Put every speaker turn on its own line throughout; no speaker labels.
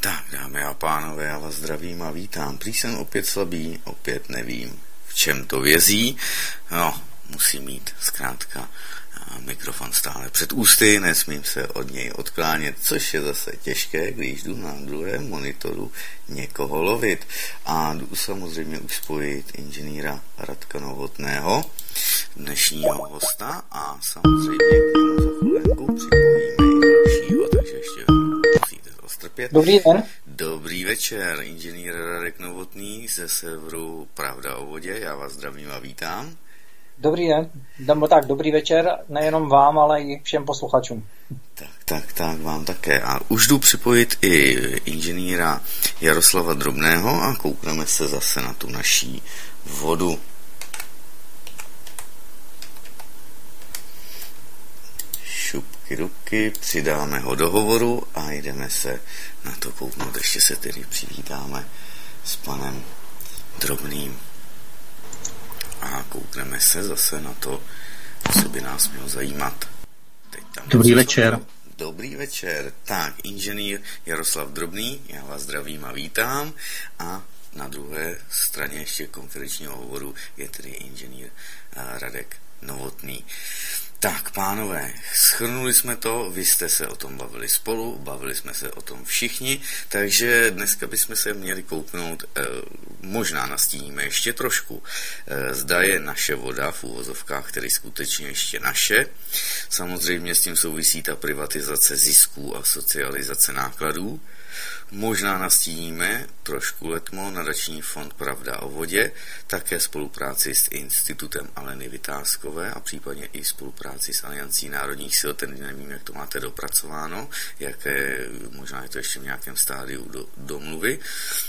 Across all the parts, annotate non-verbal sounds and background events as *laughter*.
Tak, dámy a pánové, já vás zdravím a vítám. Prý jsem opět slabý, opět nevím, v čem to vězí. No, musím mít zkrátka mikrofon stále před ústy, nesmím se od něj odklánět, což je zase těžké, když jdu na druhém monitoru někoho lovit. A jdu samozřejmě už spojit inženýra Radka Novotného, dnešního hosta a samozřejmě k za chvílenku připojíme i dalšího, takže ještě strpět.
Dobrý den.
Dobrý večer, inženýr Radek Novotný ze serveru Pravda o vodě, já vás zdravím a vítám.
Dobrý den, nebo tak, dobrý večer, nejenom vám, ale i všem posluchačům.
Tak, tak, tak, vám také. A už jdu připojit i inženýra Jaroslava Drobného a koukneme se zase na tu naší vodu. Šupky ruky, přidáme ho do hovoru a jdeme se na to kouknout. Ještě se tedy přivítáme s panem Drobným a koukneme se zase na to, co by nás mělo zajímat.
Teď tam Dobrý večer.
Dobrý večer. Tak, inženýr Jaroslav Drobný, já vás zdravím a vítám. A na druhé straně ještě konferenčního hovoru je tedy inženýr eh, Radek Novotný. Tak, pánové, schrnuli jsme to, vy jste se o tom bavili spolu, bavili jsme se o tom všichni, takže dneska bychom se měli kouknout, eh, možná nastíníme ještě trošku, eh, zda je naše voda v úvozovkách, který skutečně ještě naše. Samozřejmě s tím souvisí ta privatizace zisků a socializace nákladů. Možná nastíníme trošku letmo nadační fond Pravda o vodě, také spolupráci s Institutem Aleny Vytázkové a případně i spolupráci s Aliancí národních sil, ten nevím, jak to máte dopracováno, jaké, možná je to ještě v nějakém stádiu do, domluvy.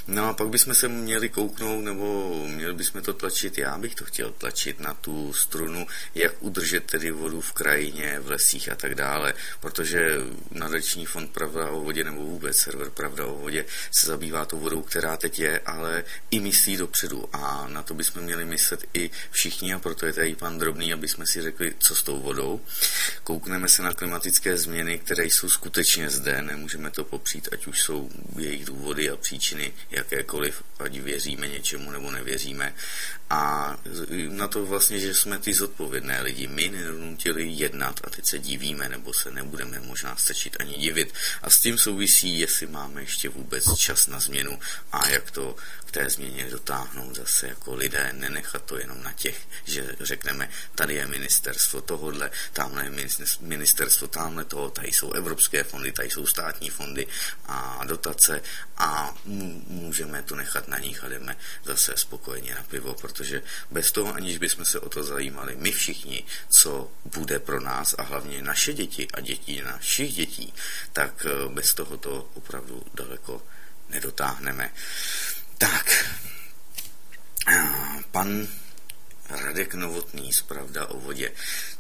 No a pak bychom se měli kouknout, nebo měli bychom to tlačit, já bych to chtěl tlačit na tu strunu, jak udržet tedy vodu v krajině, v lesích a tak dále, protože nadační fond Pravda o vodě nebo vůbec server Pravda o vodě se zabývá tou vodou, která teď je, ale i myslí dopředu a na to bychom měli myslet i všichni a proto je tady pan Drobný, aby jsme si řekli, co s tou vodou. Koukneme se na klimatické změny, které jsou skutečně zde, nemůžeme to popřít, ať už jsou jejich důvody a příčiny jakékoliv, ať věříme něčemu nebo nevěříme. A na to vlastně, že jsme ty zodpovědné lidi, my nedonutili jednat a teď se divíme, nebo se nebudeme možná stačit ani divit. A s tím souvisí, jestli máme ještě vůbec čas na změnu a jak to k té změně dotáhnout zase jako lidé, nenechat to jenom na těch, že řekneme, tady je ministerstvo tohodle, tamhle je ministerstvo tamhle toho, tady jsou evropské fondy, tady jsou státní fondy a dotace a můžeme to nechat na nich a jdeme zase spokojeně na pivo, protože bez toho, aniž bychom se o to zajímali, my všichni, co bude pro nás a hlavně naše děti a děti našich dětí, tak eh, bez toho to opravdu daleko nedotáhneme. Tak, pan Radek Novotný z Pravda o vodě.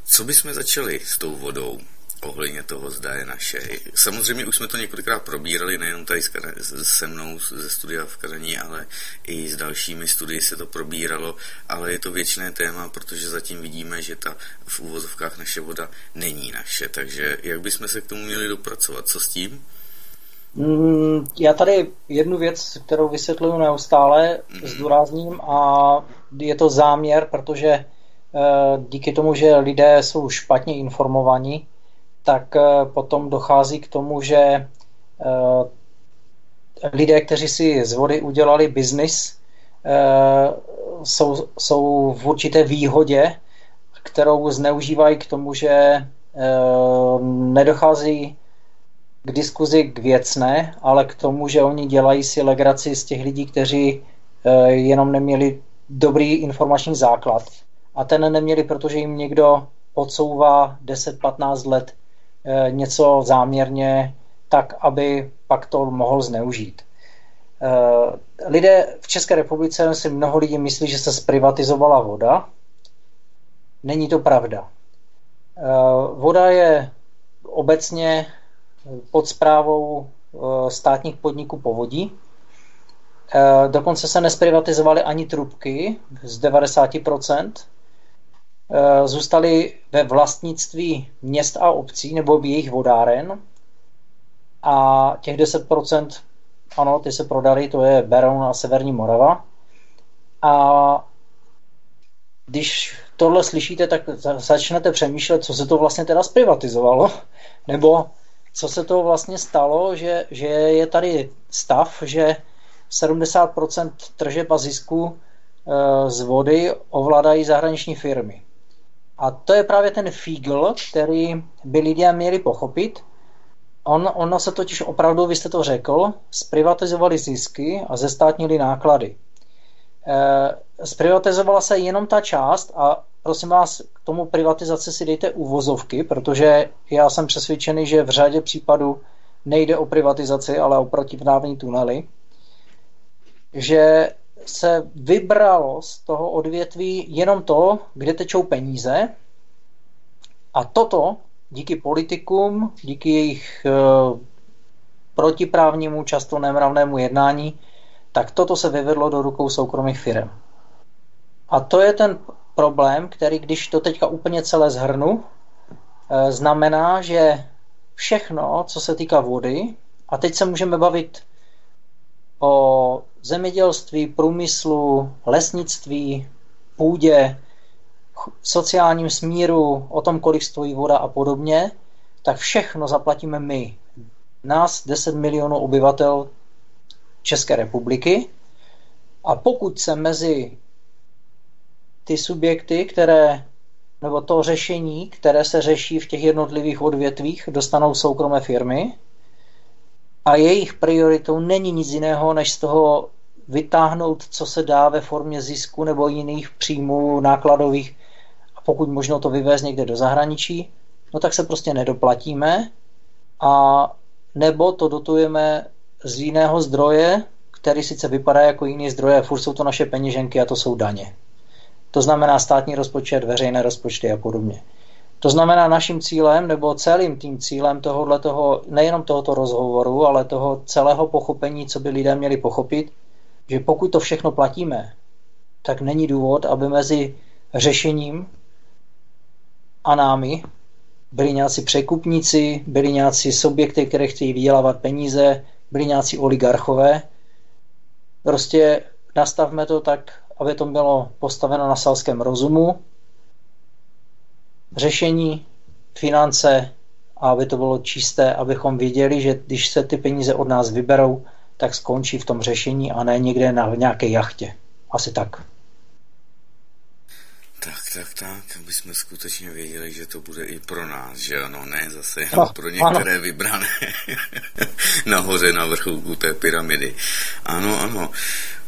Co bychom začali s tou vodou? ohledně toho, zda je naše. Samozřejmě už jsme to několikrát probírali, nejenom tady se mnou ze studia v Kadaní, ale i s dalšími studii se to probíralo, ale je to věčné téma, protože zatím vidíme, že ta v úvozovkách naše voda není naše. Takže jak bychom se k tomu měli dopracovat? Co s tím?
Mm, já tady jednu věc, kterou vysvětluju neustále, mm-hmm. zdůrazním a je to záměr, protože eh, díky tomu, že lidé jsou špatně informovaní, tak eh, potom dochází k tomu, že eh, lidé, kteří si z vody udělali biznis, jsou, jsou v určité výhodě, kterou zneužívají k tomu, že nedochází k diskuzi k věcné, ale k tomu, že oni dělají si legraci z těch lidí, kteří eh, jenom neměli dobrý informační základ. A ten neměli, protože jim někdo podsouvá 10-15 let eh, něco záměrně tak, aby pak to mohl zneužít. Eh, lidé v České republice si mnoho lidí myslí, že se zprivatizovala voda. Není to pravda. Voda je obecně pod zprávou eh, státních podniků povodí. Eh, dokonce se nesprivatizovaly ani trubky z 90%. Eh, zůstaly ve vlastnictví měst a obcí nebo jejich vodáren a těch 10% ano, ty se prodali, to je Beroun a Severní Morava. A když tohle slyšíte, tak začnete přemýšlet, co se to vlastně teda zprivatizovalo, *laughs* nebo co se to vlastně stalo, že, že je tady stav, že 70% tržeb a zisku e, z vody ovládají zahraniční firmy. A to je právě ten fígl, který by lidé měli pochopit. On, ono se totiž opravdu, vy jste to řekl, zprivatizovali zisky a zestátnili náklady. E, zprivatizovala se jenom ta část a prosím vás, k tomu privatizaci si dejte uvozovky, protože já jsem přesvědčený, že v řadě případů nejde o privatizaci, ale o protiprávní tunely, že se vybralo z toho odvětví jenom to, kde tečou peníze a toto díky politikům, díky jejich e, protiprávnímu, často nemravnému jednání, tak toto se vyvedlo do rukou soukromých firm. A to je ten problém, který, když to teďka úplně celé zhrnu, e, znamená, že všechno, co se týká vody, a teď se můžeme bavit o zemědělství, průmyslu, lesnictví, půdě, sociálním smíru, o tom, kolik stojí voda a podobně, tak všechno zaplatíme my. Nás 10 milionů obyvatel České republiky. A pokud se mezi ty subjekty, které nebo to řešení, které se řeší v těch jednotlivých odvětvích, dostanou soukromé firmy, a jejich prioritou není nic jiného, než z toho vytáhnout, co se dá ve formě zisku nebo jiných příjmů nákladových a pokud možno to vyvést někde do zahraničí, no tak se prostě nedoplatíme a nebo to dotujeme z jiného zdroje, který sice vypadá jako jiný zdroje, furt jsou to naše peněženky a to jsou daně. To znamená státní rozpočet, veřejné rozpočty a podobně. To znamená naším cílem, nebo celým tím cílem tohohle toho, nejenom tohoto rozhovoru, ale toho celého pochopení, co by lidé měli pochopit, že pokud to všechno platíme, tak není důvod, aby mezi řešením a námi byli nějací překupníci, byli nějací subjekty, které chtějí vydělávat peníze, byli nějací oligarchové. Prostě nastavme to tak, aby to bylo postaveno na selském rozumu, řešení, finance a aby to bylo čisté, abychom věděli, že když se ty peníze od nás vyberou, tak skončí v tom řešení a ne někde na nějaké jachtě. Asi tak.
Tak, tak, tak, aby jsme skutečně věděli, že to bude i pro nás, že ano, ne zase no, pro některé ano. vybrané *laughs* nahoře na vrchu té pyramidy. Ano, ano.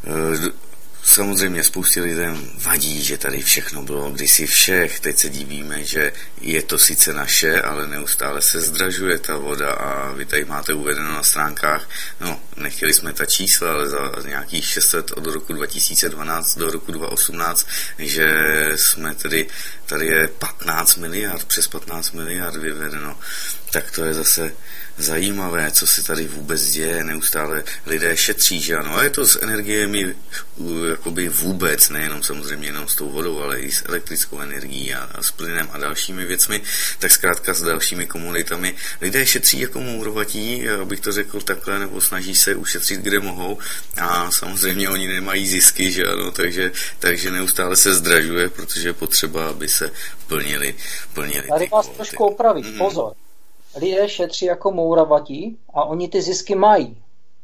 E, Samozřejmě spoustě lidem vadí, že tady všechno bylo kdysi všech. Teď se divíme, že je to sice naše, ale neustále se zdražuje ta voda a vy tady máte uvedeno na stránkách, no nechtěli jsme ta čísla, ale za nějakých 600 od roku 2012 do roku 2018, že jsme tedy, tady je 15 miliard, přes 15 miliard vyvedeno. Tak to je zase zajímavé, co se tady vůbec děje, neustále lidé šetří, že ano, a je to s energiemi jakoby vůbec, nejenom samozřejmě jenom s tou vodou, ale i s elektrickou energií a, a s plynem a dalšími věcmi, tak zkrátka s dalšími komunitami. Lidé šetří jako mourovatí, abych to řekl takhle, nebo snaží se ušetřit, kde mohou. A samozřejmě oni nemají zisky, že ano, takže, takže neustále se zdražuje, protože je potřeba, aby se plnili, plnili
Tady vás trošku opravit, mm. pozor lidé šetří jako mouravatí a oni ty zisky mají.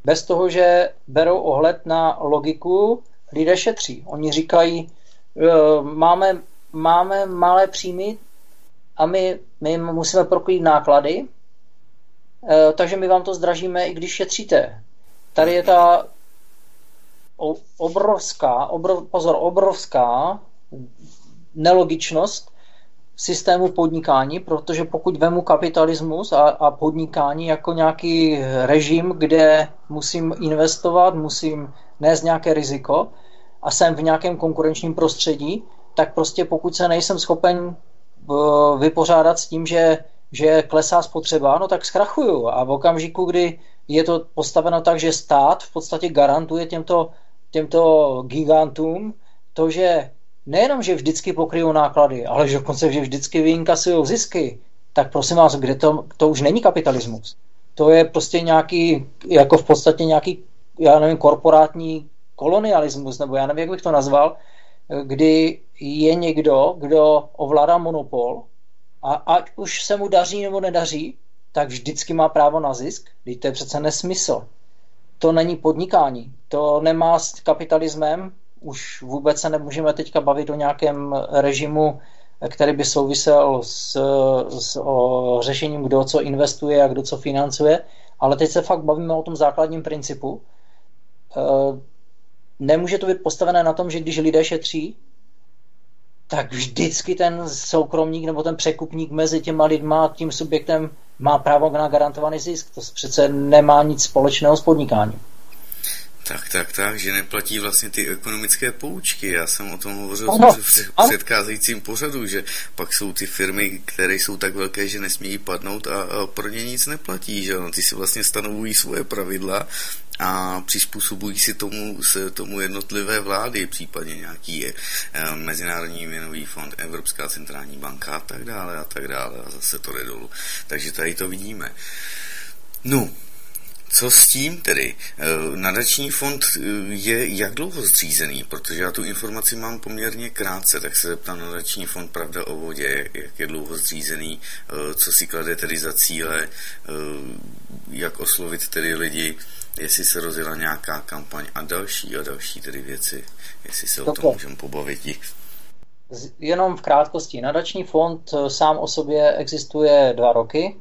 Bez toho, že berou ohled na logiku, lidé šetří. Oni říkají, e, máme, máme malé příjmy a my, my musíme prokrýt náklady, e, takže my vám to zdražíme, i když šetříte. Tady je ta obrovská, obrov, pozor, obrovská nelogičnost, systému podnikání, protože pokud vemu kapitalismus a, a podnikání jako nějaký režim, kde musím investovat, musím nést nějaké riziko a jsem v nějakém konkurenčním prostředí, tak prostě pokud se nejsem schopen eh, vypořádat s tím, že, že klesá spotřeba, no tak zkrachuju. A v okamžiku, kdy je to postaveno tak, že stát v podstatě garantuje těmto, těmto gigantům to, že nejenom, že vždycky pokryjou náklady, ale že dokonce, že vždycky vyinkasují zisky, tak prosím vás, kde to, to už není kapitalismus. To je prostě nějaký, jako v podstatě nějaký já nevím, korporátní kolonialismus, nebo já nevím, jak bych to nazval, kdy je někdo, kdo ovládá monopol a ať už se mu daří nebo nedaří, tak vždycky má právo na zisk. Teď to je přece nesmysl. To není podnikání. To nemá s kapitalismem. Už vůbec se nemůžeme teďka bavit o nějakém režimu, který by souvisel s, s o řešením, kdo co investuje a kdo co financuje. Ale teď se fakt bavíme o tom základním principu. E, nemůže to být postavené na tom, že když lidé šetří, tak vždycky ten soukromník nebo ten překupník mezi těma lidma a tím subjektem má právo na garantovaný zisk. To přece nemá nic společného s podnikáním.
Tak, tak, tak, že neplatí vlastně ty ekonomické poučky. Já jsem o tom hovořil ano, v předcházejícím pořadu, že pak jsou ty firmy, které jsou tak velké, že nesmějí padnout a, a pro ně nic neplatí, že no, ty si vlastně stanovují svoje pravidla a přizpůsobují si tomu, se tomu jednotlivé vlády, případně nějaký je, eh, Mezinárodní měnový fond, Evropská centrální banka a tak dále a tak dále a zase to jde dolů. Takže tady to vidíme. No, co s tím tedy? Eh, nadační fond eh, je jak dlouho zřízený? Protože já tu informaci mám poměrně krátce, tak se zeptám nadační fond Pravda o vodě, jak je dlouho zřízený, co si klade tedy za cíle, jak oslovit tedy lidi, jestli se rozjela nějaká kampaň a další a další tedy věci, jestli se o tom můžeme pobavit.
Jenom v krátkosti. Nadační fond eh, sám o sobě existuje dva roky,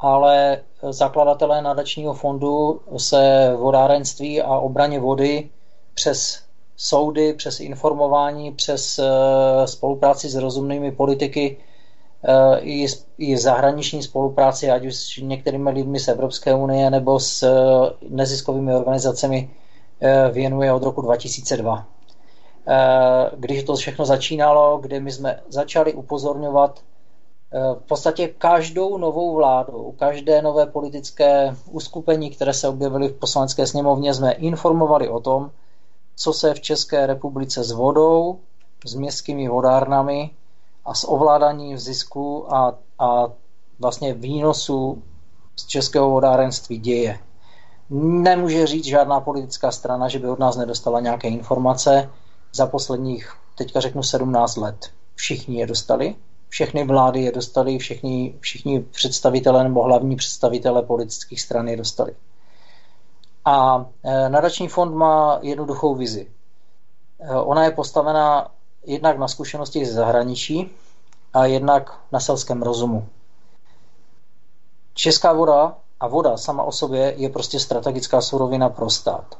ale zakladatelé nadačního fondu se vodárenství a obraně vody přes soudy, přes informování, přes eh, spolupráci s rozumnými politiky Eh, i, zahraniční spolupráci, ať už s některými lidmi z Evropské unie nebo s eh, neziskovými organizacemi věnuje od roku 2002. Když to všechno začínalo, kdy my jsme začali upozorňovat v podstatě každou novou vládu, každé nové politické uskupení, které se objevily v poslanecké sněmovně, jsme informovali o tom, co se v České republice s vodou, s městskými vodárnami a s ovládáním zisku a, a vlastně výnosu z českého vodárenství děje. Nemůže říct žádná politická strana, že by od nás nedostala nějaké informace za posledních, teďka řeknu 17 let. Všichni je dostali, všechny vlády je dostali, všichni, všichni představitelé nebo hlavní představitelé politických stran je dostali. A e, nadační fond má jednoduchou vizi. E, ona je postavená jednak na zkušenosti ze zahraničí a jednak na selském rozumu. Česká voda a voda sama o sobě je prostě strategická surovina pro stát.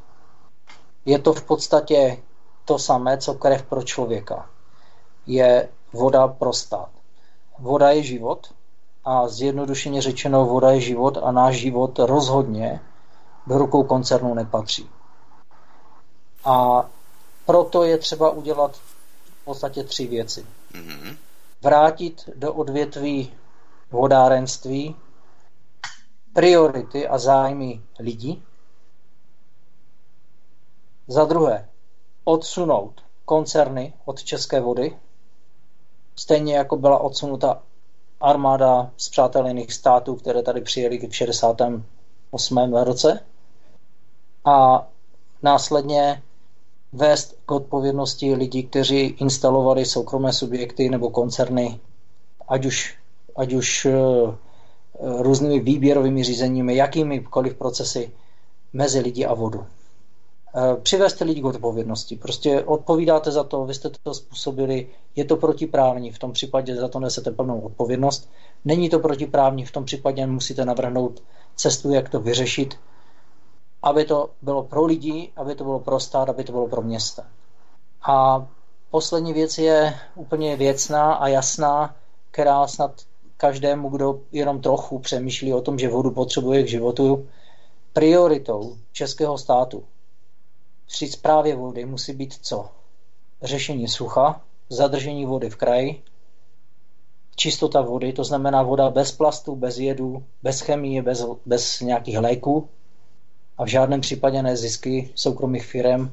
Je to v podstatě to samé, co krev pro člověka. Je voda pro stát. Voda je život a zjednodušeně řečeno voda je život a náš život rozhodně do rukou koncernu nepatří. A proto je třeba udělat podstatě tři věci. Mm-hmm. Vrátit do odvětví vodárenství priority a zájmy lidí. Za druhé, odsunout koncerny od české vody, stejně jako byla odsunuta armáda z přátelených států, které tady přijeli v 68. roce. A následně vést k odpovědnosti lidí, kteří instalovali soukromé subjekty nebo koncerny, ať už, ať už uh, různými výběrovými řízeními, jakýmikoliv procesy mezi lidi a vodu. Uh, přivést lidi k odpovědnosti. Prostě odpovídáte za to, vy jste to způsobili, je to protiprávní, v tom případě za to nesete plnou odpovědnost. Není to protiprávní, v tom případě musíte navrhnout cestu, jak to vyřešit aby to bylo pro lidi, aby to bylo pro stát, aby to bylo pro města. A poslední věc je úplně věcná a jasná, která snad každému, kdo jenom trochu přemýšlí o tom, že vodu potřebuje k životu, prioritou českého státu při zprávě vody musí být co? Řešení sucha, zadržení vody v kraji, čistota vody, to znamená voda bez plastu, bez jedu, bez chemie, bez, bez nějakých léků, a v žádném případě ne zisky soukromých firm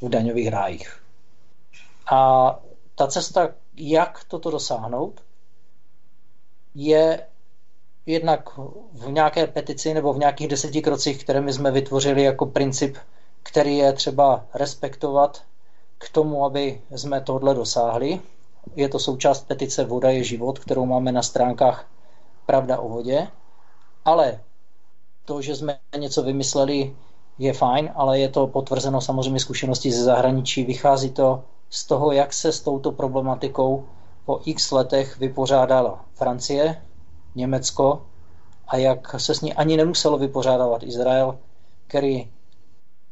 v daňových rájích. A ta cesta, jak toto dosáhnout, je jednak v nějaké petici nebo v nějakých deseti krocích, které my jsme vytvořili jako princip, který je třeba respektovat k tomu, aby jsme tohle dosáhli. Je to součást petice Voda je život, kterou máme na stránkách Pravda o vodě. Ale to, že jsme něco vymysleli, je fajn, ale je to potvrzeno samozřejmě zkušeností ze zahraničí. Vychází to z toho, jak se s touto problematikou po x letech vypořádala Francie, Německo a jak se s ní ani nemuselo vypořádávat Izrael, který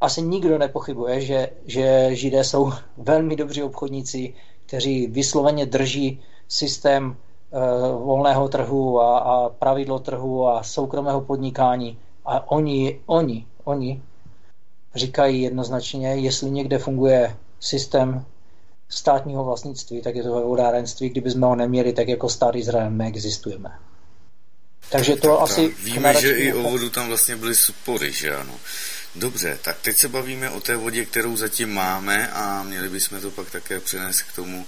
asi nikdo nepochybuje, že, že Židé jsou *laughs* velmi dobří obchodníci, kteří vysloveně drží systém uh, volného trhu a, a pravidlo trhu a soukromého podnikání. A oni, oni, oni říkají jednoznačně, jestli někde funguje systém státního vlastnictví, tak je to ve vodárenství. Kdybychom ho neměli, tak jako stát Izrael neexistujeme. Takže to tak, asi...
Víme, že i o vodu tam vlastně byly spory, že ano. Dobře, tak teď se bavíme o té vodě, kterou zatím máme a měli bychom to pak také přenést k tomu,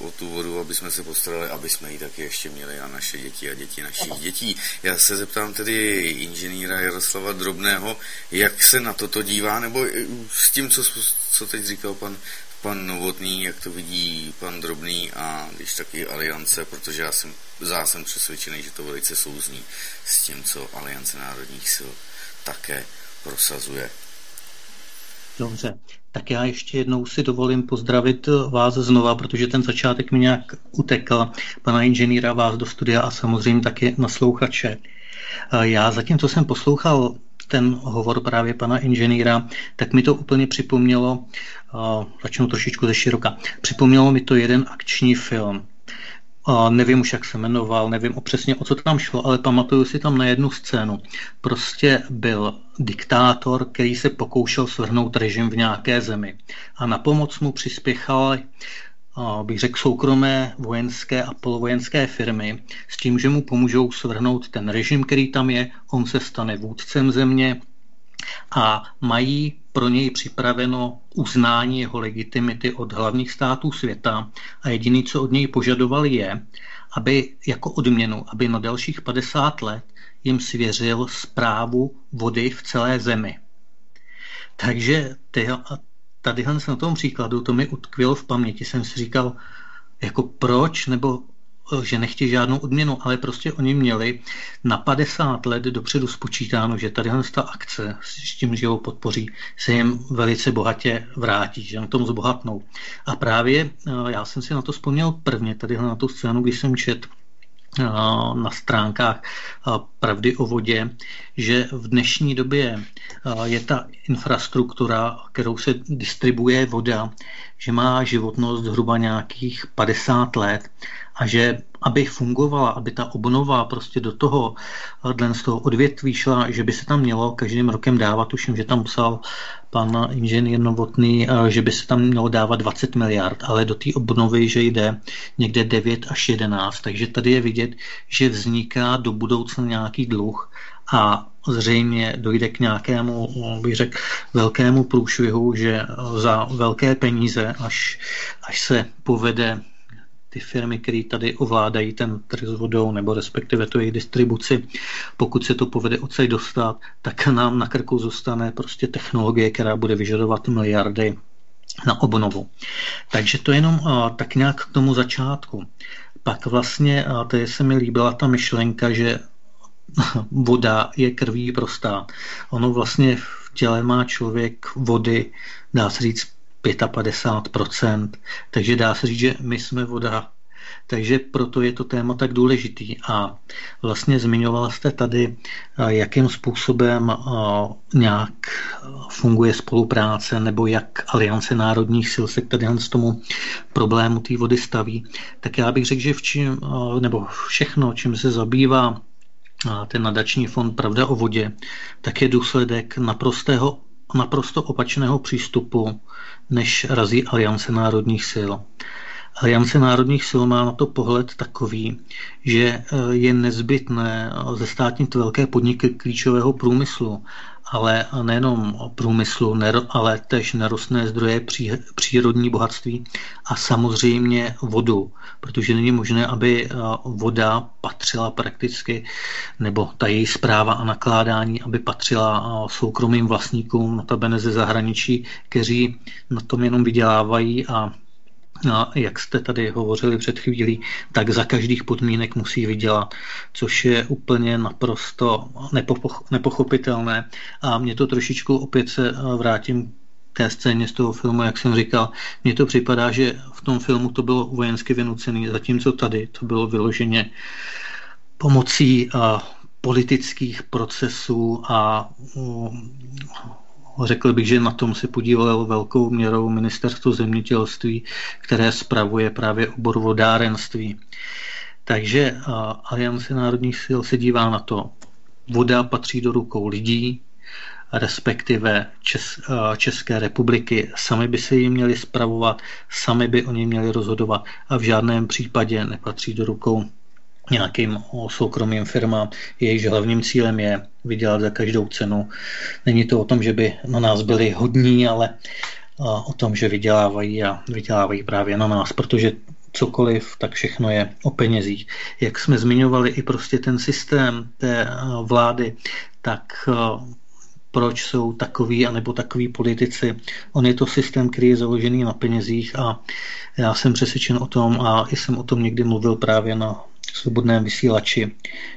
uh, o tu vodu, aby jsme se postarali, aby jsme ji taky ještě měli na naše děti a děti našich dětí. Já se zeptám tedy inženýra Jaroslava Drobného, jak se na toto dívá, nebo s tím, co, co teď říkal pan pan Novotný, jak to vidí pan Drobný a když taky Aliance, protože já jsem, já jsem přesvědčený, že to velice souzní s tím, co Aliance národních sil také prosazuje.
Dobře, tak já ještě jednou si dovolím pozdravit vás znova, protože ten začátek mi nějak utekl, pana inženýra, vás do studia a samozřejmě taky naslouchače. Já zatím, co jsem poslouchal ten hovor právě pana inženýra, tak mi to úplně připomnělo, začnu trošičku ze široka, připomnělo mi to jeden akční film. A nevím už, jak se jmenoval, nevím o přesně, o co tam šlo, ale pamatuju si tam na jednu scénu. Prostě byl diktátor, který se pokoušel svrhnout režim v nějaké zemi. A na pomoc mu přispěchaly bych řekl, soukromé vojenské a polovojenské firmy s tím, že mu pomůžou svrhnout ten režim, který tam je, on se stane vůdcem země a mají pro něj připraveno uznání jeho legitimity od hlavních států světa a jediný, co od něj požadovali je, aby jako odměnu, aby na dalších 50 let jim svěřil zprávu vody v celé zemi. Takže tady na tom příkladu to mi utkvělo v paměti. Jsem si říkal, jako proč, nebo že nechtějí žádnou odměnu, ale prostě oni měli na 50 let dopředu spočítáno, že tady ta akce s tím, že ho podpoří, se jim velice bohatě vrátí, že na tom zbohatnou. A právě eh, já jsem si na to vzpomněl prvně, tady na tu scénu, když jsem čet na stránkách Pravdy o vodě, že v dnešní době je ta infrastruktura, kterou se distribuje voda, že má životnost zhruba nějakých 50 let a že aby fungovala, aby ta obnova prostě do toho, dle z toho odvětví šla, že by se tam mělo každým rokem dávat, tuším, že tam psal pan inženýr Novotný, že by se tam mělo dávat 20 miliard, ale do té obnovy, že jde někde 9 až 11, takže tady je vidět, že vzniká do budoucna nějaký dluh a zřejmě dojde k nějakému, bych řekl, velkému průšvihu, že za velké peníze, až, až se povede ty firmy, které tady ovládají ten trh s vodou, nebo respektive tu jejich distribuci, pokud se to povede odsaď dostat, tak nám na krku zůstane prostě technologie, která bude vyžadovat miliardy na obnovu. Takže to jenom uh, tak nějak k tomu začátku. Pak vlastně, uh, tady se mi líbila ta myšlenka, že *laughs* voda je krví prostá. Ono vlastně v těle má člověk vody, dá se říct, 55%, takže dá se říct, že my jsme voda. Takže proto je to téma tak důležitý. A vlastně zmiňovala jste tady, jakým způsobem nějak funguje spolupráce nebo jak Aliance národních sil se tady z tomu problému té vody staví. Tak já bych řekl, že v čím, nebo všechno, čím se zabývá ten nadační fond Pravda o vodě, tak je důsledek naprostého naprosto opačného přístupu, než razí Aliance národních sil. Aliance národních sil má na to pohled takový, že eh, je nezbytné zestátnit velké podniky klíčového průmyslu ale nejenom průmyslu, ale tež nerostné zdroje, přírodní bohatství a samozřejmě vodu, protože není možné, aby voda patřila prakticky, nebo ta její zpráva a nakládání, aby patřila soukromým vlastníkům, notabene ze zahraničí, kteří na tom jenom vydělávají a a jak jste tady hovořili před chvílí, tak za každých podmínek musí vydělat, což je úplně naprosto nepochopitelné. A mě to trošičku opět se eh, vrátím té scéně z toho filmu, jak jsem říkal, mně to připadá, že v tom filmu to bylo vojensky vynucené, zatímco tady to bylo vyloženě pomocí a, eh, politických procesů a Řekl bych, že na tom se podílelo velkou měrou ministerstvo zemědělství, které spravuje právě obor vodárenství. Takže Aliance národních sil se dívá na to, voda patří do rukou lidí, respektive Čes, České republiky. Sami by se ji měli spravovat, sami by o ní měli rozhodovat a v žádném případě nepatří do rukou nějakým soukromým firmám. Jejíž hlavním cílem je vydělat za každou cenu. Není to o tom, že by na nás byli hodní, ale o tom, že vydělávají a vydělávají právě na nás, protože cokoliv, tak všechno je o penězích. Jak jsme zmiňovali i prostě ten systém té vlády, tak proč jsou takový anebo takový politici. On je to systém, který je založený na penězích a já jsem přesvědčen o tom a jsem o tom někdy mluvil právě na svobodném vysílači,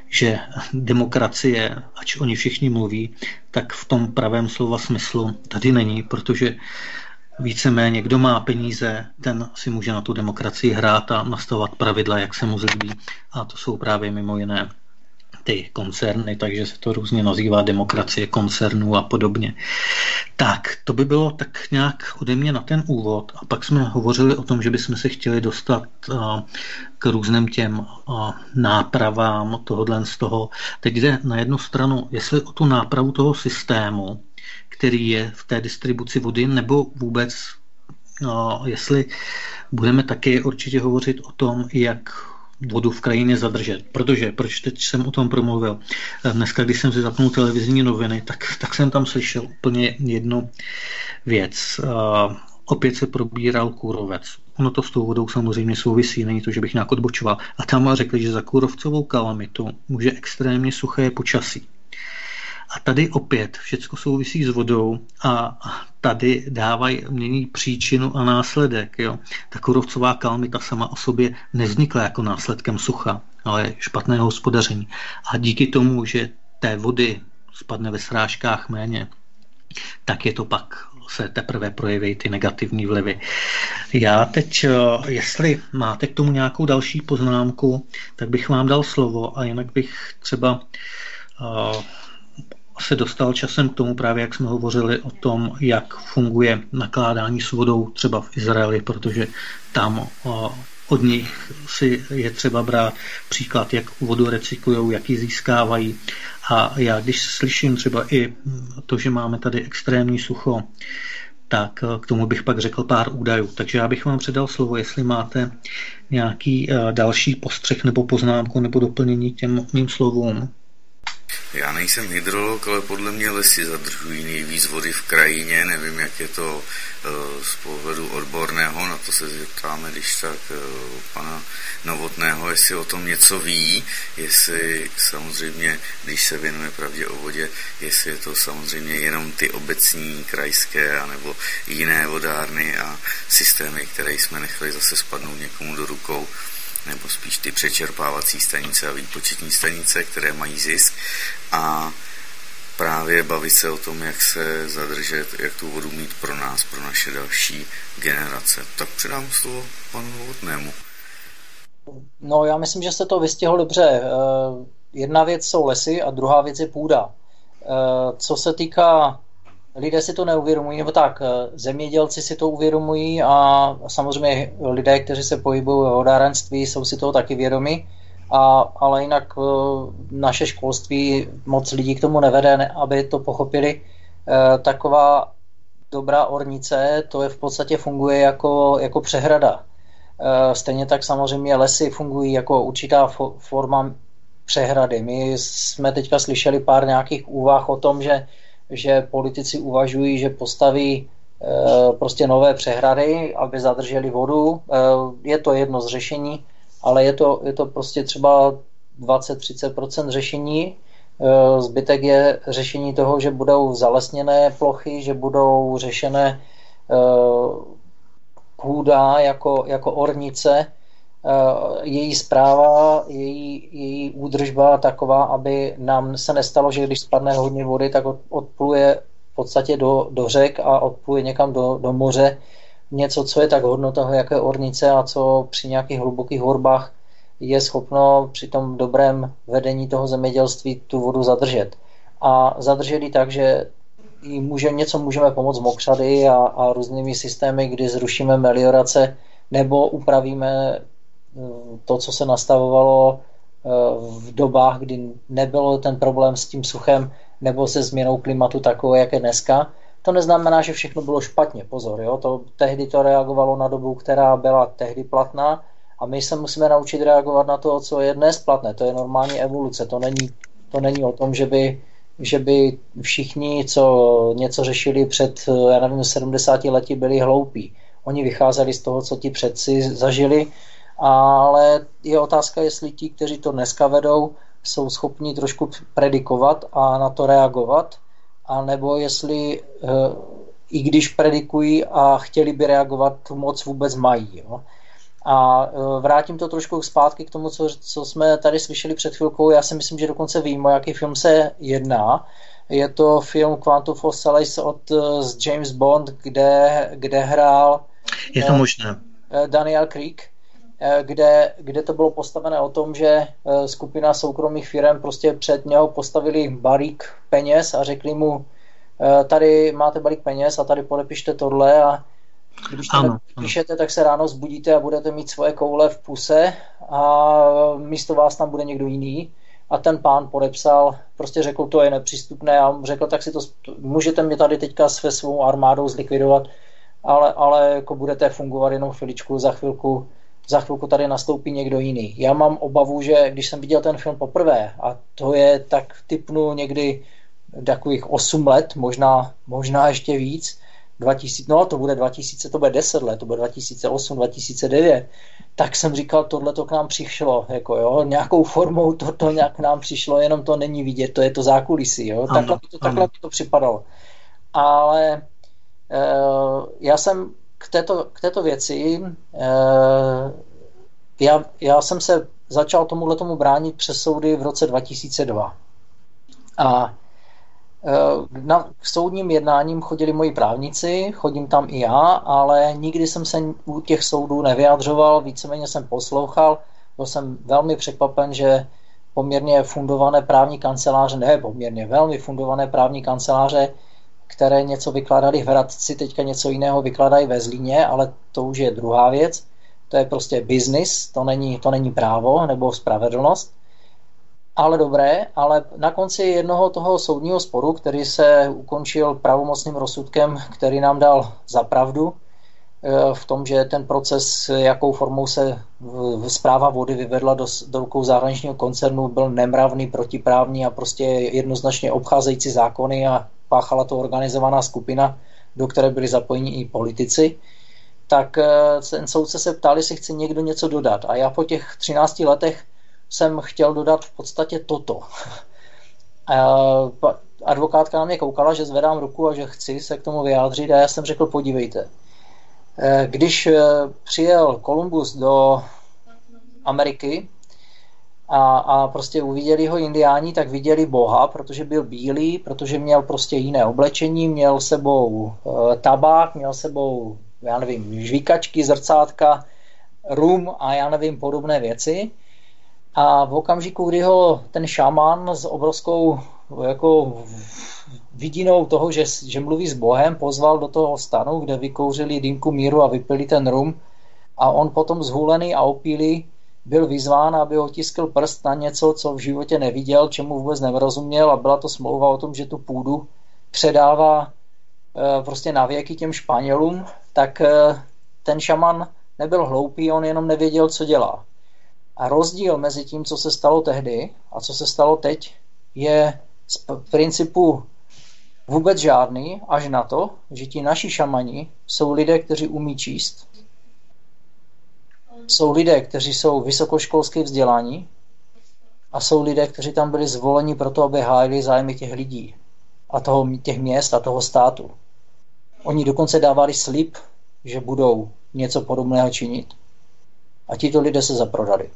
že demokracie, ač oni všichni mluví, tak v tom pravém slova smyslu tady není, protože víceméně kdo má peníze, ten si může na tu demokracii hrát a nastavovat pravidla, jak se mu zlíbí. A to jsou právě mimo jiné ty koncerny, takže se to různě nazývá demokracie koncernů a podobně. Tak, to by bylo tak nějak ode mě na ten úvod a pak jsme hovořili o tom, že bychom se chtěli dostat k různým těm nápravám tohohle z toho. Teď jde na jednu stranu, jestli o tu nápravu toho systému, který je v té distribuci vody, nebo vůbec No, jestli budeme taky určitě hovořit o tom, jak vodu v krajině zadržet. Protože, proč teď jsem o tom promluvil? Dneska, když jsem si zapnul televizní noviny, tak, tak jsem tam slyšel úplně jednu věc. Uh, opět se probíral kůrovec. Ono to s tou vodou samozřejmě souvisí, není to, že bych nějak odbočoval. A tam řekli, že za kůrovcovou kalamitu může extrémně suché počasí. A tady opět všechno souvisí s vodou a tady dávají, mění příčinu a následek. Jo. Ta kurovcová kalmita sama o sobě nevznikla jako následkem sucha, ale špatného hospodaření. A díky tomu, že té vody spadne ve srážkách méně, tak je to pak se teprve projeví ty negativní vlivy. Já teď, jestli máte k tomu nějakou další poznámku, tak bych vám dal slovo a jinak bych třeba se dostal časem k tomu právě, jak jsme hovořili o tom, jak funguje nakládání s vodou třeba v Izraeli, protože tam od nich si je třeba brát příklad, jak vodu recyklují, jak ji získávají. A já, když slyším třeba i to, že máme tady extrémní sucho, tak k tomu bych pak řekl pár údajů. Takže já bych vám předal slovo, jestli máte nějaký další postřeh nebo poznámku nebo doplnění těm mým slovům.
Já nejsem hydrolog, ale podle mě lesy zadržují nejvíc vody v krajině. Nevím, jak je to uh, z pohledu odborného, na to se zeptáme, když tak uh, pana Novotného, jestli o tom něco ví, jestli samozřejmě, když se věnuje pravdě o vodě, jestli je to samozřejmě jenom ty obecní, krajské, anebo jiné vodárny a systémy, které jsme nechali zase spadnout někomu do rukou nebo spíš ty přečerpávací stanice a výpočetní stanice, které mají zisk a právě bavit se o tom, jak se zadržet, jak tu vodu mít pro nás, pro naše další generace. Tak předám slovo panu Novotnému.
No, já myslím, že jste to vystihl dobře. Eh, jedna věc jsou lesy a druhá věc je půda. Eh, co se týká lidé si to neuvědomují, nebo tak, eh, zemědělci si to uvědomují a samozřejmě lidé, kteří se pohybují v vodárenství, jsou si toho taky vědomi, a, ale jinak eh, naše školství moc lidí k tomu nevede, aby to pochopili. Eh, taková dobrá ornice, to je v podstatě funguje jako, jako přehrada. Stejně tak samozřejmě lesy fungují jako určitá forma přehrady. My jsme teďka slyšeli pár nějakých úvah o tom, že že politici uvažují, že postaví prostě nové přehrady, aby zadrželi vodu. Je to jedno z řešení, ale je to, je to prostě třeba 20-30% řešení. Zbytek je řešení toho, že budou zalesněné plochy, že budou řešené půda jako, jako ornice, její zpráva, její, její údržba taková, aby nám se nestalo, že když spadne hodně vody, tak odpluje v podstatě do, do řek a odpluje někam do, do moře něco, co je tak hodno toho, jaké ornice a co při nějakých hlubokých horbách je schopno při tom dobrém vedení toho zemědělství tu vodu zadržet. A zadržet ji tak, že může, něco můžeme pomoct mokřady a, a různými systémy, kdy zrušíme meliorace nebo upravíme eh, to, co se nastavovalo eh, v dobách, kdy nebyl ten problém s tím suchem nebo se změnou klimatu takové, jak je dneska. To neznamená, že všechno bylo špatně, pozor, jo? To, tehdy to reagovalo na dobu, která byla tehdy platná a my se musíme naučit reagovat na to, co je dnes platné. To je normální evoluce, to není, to není o tom, že by že by všichni, co něco řešili před, já nevím, 70 lety, byli hloupí. Oni vycházeli z toho, co ti předci zažili, ale je otázka, jestli ti, kteří to dneska vedou, jsou schopni trošku predikovat a na to reagovat, a nebo jestli eh, i když predikují a chtěli by reagovat, tu moc vůbec mají. Jo. A e, vrátím to trošku zpátky k tomu, co, co jsme tady slyšeli před chvilkou. Já si myslím, že dokonce vím, o jaký film se jedná. Je to film Quantum of Solace od e, z James Bond, kde, kde hrál
je to možné.
Daniel Creek, kde, kde to bylo postavené o tom, že skupina soukromých firm prostě před něho postavili balík peněz a řekli mu, tady máte balík peněz a tady podepište tohle a když to ano, píšete, tak se ráno zbudíte a budete mít svoje koule v puse a místo vás tam bude někdo jiný. A ten pán podepsal, prostě řekl, to je nepřístupné a řekl, tak si to, můžete mě tady teďka se svou armádou zlikvidovat, ale, ale jako budete fungovat jenom chviličku, za chvilku, za chvilku tady nastoupí někdo jiný. Já mám obavu, že když jsem viděl ten film poprvé, a to je tak typnu někdy takových 8 let, možná, možná ještě víc, 2000, no to bude 2000, to bude 10 let, to bude 2008, 2009, tak jsem říkal, tohle to k nám přišlo, jako jo, nějakou formou to, to nějak k nám přišlo, jenom to není vidět, to je to zákulisí, jo, ano, takhle, to, takhle to připadalo. Ale e, já jsem k této, k této věci, e, já, já jsem se začal tomuhle tomu bránit přes soudy v roce 2002. A Eh, na, k soudním jednáním chodili moji právníci, chodím tam i já, ale nikdy jsem se u těch soudů nevyjadřoval, víceméně jsem poslouchal. Byl jsem velmi překvapen, že poměrně fundované právní kanceláře, ne poměrně, velmi fundované právní kanceláře, které něco vykládali v Hradci, teďka něco jiného vykladají ve Zlíně, ale to už je druhá věc. To je prostě business, to není, to není právo nebo spravedlnost ale dobré, ale na konci jednoho toho soudního sporu, který se ukončil pravomocným rozsudkem, který nám dal za pravdu eh, v tom, že ten proces, jakou formou se zpráva vody vyvedla do, do rukou zahraničního koncernu, byl nemravný, protiprávní a prostě jednoznačně obcházející zákony a páchala to organizovaná skupina, do které byli zapojeni i politici, tak eh, ten soudce se ptal, jestli chce někdo něco dodat. A já po těch 13 letech jsem chtěl dodat v podstatě toto. *laughs* Advokátka na mě koukala, že zvedám ruku a že chci se k tomu vyjádřit a já jsem řekl, podívejte, e, když e, přijel Kolumbus do Ameriky a, a prostě uviděli ho indiáni, tak viděli Boha, protože byl bílý, protože měl prostě jiné oblečení, měl sebou e, tabák, měl sebou, já nevím, žvíkačky, zrcátka, rum a já nevím, podobné věci. A v okamžiku, kdy ho ten šaman s obrovskou jako vidinou toho, že, že mluví s Bohem, pozval do toho stanu, kde vykouřili dýmku míru a vypili ten rum a on potom zhulený a opilý byl vyzván, aby otiskl prst na něco, co v životě neviděl, čemu vůbec nerozuměl a byla to smlouva o tom, že tu půdu předává e, prostě na věky těm Španělům, tak e, ten šaman nebyl hloupý, on jenom nevěděl, co dělá. A rozdíl mezi tím, co se stalo tehdy a co se stalo teď, je z principu Vůbec žádný, až na to, že ti naši šamani jsou lidé, kteří umí číst, jsou lidé, kteří jsou vysokoškolské vzdělání a jsou lidé, kteří tam byli zvoleni proto, aby hájili zájmy těch lidí a toho, těch měst a toho státu. Oni dokonce dávali slib, že budou něco podobného činit. A tito lidé se zaprodali.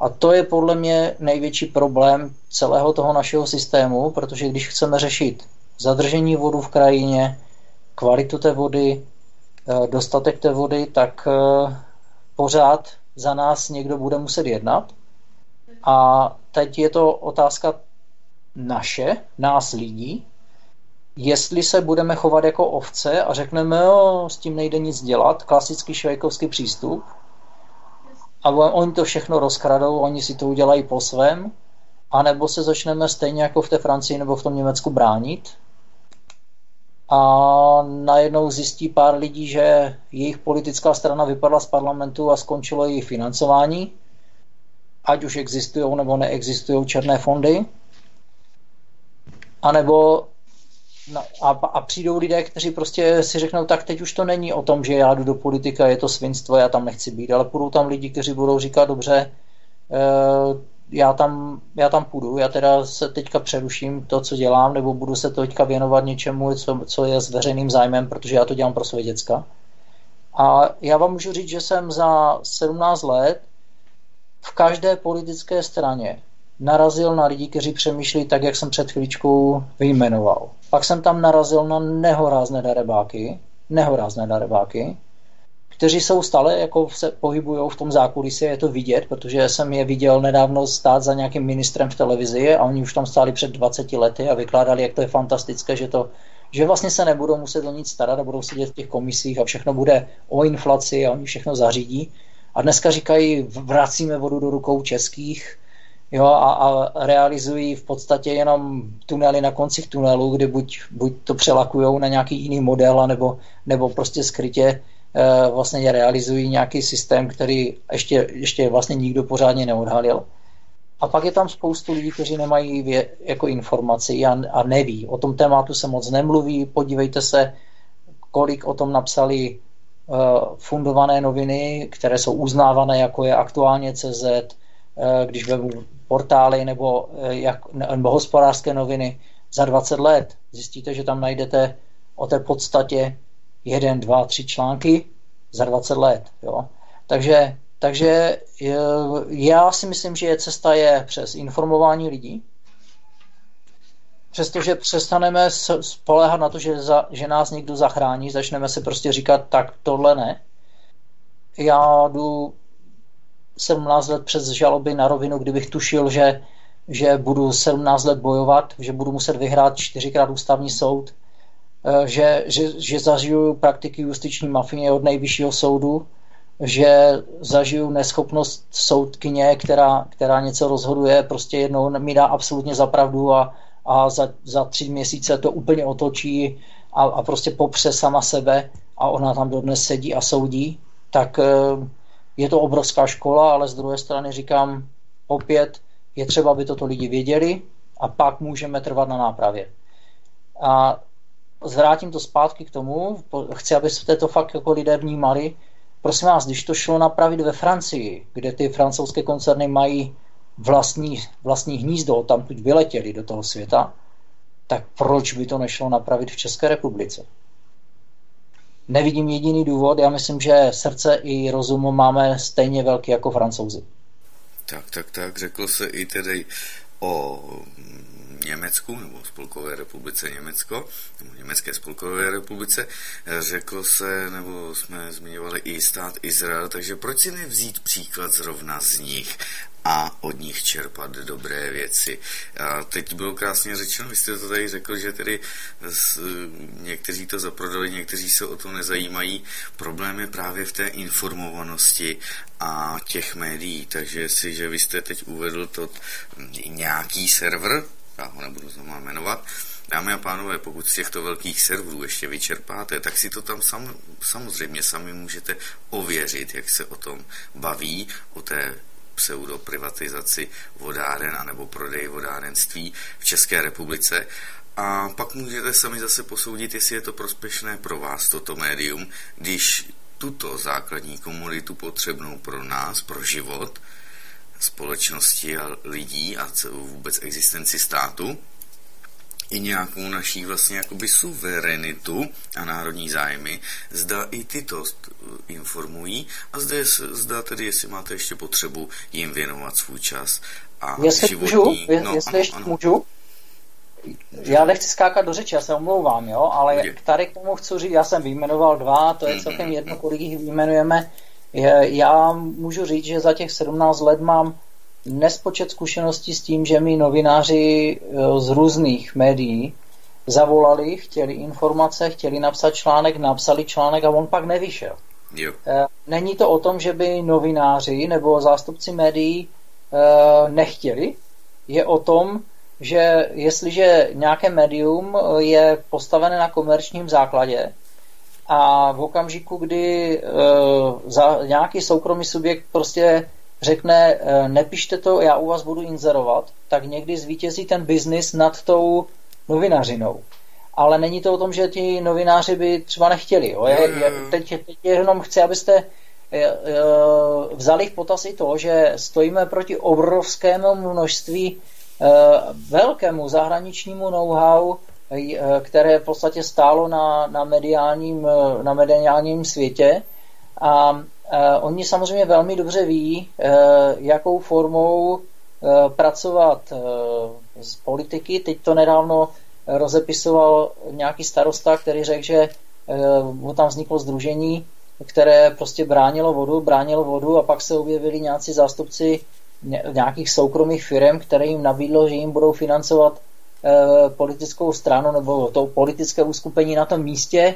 A to je podle mě největší problém celého toho našeho systému, protože když chceme řešit zadržení vodu v krajině, kvalitu té vody, eh, dostatek té vody, tak eh, pořád za nás někdo bude muset jednat. A teď je to otázka naše, nás lidí, jestli se budeme chovat jako ovce a řekneme, jo, s tím nejde nic dělat, klasický švejkovský přístup, a oni to všechno rozkradou, oni si to udělají po svém, anebo se začneme stejně jako v té Francii nebo v tom Německu bránit a najednou zjistí pár lidí, že jejich politická strana vypadla z parlamentu a skončilo jejich financování, ať už existují nebo neexistují černé fondy, anebo a, a přijdou lidé, kteří prostě si řeknou, tak teď už to není o tom, že já jdu do politika, je to svinstvo, já tam nechci být, ale půjdou tam lidi, kteří budou říkat, dobře, eh, já tam, já tam půjdu, já teda se teďka přeruším to, co dělám, nebo budu se teďka věnovat něčemu, co, co je s veřejným zájmem, protože já to dělám pro své děcka. A já vám můžu říct, že jsem za 17 let v každé politické straně narazil na lidi, kteří přemýšlí tak, jak jsem před chvíličkou vyjmenoval. Pak jsem tam narazil na nehorázné darebáky, nehorázné darebáky, kteří jsou stále, jako se pohybují v tom zákulisí, je to vidět, protože jsem je viděl nedávno stát za nějakým ministrem v televizi a oni už tam stáli před 20 lety a vykládali, jak to je fantastické, že to že vlastně se nebudou muset o nic starat a budou sedět v těch komisích a všechno bude o inflaci a oni všechno zařídí. A dneska říkají, vracíme vodu do rukou českých, jo, a, a realizují v podstatě jenom tunely na koncích tunelu, kdy buď, buď to přelakují na nějaký jiný model, nebo, nebo prostě skrytě vlastně realizují nějaký systém, který ještě, ještě vlastně nikdo pořádně neodhalil. A pak je tam spoustu lidí, kteří nemají vě, jako informaci a, a neví. O tom tématu se moc nemluví. Podívejte se, kolik o tom napsali uh, fundované noviny, které jsou uznávané, jako je aktuálně CZ, uh, když vezmu portály nebo, eh, jak, nebo hospodářské noviny za 20 let. Zjistíte, že tam najdete o té podstatě jeden, dva, tři články za 20 let. Jo? Takže, takže já si myslím, že cesta je přes informování lidí, přestože přestaneme spolehat na to, že, za, že nás někdo zachrání, začneme si prostě říkat, tak tohle ne. Já jdu 17 let přes žaloby na rovinu, kdybych tušil, že, že budu 17 let bojovat, že budu muset vyhrát čtyřikrát ústavní soud, že, že, že zažiju praktiky justiční mafie od nejvyššího soudu, že zažiju neschopnost soudkyně, která, která něco rozhoduje, prostě jednou mi dá absolutně zapravdu a, a za, za tři měsíce to úplně otočí a, a prostě popře sama sebe a ona tam dodnes sedí a soudí, tak eh, je to obrovská škola, ale z druhé strany říkám opět, je třeba, aby toto lidi věděli a pak můžeme trvat na nápravě. A zvrátím to zpátky k tomu, chci, aby se to fakt jako lidé vnímali. Prosím vás, když to šlo napravit ve Francii, kde ty francouzské koncerny mají vlastní, vlastní hnízdo, tam tuď vyletěli do toho světa, tak proč by to nešlo napravit v České republice? nevidím jediný důvod. Já myslím, že srdce i rozum máme stejně velký jako francouzi.
Tak, tak, tak. Řekl se i tedy o Německu nebo Spolkové republice Německo, nebo Německé spolkové republice, řekl se, nebo jsme zmiňovali i stát Izrael, takže proč si nevzít příklad zrovna z nich a od nich čerpat dobré věci. A teď bylo krásně řečeno, vy jste to tady řekl, že tedy z, někteří to zaprodali, někteří se o to nezajímají. Problém je právě v té informovanosti a těch médií, takže si, že vy jste teď uvedl to nějaký server, já ho nebudu znovu jmenovat, Dámy a pánové, pokud z těchto velkých serverů ještě vyčerpáte, tak si to tam sam, samozřejmě sami můžete ověřit, jak se o tom baví, o té pseudoprivatizaci vodáren anebo prodej vodárenství v České republice. A pak můžete sami zase posoudit, jestli je to prospěšné pro vás, toto médium, když tuto základní komunitu potřebnou pro nás, pro život, společnosti a lidí a vůbec existenci státu, i nějakou naší vlastně jakoby suverenitu a národní zájmy, zda i tyto informují a zda, zda tedy, jestli máte ještě potřebu jim věnovat svůj čas a
jestli životní... Můžu, no, jestli ano, ještě ano. můžu, já nechci skákat do řeči, já se omlouvám, jo, ale tady k tomu chci říct, já jsem vyjmenoval dva, to je celkem jedno, kolik jich vyjmenujeme. Já můžu říct, že za těch 17 let mám nespočet zkušeností s tím, že mi novináři e, z různých médií zavolali, chtěli informace, chtěli napsat článek, napsali článek a on pak nevyšel.
Jo.
E, není to o tom, že by novináři nebo zástupci médií e, nechtěli, je o tom, že jestliže nějaké médium je postavené na komerčním základě a v okamžiku, kdy za nějaký soukromý subjekt prostě řekne, eh, nepište to, já u vás budu inzerovat, tak někdy zvítězí ten biznis nad tou novinařinou. Ale není to o tom, že ti novináři by třeba nechtěli. Jo? Je, je, teď, teď jenom chci, abyste eh, eh, vzali v potaz i to, že stojíme proti obrovskému množství velkému zahraničnímu know-how, které v podstatě stálo na, na, mediálním, na mediálním světě. A Uh, oni samozřejmě velmi dobře ví, jakou formou pracovat z politiky. Teď to nedávno rozepisoval nějaký starosta, který řekl, že mu tam vzniklo združení, které prostě bránilo vodu, bránilo vodu a pak se objevili nějací zástupci nějakých soukromých firm, které jim nabídlo, že jim budou financovat politickou stranu nebo to politické uskupení na tom místě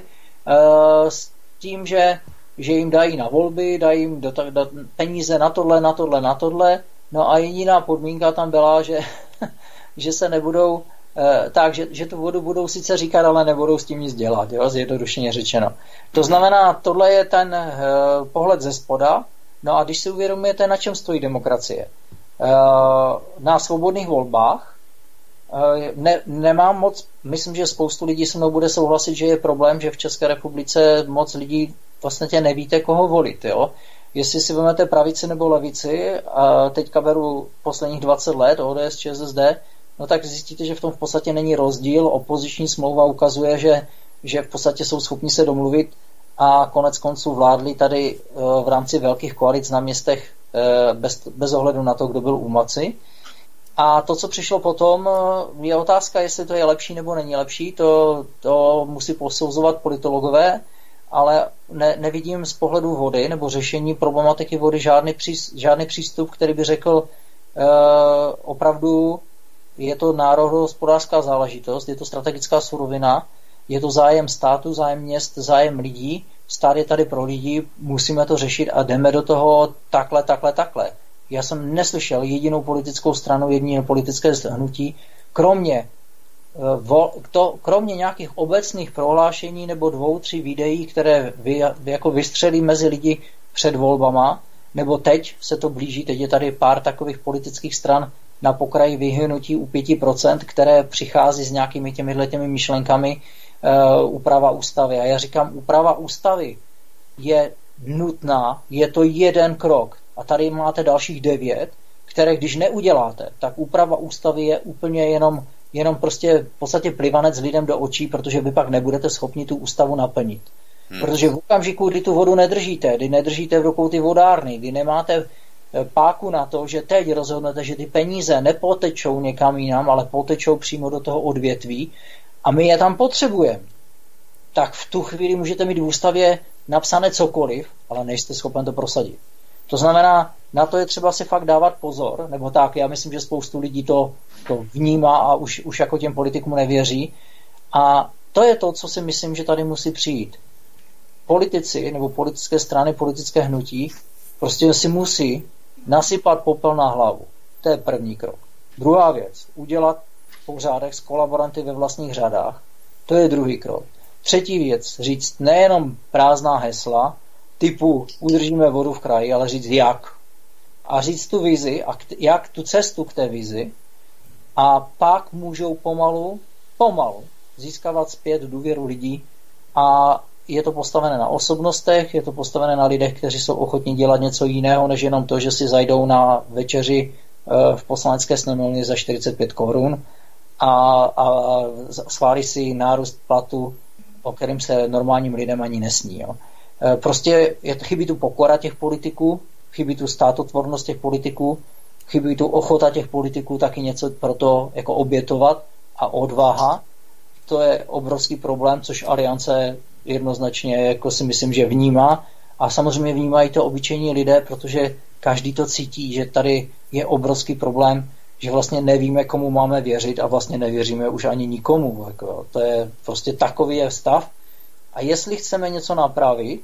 s tím, že že jim dají na volby, dají jim do, do, peníze na tohle, na tohle, na tohle. No a jediná podmínka tam byla, že, *laughs* že se nebudou eh, tak, že, že tu vodu budou sice říkat, ale nebudou s tím nic dělat, jo, zjednodušeně řečeno. To znamená, tohle je ten eh, pohled ze spoda, no a když si uvědomujete, na čem stojí demokracie. Eh, na svobodných volbách eh, ne, nemám moc, myslím, že spoustu lidí se mnou bude souhlasit, že je problém, že v České republice moc lidí vlastně nevíte, koho volit. Jo? Jestli si vezmete pravici nebo levici, a teďka beru posledních 20 let ODS, ČSSD, no tak zjistíte, že v tom v podstatě není rozdíl. Opoziční smlouva ukazuje, že, že v podstatě jsou schopni se domluvit a konec konců vládli tady eh, v rámci velkých koalic na městech eh, bez, bez ohledu na to, kdo byl u moci. A to, co přišlo potom, eh, je otázka, jestli to je lepší nebo není lepší. To, to musí posouzovat politologové ale ne, nevidím z pohledu vody nebo řešení problematiky vody žádný, pří, žádný přístup, který by řekl e, opravdu je to národohospodářská záležitost, je to strategická surovina, je to zájem státu, zájem měst, zájem lidí, stát je tady pro lidi, musíme to řešit a jdeme do toho takhle, takhle, takhle. Já jsem neslyšel jedinou politickou stranu, jediné politické hnutí, kromě to, kromě nějakých obecných prohlášení nebo dvou, tři videí, které vy, jako vystřelí mezi lidi před volbama, nebo teď se to blíží, teď je tady pár takových politických stran na pokraji vyhnutí u 5%, které přichází s nějakými těmi těmi myšlenkami uh, úprava ústavy. A já říkám, úprava ústavy je nutná, je to jeden krok. A tady máte dalších devět, které když neuděláte, tak úprava ústavy je úplně jenom jenom prostě v podstatě plivanec lidem do očí, protože vy pak nebudete schopni tu ústavu naplnit. Hmm. Protože v okamžiku, kdy tu vodu nedržíte, kdy nedržíte v rukou ty vodárny, kdy nemáte eh, páku na to, že teď rozhodnete, že ty peníze nepotečou někam jinam, ale potečou přímo do toho odvětví a my je tam potřebujeme, tak v tu chvíli můžete mít v ústavě napsané cokoliv, ale nejste schopen to prosadit. To znamená, na to je třeba si fakt dávat pozor, nebo tak, já myslím, že spoustu lidí to, to vnímá a už, už jako těm politikům nevěří. A to je to, co si myslím, že tady musí přijít. Politici nebo politické strany, politické hnutí prostě si musí nasypat popel na hlavu. To je první krok. Druhá věc, udělat pořádek s kolaboranty ve vlastních řadách. To je druhý krok. Třetí věc, říct nejenom prázdná hesla, typu udržíme vodu v kraji, ale říct jak. A říct tu vizi a jak tu cestu k té vizi. A pak můžou pomalu pomalu získávat zpět důvěru lidí a je to postavené na osobnostech, je to postavené na lidech, kteří jsou ochotní dělat něco jiného, než jenom to, že si zajdou na večeři eh, v poslanecké sněmovně za 45 korun a, a schválí si nárůst platu, o kterým se normálním lidem ani nesní. Jo. Eh, prostě je, chybí tu pokora těch politiků, chybí tu státotvornost těch politiků, chybí tu ochota těch politiků taky něco pro to jako obětovat a odvaha. To je obrovský problém, což aliance jednoznačně jako si myslím, že vnímá. A samozřejmě vnímají to obyčejní lidé, protože každý to cítí, že tady je obrovský problém, že vlastně nevíme, komu máme věřit a vlastně nevěříme už ani nikomu. Jako, to je prostě takový je stav. A jestli chceme něco napravit,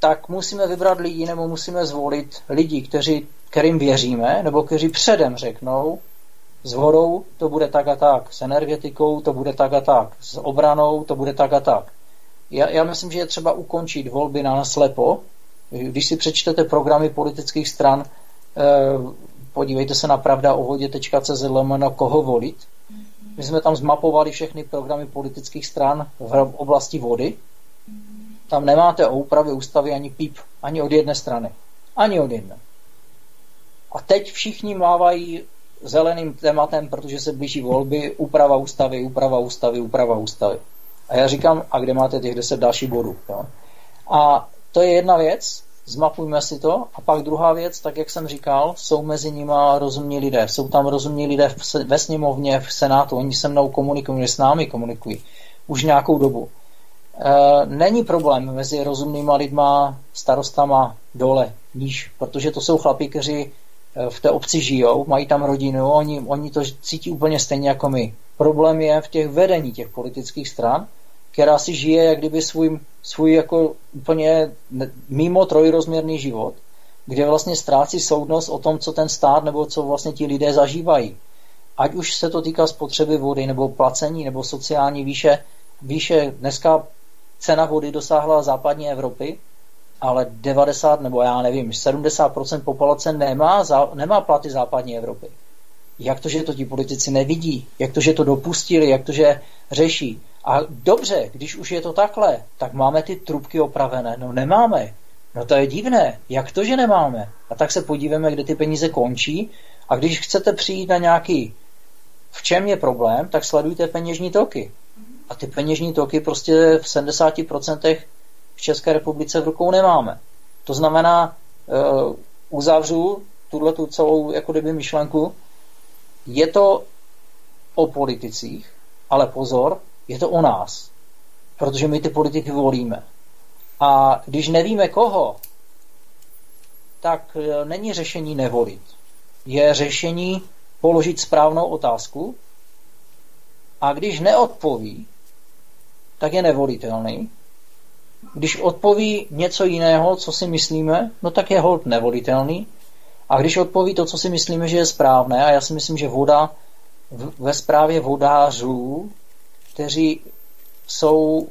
tak musíme vybrat lidi nebo musíme zvolit lidi, kteří, kterým věříme, nebo kteří předem řeknou, s vodou to bude tak a tak, s energetikou to bude tak a tak, s obranou to bude tak a tak. Já, já myslím, že je třeba ukončit volby na naslepo. Když si přečtete programy politických stran, eh, podívejte se na pravda o vodě.cz koho volit. My jsme tam zmapovali všechny programy politických stran v oblasti vody. Tam nemáte o úpravě ústavy ani píp, ani od jedné strany. Ani od jedné. A teď všichni mávají zeleným tématem, protože se blíží volby, úprava ústavy, úprava ústavy, úprava ústavy. A já říkám, a kde máte těch 10 dalších bodů? Jo? A to je jedna věc, zmapujme si to. A pak druhá věc, tak jak jsem říkal, jsou mezi nimi rozumní lidé. Jsou tam rozumní lidé ve sněmovně, v senátu, oni se mnou komunikují, s námi komunikují už nějakou dobu. E, není problém mezi rozumnýma lidma, starostama dole, níž, protože to jsou chlapi, kteří v té obci žijou, mají tam rodinu, oni, oni to cítí úplně stejně jako my. Problém je v těch vedení těch politických stran, která si žije jak kdyby svůj, svůj jako úplně mimo trojrozměrný život, kde vlastně ztrácí soudnost o tom, co ten stát nebo co vlastně ti lidé zažívají. Ať už se to týká spotřeby vody nebo placení nebo sociální výše, výše dneska cena vody dosáhla západní Evropy, ale 90 nebo já nevím, 70% populace nemá, nemá platy západní Evropy. Jak to, že to ti politici nevidí? Jak to, že to dopustili? Jak to, že řeší? A dobře, když už je to takhle, tak máme ty trubky opravené. No nemáme. No to je divné. Jak to, že nemáme? A tak se podívejme, kde ty peníze končí. A když chcete přijít na nějaký, v čem je problém, tak sledujte peněžní toky. A ty peněžní toky prostě v 70% v České republice v rukou nemáme. To znamená, uh, uzavřu tuhle tu celou jako kdyby myšlenku, je to o politicích, ale pozor, je to o nás. Protože my ty politiky volíme. A když nevíme koho, tak e, není řešení nevolit. Je řešení položit správnou otázku a když neodpoví, tak je nevolitelný když odpoví něco jiného, co si myslíme, no tak je hold nevolitelný. A když odpoví to, co si myslíme, že je správné, a já si myslím, že voda ve zprávě vodářů, kteří jsou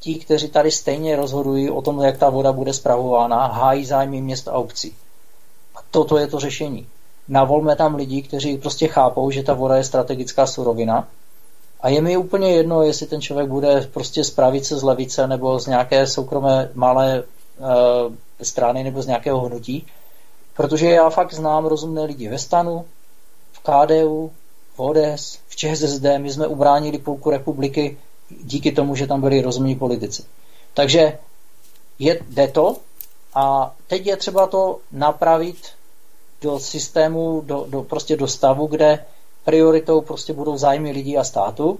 ti, kteří tady stejně rozhodují o tom, jak ta voda bude zpravována, hájí zájmy měst a obcí. A toto je to řešení. Navolme tam lidi, kteří prostě chápou, že ta voda je strategická surovina a je mi úplně jedno, jestli ten člověk bude prostě z pravice, z levice nebo z nějaké soukromé malé uh, strany nebo z nějakého hnutí, protože já fakt znám rozumné lidi ve stanu, v KDU, ODS, v ČSSD, my jsme ubránili půlku republiky díky tomu, že tam byli rozumní politici. Takže je, jde to a teď je třeba to napravit do systému, do, do, prostě do stavu, kde prioritou prostě budou zájmy lidí a státu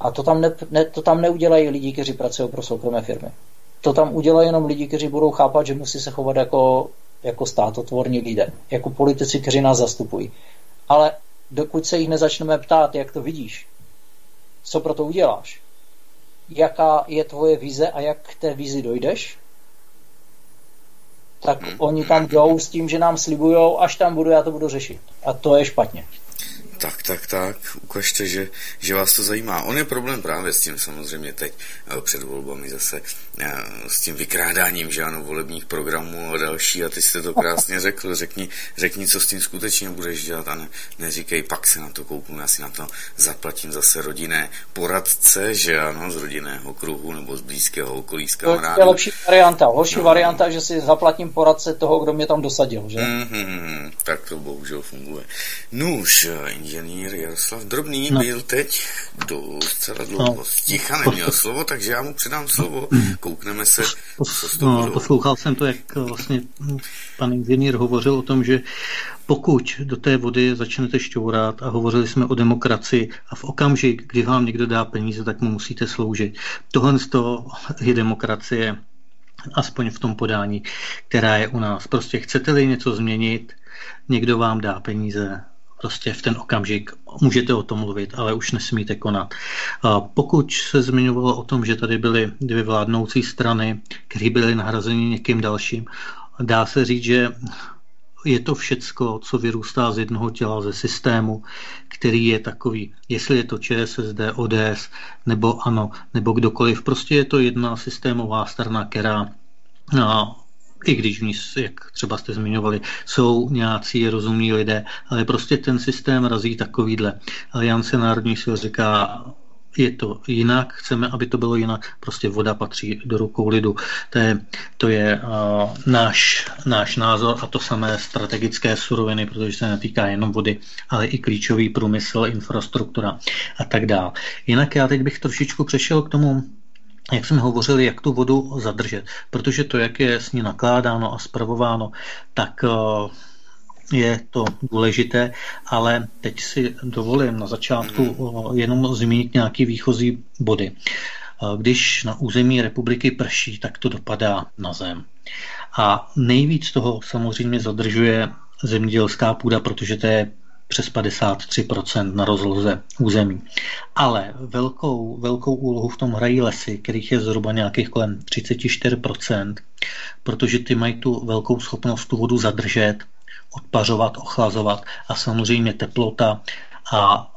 a to tam, ne, ne, to tam neudělají lidi, kteří pracují pro soukromé firmy. To tam udělají jenom lidi, kteří budou chápat, že musí se chovat jako, jako státotvorní lidé, jako politici, kteří nás zastupují. Ale dokud se jich nezačneme ptát, jak to vidíš, co pro to uděláš, jaká je tvoje vize a jak k té vizi dojdeš, tak oni tam jdou s tím, že nám slibujou, až tam budu, já to budu řešit. A to je špatně.
Tak, tak, tak, ukažte, že, že vás to zajímá. On je problém právě s tím samozřejmě teď eh, před volbami zase eh, s tím vykrádáním, že ano, volebních programů a další a ty jste to krásně řekl, řekni, řekni, co s tím skutečně budeš dělat a ne, neříkej, pak se na to kouknu, já si na to zaplatím zase rodinné poradce, že ano, z rodinného kruhu nebo z blízkého okolí, z kamarádů.
To je lepší varianta, horší no. varianta, že si zaplatím poradce toho, kdo mě tam dosadil, že?
Mm-hmm, tak to bohužel funguje. Nuž, inženýr Jaroslav Drobný no. byl teď docela dlouho no. sticha, neměl slovo, takže já mu předám slovo, koukneme se, co s
no, Poslouchal jsem to, jak vlastně pan inženýr hovořil o tom, že pokud do té vody začnete šťourat a hovořili jsme o demokracii a v okamžik, kdy vám někdo dá peníze, tak mu musíte sloužit. Tohle je demokracie, aspoň v tom podání, která je u nás. Prostě chcete-li něco změnit, někdo vám dá peníze, prostě v ten okamžik můžete o tom mluvit, ale už nesmíte konat. Pokud se zmiňovalo o tom, že tady byly dvě vládnoucí strany, které byly nahrazeny někým dalším, dá se říct, že je to všecko, co vyrůstá z jednoho těla, ze systému, který je takový, jestli je to ČSSD, ODS, nebo ANO, nebo kdokoliv. Prostě je to jedna systémová strana, která i když v ní, jak třeba jste zmiňovali, jsou nějací rozumní lidé, ale prostě ten systém razí takovýhle. Aliance národní sil říká, je to jinak, chceme, aby to bylo jinak, prostě voda patří do rukou lidu. To je, to je uh, náš, náš názor a to samé strategické suroviny, protože se netýká jenom vody, ale i klíčový průmysl, infrastruktura a tak dále. Jinak já teď bych trošičku přešel k tomu, jak jsme hovořili, jak tu vodu zadržet. Protože to, jak je s ní nakládáno a spravováno, tak uh, je to důležité, ale teď si dovolím na začátku jenom zmínit nějaký výchozí body. Když na území republiky prší, tak to dopadá na zem. A nejvíc toho samozřejmě zadržuje zemědělská půda, protože to je přes 53% na rozloze území. Ale velkou, velkou úlohu v tom hrají lesy, kterých je zhruba nějakých kolem 34%, protože ty mají tu velkou schopnost tu vodu zadržet odpařovat, ochlazovat a samozřejmě teplota a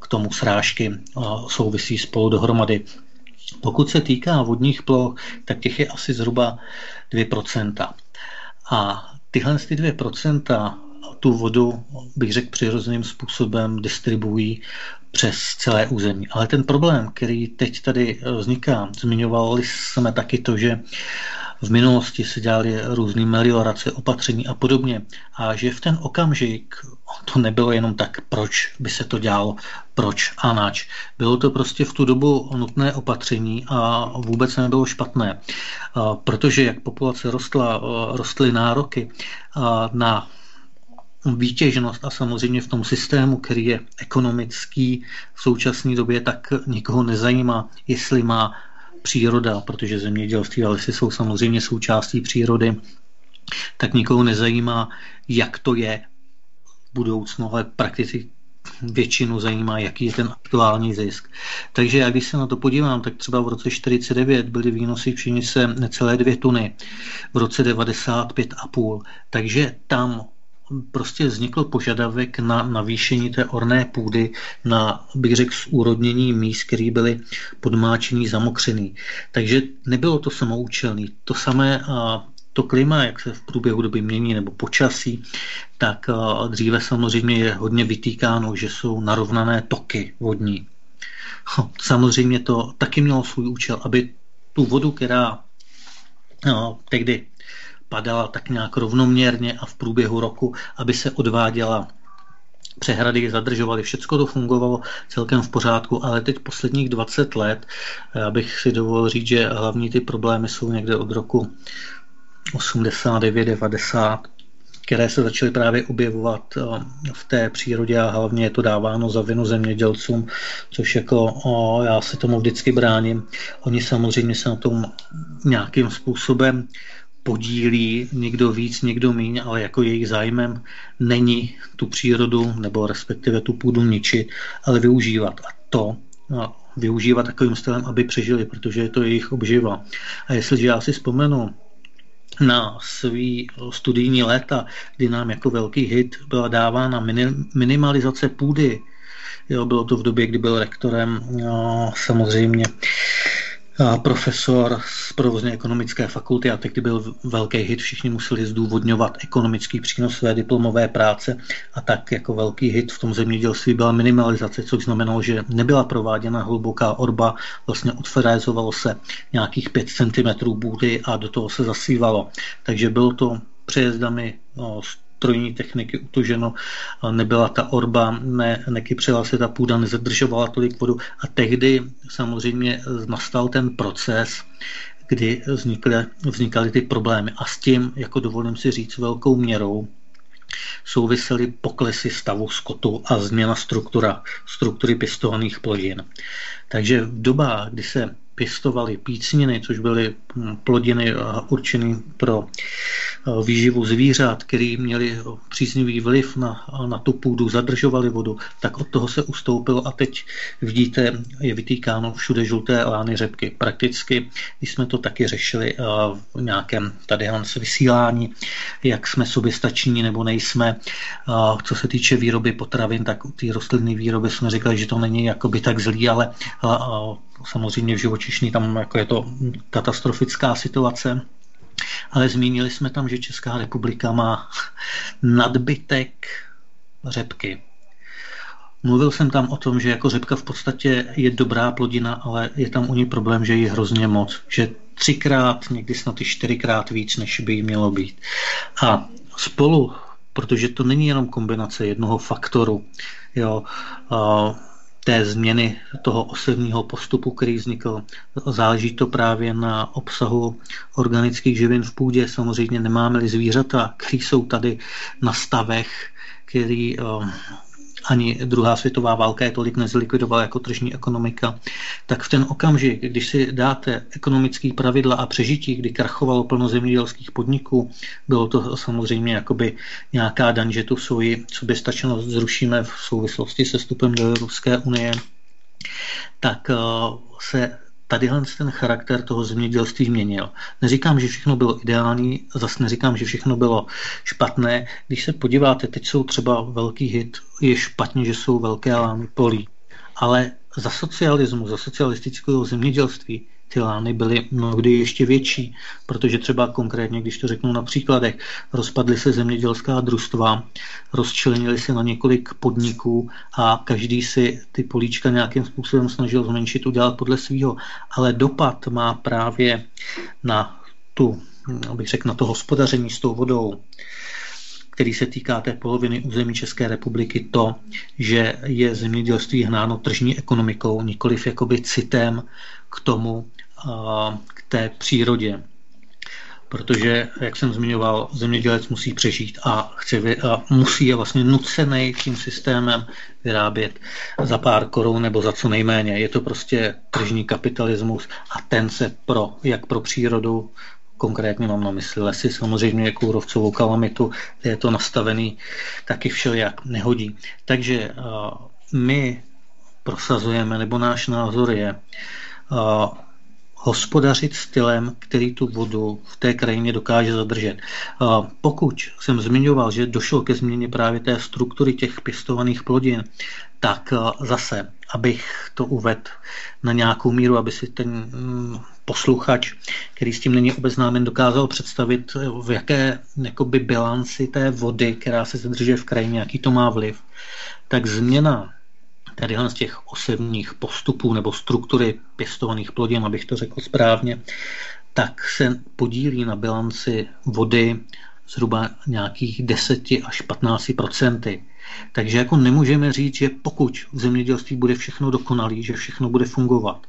k tomu srážky souvisí spolu dohromady. Pokud se týká vodních ploch, tak těch je asi zhruba 2%. A tyhle ty 2% tu vodu, bych řekl, přirozeným způsobem distribuují přes celé území. Ale ten problém, který teď tady vzniká, zmiňovali jsme taky to, že v minulosti se dělali různé meliorace, opatření a podobně. A že v ten okamžik to nebylo jenom tak, proč by se to dělalo, proč a nač. Bylo to prostě v tu dobu nutné opatření a vůbec nebylo špatné. Protože jak populace rostla, rostly nároky na výtěžnost a samozřejmě v tom systému, který je ekonomický v současné době, tak nikoho nezajímá, jestli má příroda, protože zemědělství a lesy jsou samozřejmě součástí přírody, tak nikoho nezajímá, jak to je v budoucnu, ale prakticky většinu zajímá, jaký je ten aktuální zisk. Takže já když se na to podívám, tak třeba v roce 49 byly výnosy pšenice necelé dvě tuny, v roce 95,5. Takže tam prostě vznikl požadavek na navýšení té orné půdy na, bych řekl, zúrodnění míst, které byly podmáčený, zamokřený. Takže nebylo to samoučelný. To samé a to klima, jak se v průběhu doby mění, nebo počasí, tak dříve samozřejmě je hodně vytýkáno, že jsou narovnané toky vodní. Samozřejmě to taky mělo svůj účel, aby tu vodu, která tehdy padala tak nějak rovnoměrně a v průběhu roku, aby se odváděla přehrady zadržovaly, všechno to fungovalo celkem v pořádku, ale teď posledních 20 let, abych si dovolil říct, že hlavní ty problémy jsou někde od roku 89-90, které se začaly právě objevovat eh, v té přírodě a hlavně je to dáváno za vinu zemědělcům, což jako já se tomu vždycky bráním. Oni samozřejmě se na tom nějakým způsobem podílí někdo víc, někdo míň, ale jako jejich zájmem není tu přírodu nebo respektive tu půdu ničit, ale využívat. A to no, využívat takovým stylem, aby přežili, protože je to jejich obživa. A jestliže já si vzpomenu na svý studijní léta, kdy nám jako velký hit byla dávána minimalizace půdy. Jo, bylo to v době, kdy byl rektorem jo, samozřejmě profesor z provozně ekonomické fakulty a tehdy byl velký hit, všichni museli zdůvodňovat ekonomický přínos své diplomové práce a tak jako velký hit v tom zemědělství byla minimalizace, což znamenalo, že nebyla prováděna hluboká orba, vlastně odfrézovalo se nějakých 5 cm bůdy a do toho se zasívalo. Takže bylo to přejezdami no, strojní techniky utoženo, nebyla ta orba, ne, nekypřela se ta půda, nezadržovala tolik vodu a tehdy samozřejmě nastal ten proces, kdy vznikly, vznikaly ty problémy. A s tím, jako dovolím si říct, velkou měrou souvisely poklesy stavu skotu a změna struktura, struktury pěstovaných plodin. Takže v dobách, kdy se pěstovali pícniny, což byly hm, plodiny určené pro eh, výživu zvířat, které měly příznivý vliv na, na tu půdu, zadržovali vodu, tak od toho se ustoupilo a teď vidíte, je vytýkáno všude žluté lány řepky. Prakticky, když jsme to taky řešili eh, v nějakém tady vysílání, jak jsme soběstační nebo nejsme, eh, co se týče výroby potravin, tak té rostlinné výroby jsme říkali, že to není jakoby tak zlý, ale samozřejmě v živočišní tam jako je to katastrofická situace, ale zmínili jsme tam, že Česká republika má nadbytek řepky. Mluvil jsem tam o tom, že jako řepka v podstatě je dobrá plodina, ale je tam u ní problém, že je hrozně moc. Že třikrát, někdy snad i čtyřikrát víc, než by jí mělo být. A spolu, protože to není jenom kombinace jednoho faktoru, jo, té změny toho osevního postupu, který vznikl. Záleží to právě na obsahu organických živin v půdě. Samozřejmě nemáme-li zvířata, které jsou tady na stavech, který eh, ani druhá světová válka je tolik nezlikvidovala jako tržní ekonomika, tak v ten okamžik, když si dáte ekonomické pravidla a přežití, kdy krachovalo plno zemědělských podniků, bylo to samozřejmě jakoby nějaká daň, že tu svoji soběstačnost zrušíme v souvislosti se vstupem do Evropské unie, tak eh, se tadyhle ten charakter toho zemědělství změnil. Neříkám, že všechno bylo ideální, zase neříkám, že všechno bylo špatné. Když se podíváte, teď jsou třeba velký hit, je špatně, že jsou velké lámy polí. Ale za socialismu, za socialistického zemědělství ty lány byly mnohdy ještě větší, protože třeba konkrétně, když to řeknu na příkladech, rozpadly se zemědělská družstva, rozčlenili se na několik podniků a každý si ty políčka nějakým způsobem snažil zmenšit, udělat podle svého. Ale dopad má právě na tu, abych řekl, na to hospodaření s tou vodou, který se týká té poloviny území České republiky, to, že je zemědělství hnáno tržní ekonomikou, nikoliv jakoby citem k tomu, k té přírodě. Protože, jak jsem zmiňoval, zemědělec musí přežít a, chce a musí je vlastně nucený tím systémem vyrábět za pár korun nebo za co nejméně. Je to prostě tržní kapitalismus a ten se pro, jak pro přírodu, konkrétně mám na mysli lesy, samozřejmě jako kůrovcovou kalamitu, je to nastavený taky všelijak nehodí. Takže my prosazujeme, nebo náš názor je, hospodařit stylem, který tu vodu v té krajině dokáže zadržet. Pokud jsem zmiňoval, že došlo ke změně právě té struktury těch pěstovaných plodin, tak zase, abych to uvedl na nějakou míru, aby si ten mm, posluchač, který s tím není obeznámen, dokázal představit, v jaké jakoby, bilanci té vody, která se zadržuje v krajině, jaký to má vliv, tak změna tady z těch osevních postupů nebo struktury pěstovaných plodin, abych to řekl správně, tak se podílí na bilanci vody zhruba nějakých 10 až 15 procenty. Takže jako nemůžeme říct, že pokud v zemědělství bude všechno dokonalý, že všechno bude fungovat.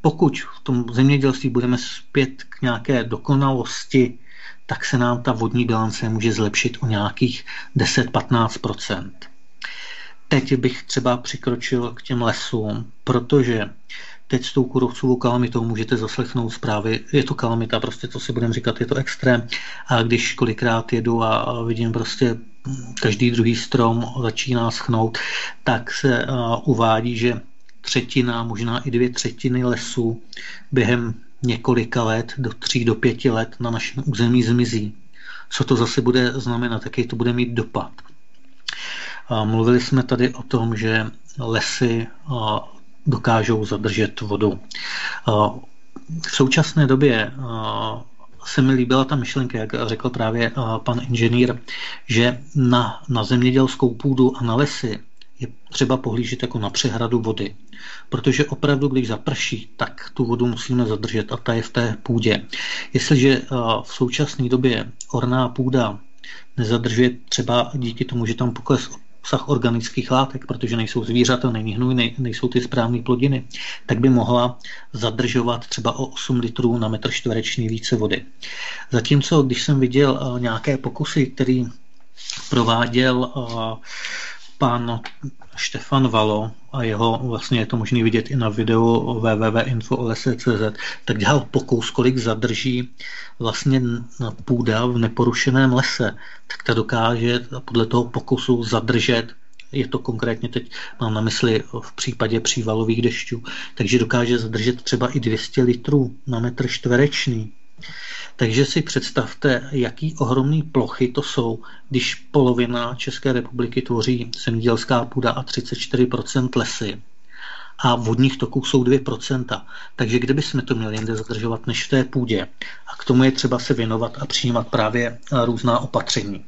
Pokud v tom zemědělství budeme zpět k nějaké dokonalosti, tak se nám ta vodní bilance může zlepšit o nějakých 10-15 teď bych třeba přikročil k těm lesům, protože teď s tou kurovcovou kalamitou můžete zaslechnout zprávy. Je to kalamita, prostě co si budeme říkat, je to extrém. A když kolikrát jedu a vidím prostě každý druhý strom začíná schnout, tak se uvádí, že třetina, možná i dvě třetiny lesů během několika let, do tří, do pěti let na našem území zmizí. Co to zase bude znamenat, jaký to bude mít dopad. Mluvili jsme tady o tom, že lesy dokážou zadržet vodu. V současné době se mi líbila ta myšlenka, jak řekl právě pan inženýr, že na, na zemědělskou půdu a na lesy je třeba pohlížet jako na přehradu vody. Protože opravdu, když zaprší, tak tu vodu musíme zadržet a ta je v té půdě. Jestliže v současné době orná půda nezadržuje třeba díky tomu, že tam pokles obsah organických látek, protože nejsou zvířata, není hnůj, nejsou ty správné plodiny, tak by mohla zadržovat třeba o 8 litrů na metr čtvereční více vody. Zatímco, když jsem viděl nějaké pokusy, který prováděl pan Štefan Valo a jeho, vlastně je to možné vidět i na videu www.info.lse.cz, tak dělal pokus, kolik zadrží vlastně půda v neporušeném lese, tak ta dokáže podle toho pokusu zadržet je to konkrétně teď, mám na mysli v případě přívalových dešťů, takže dokáže zadržet třeba i 200 litrů na metr čtvereční. Takže si představte, jaký ohromný plochy to jsou, když polovina České republiky tvoří zemědělská půda a 34% lesy a vodních toků jsou 2%. Takže kde bychom to měli jinde zadržovat než v té půdě? A k tomu je třeba se věnovat a přijímat právě různá opatření.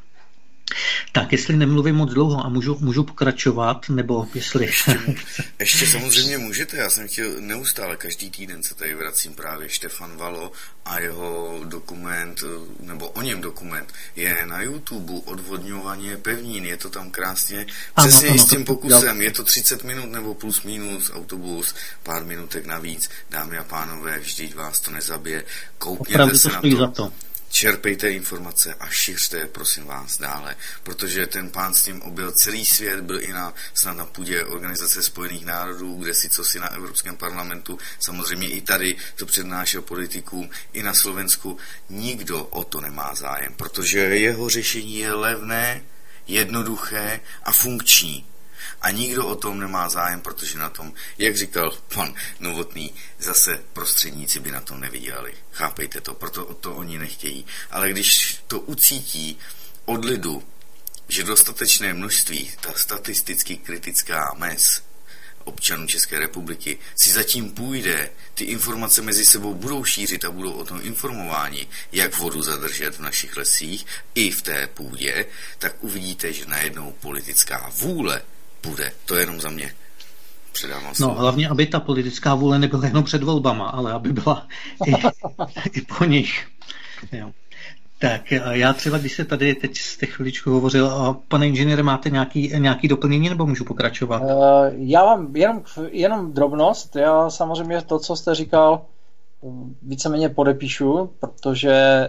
Tak, jestli nemluvím moc dlouho a můžu, můžu pokračovat, nebo jestli...
Ještě, *laughs* ještě samozřejmě můžete, já jsem chtěl neustále, každý týden se tady vracím právě Štefan Valo a jeho dokument, nebo o něm dokument, je na YouTube odvodňování pevnín, je to tam krásně, přesně ano, ano, s tím pokusem, je to 30 minut nebo plus minus, autobus, pár minutek navíc, dámy a pánové, vždyť vás to nezabije, koukněte se na to. Za to čerpejte informace a šiřte, prosím vás, dále, protože ten pán s tím objel celý svět, byl i na, snad na půdě Organizace spojených národů, kde si co si na Evropském parlamentu, samozřejmě i tady to přednášel politikům, i na Slovensku. Nikdo o to nemá zájem, protože jeho řešení je levné, jednoduché a funkční. A nikdo o tom nemá zájem, protože na tom, jak říkal pan Novotný, zase prostředníci by na tom nevydělali. Chápejte to, proto to oni nechtějí. Ale když to ucítí od lidu, že dostatečné množství, ta statisticky kritická mez občanů České republiky si zatím půjde, ty informace mezi sebou budou šířit a budou o tom informováni, jak vodu zadržet v našich lesích i v té půdě, tak uvidíte, že najednou politická vůle bude. To je jenom za mě. Předávám
no, hlavně, aby ta politická vůle nebyla jenom před volbama, ale aby byla i, i po nich. Jo. Tak já třeba, když se tady teď jste chviličku hovořil, pane inženýre, máte nějaký, nějaký doplnění nebo můžu pokračovat? Uh,
já mám jenom, jenom drobnost. Já samozřejmě to, co jste říkal, víceméně podepíšu, protože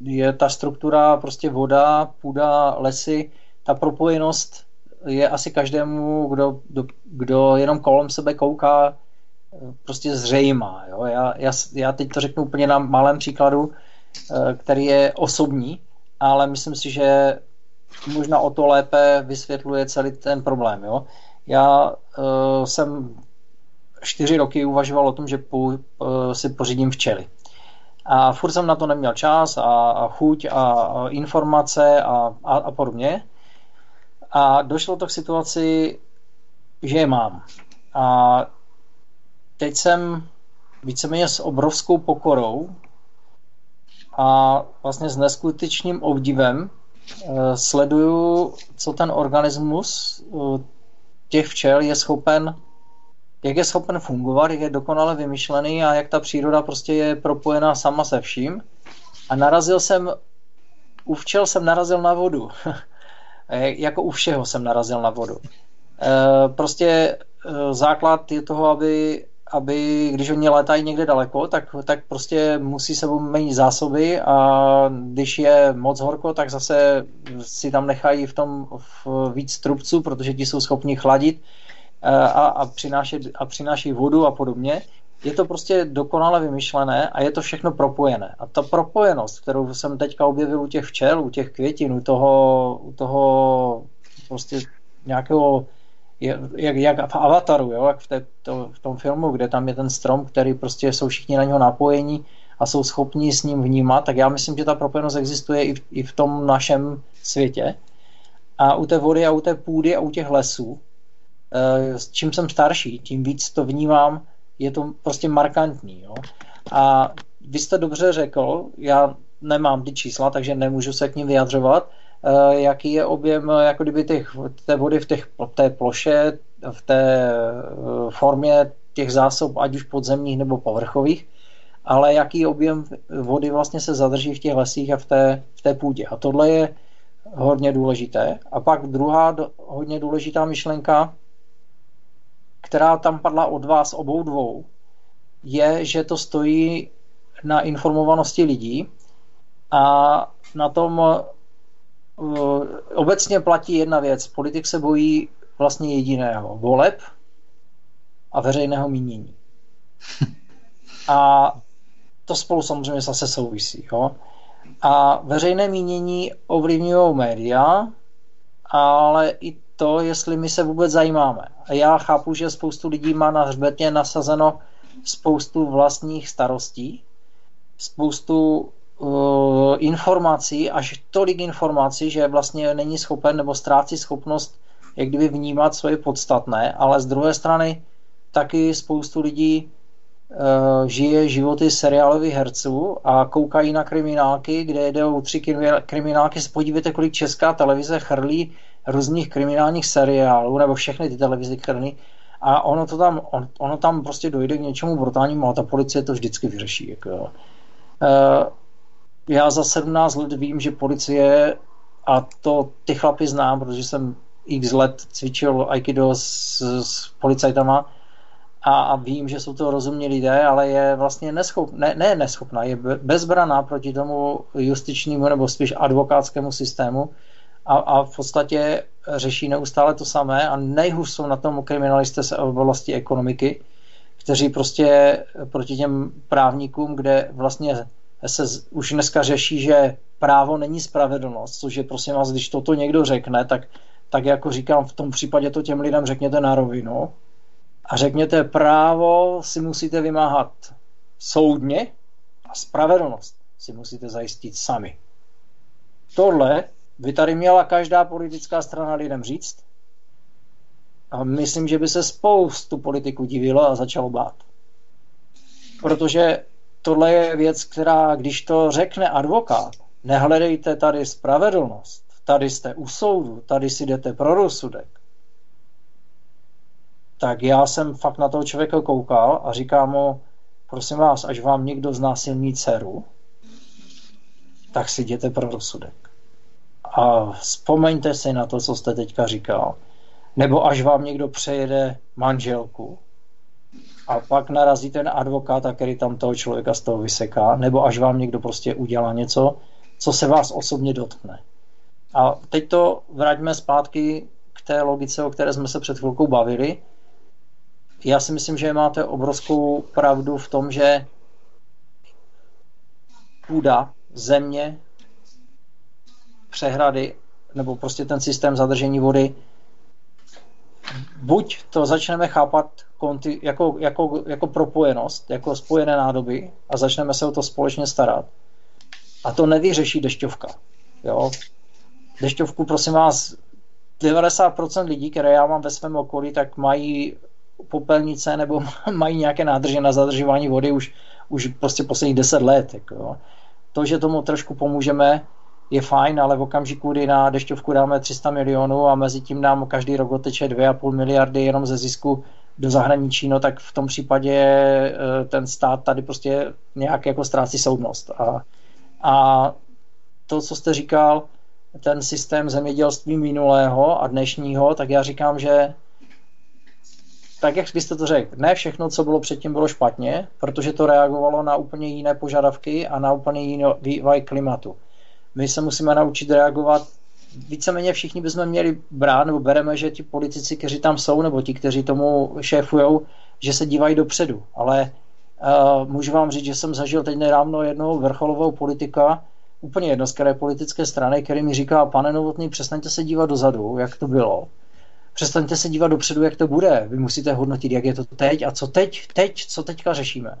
je ta struktura prostě voda, půda, lesy, ta propojenost je asi každému, kdo, kdo, kdo jenom kolem sebe kouká, prostě zřejmá. Jo? Já, já, já teď to řeknu úplně na malém příkladu, eh, který je osobní, ale myslím si, že možná o to lépe vysvětluje celý ten problém. Jo? Já uh, jsem čtyři roky uvažoval o tom, že pů, uh, si pořídím včely. A furt jsem na to neměl čas a, a chuť a, a informace a, a, a podobně. A došlo to k situaci, že je mám. A teď jsem víceméně s obrovskou pokorou a vlastně s neskutečným obdivem eh, sleduju, co ten organismus eh, těch včel je schopen, jak je schopen fungovat, jak je dokonale vymyšlený a jak ta příroda prostě je propojená sama se vším. A narazil jsem, u včel jsem narazil na vodu. *laughs* jako u všeho jsem narazil na vodu. E, prostě e, základ je toho, aby, aby když oni létají někde daleko, tak, tak prostě musí sebou mít zásoby a když je moc horko, tak zase si tam nechají v tom v víc trubců, protože ti jsou schopni chladit a, a, přinášet, a přináší vodu a podobně je to prostě dokonale vymyšlené a je to všechno propojené. A ta propojenost, kterou jsem teďka objevil u těch včel, u těch květin, u toho, u toho prostě nějakého jak, jak v Avataru, jo, jak v, té, to, v tom filmu, kde tam je ten strom, který prostě jsou všichni na něho napojení a jsou schopni s ním vnímat, tak já myslím, že ta propojenost existuje i v, i v tom našem světě. A u té vody a u té půdy a u těch lesů, eh, s čím jsem starší, tím víc to vnímám, je to prostě markantní. Jo? A vy jste dobře řekl, já nemám ty čísla, takže nemůžu se k ním vyjadřovat, eh, jaký je objem jako kdyby těch, té vody v těch, té ploše, v té eh, formě těch zásob, ať už podzemních nebo povrchových, ale jaký objem vody vlastně se zadrží v těch lesích a v té, v té půdě. A tohle je hodně důležité. A pak druhá hodně důležitá myšlenka, která tam padla od vás obou dvou, je, že to stojí na informovanosti lidí a na tom uh, obecně platí jedna věc. Politik se bojí vlastně jediného. Voleb a veřejného mínění. *laughs* A to spolu samozřejmě zase souvisí. Jo? A veřejné mínění ovlivňují média, ale i to, jestli my se vůbec zajímáme. A já chápu, že spoustu lidí má na hřbetě nasazeno spoustu vlastních starostí, spoustu uh, informací, až tolik informací, že vlastně není schopen nebo ztrácí schopnost jak kdyby vnímat, co je podstatné, ale z druhé strany taky spoustu lidí uh, žije životy seriálových herců a koukají na kriminálky, kde jdou tři kriminálky. Podívejte, kolik česká televize chrlí různých kriminálních seriálů, nebo všechny ty televize chrlí a ono, to tam, on, ono tam prostě dojde k něčemu brutálnímu a ta policie to vždycky vyřeší. Jako, uh, já za 17 let vím, že policie, a to ty chlapy znám, protože jsem x let cvičil aikido s, s policajtama a, a vím, že jsou to rozumní lidé, ale je vlastně neschop, ne, ne neschopná, je bezbraná proti tomu justičnímu nebo spíš advokátskému systému a, a v podstatě řeší neustále to samé a nejhůř jsou na tom kriminalisté v oblasti ekonomiky, kteří prostě proti těm právníkům, kde vlastně se už dneska řeší, že právo není spravedlnost, což je prosím vás, když toto někdo řekne, tak, tak jako říkám, v tom případě to těm lidem řekněte na rovinu a řekněte, právo si musíte vymáhat soudně a spravedlnost si musíte zajistit sami. Tohle by tady měla každá politická strana lidem říct. A myslím, že by se spoustu politiků divilo a začalo bát. Protože tohle je věc, která, když to řekne advokát, nehledejte tady spravedlnost, tady jste u soudu, tady si jdete pro rozsudek, tak já jsem fakt na toho člověka koukal a říkám mu, prosím vás, až vám někdo znásilní dceru, tak si jděte pro rozsudek. A vzpomeňte si na to, co jste teďka říkal. Nebo až vám někdo přejede manželku a pak narazí ten advokáta, který tam toho člověka z toho vyseká, nebo až vám někdo prostě udělá něco, co se vás osobně dotkne. A teď to vraťme zpátky k té logice, o které jsme se před chvilkou bavili. Já si myslím, že máte obrovskou pravdu v tom, že půda, země, přehrady nebo prostě ten systém zadržení vody, buď to začneme chápat konti, jako, jako, jako propojenost, jako spojené nádoby a začneme se o to společně starat. A to nevyřeší dešťovka. Jo? Dešťovku, prosím vás, 90% lidí, které já mám ve svém okolí, tak mají popelnice nebo *laughs* mají nějaké nádrže na zadržování vody už, už prostě posledních 10 let. Jako, jo. To, že tomu trošku pomůžeme, je fajn, ale v okamžiku, kdy na dešťovku dáme 300 milionů a mezi tím nám každý rok oteče 2,5 miliardy jenom ze zisku do zahraničí, no tak v tom případě eh, ten stát tady prostě nějak jako ztrácí soudnost. A, a to, co jste říkal, ten systém zemědělství minulého a dnešního, tak já říkám, že tak, jak byste to řekl, ne všechno, co bylo předtím, bylo špatně, protože to reagovalo na úplně jiné požadavky a na úplně jiný vývoj klimatu my se musíme naučit reagovat víceméně všichni bychom měli brát, nebo bereme, že ti politici, kteří tam jsou, nebo ti, kteří tomu šéfují, že se dívají dopředu. Ale uh, můžu vám říct, že jsem zažil teď nedávno jednoho vrcholového politika, úplně jedno z které politické strany, který mi říká, pane Novotný, přestaňte se dívat dozadu, jak to bylo. přestaňte se dívat dopředu, jak to bude. Vy musíte hodnotit, jak je to teď a co teď, teď, co teďka řešíme.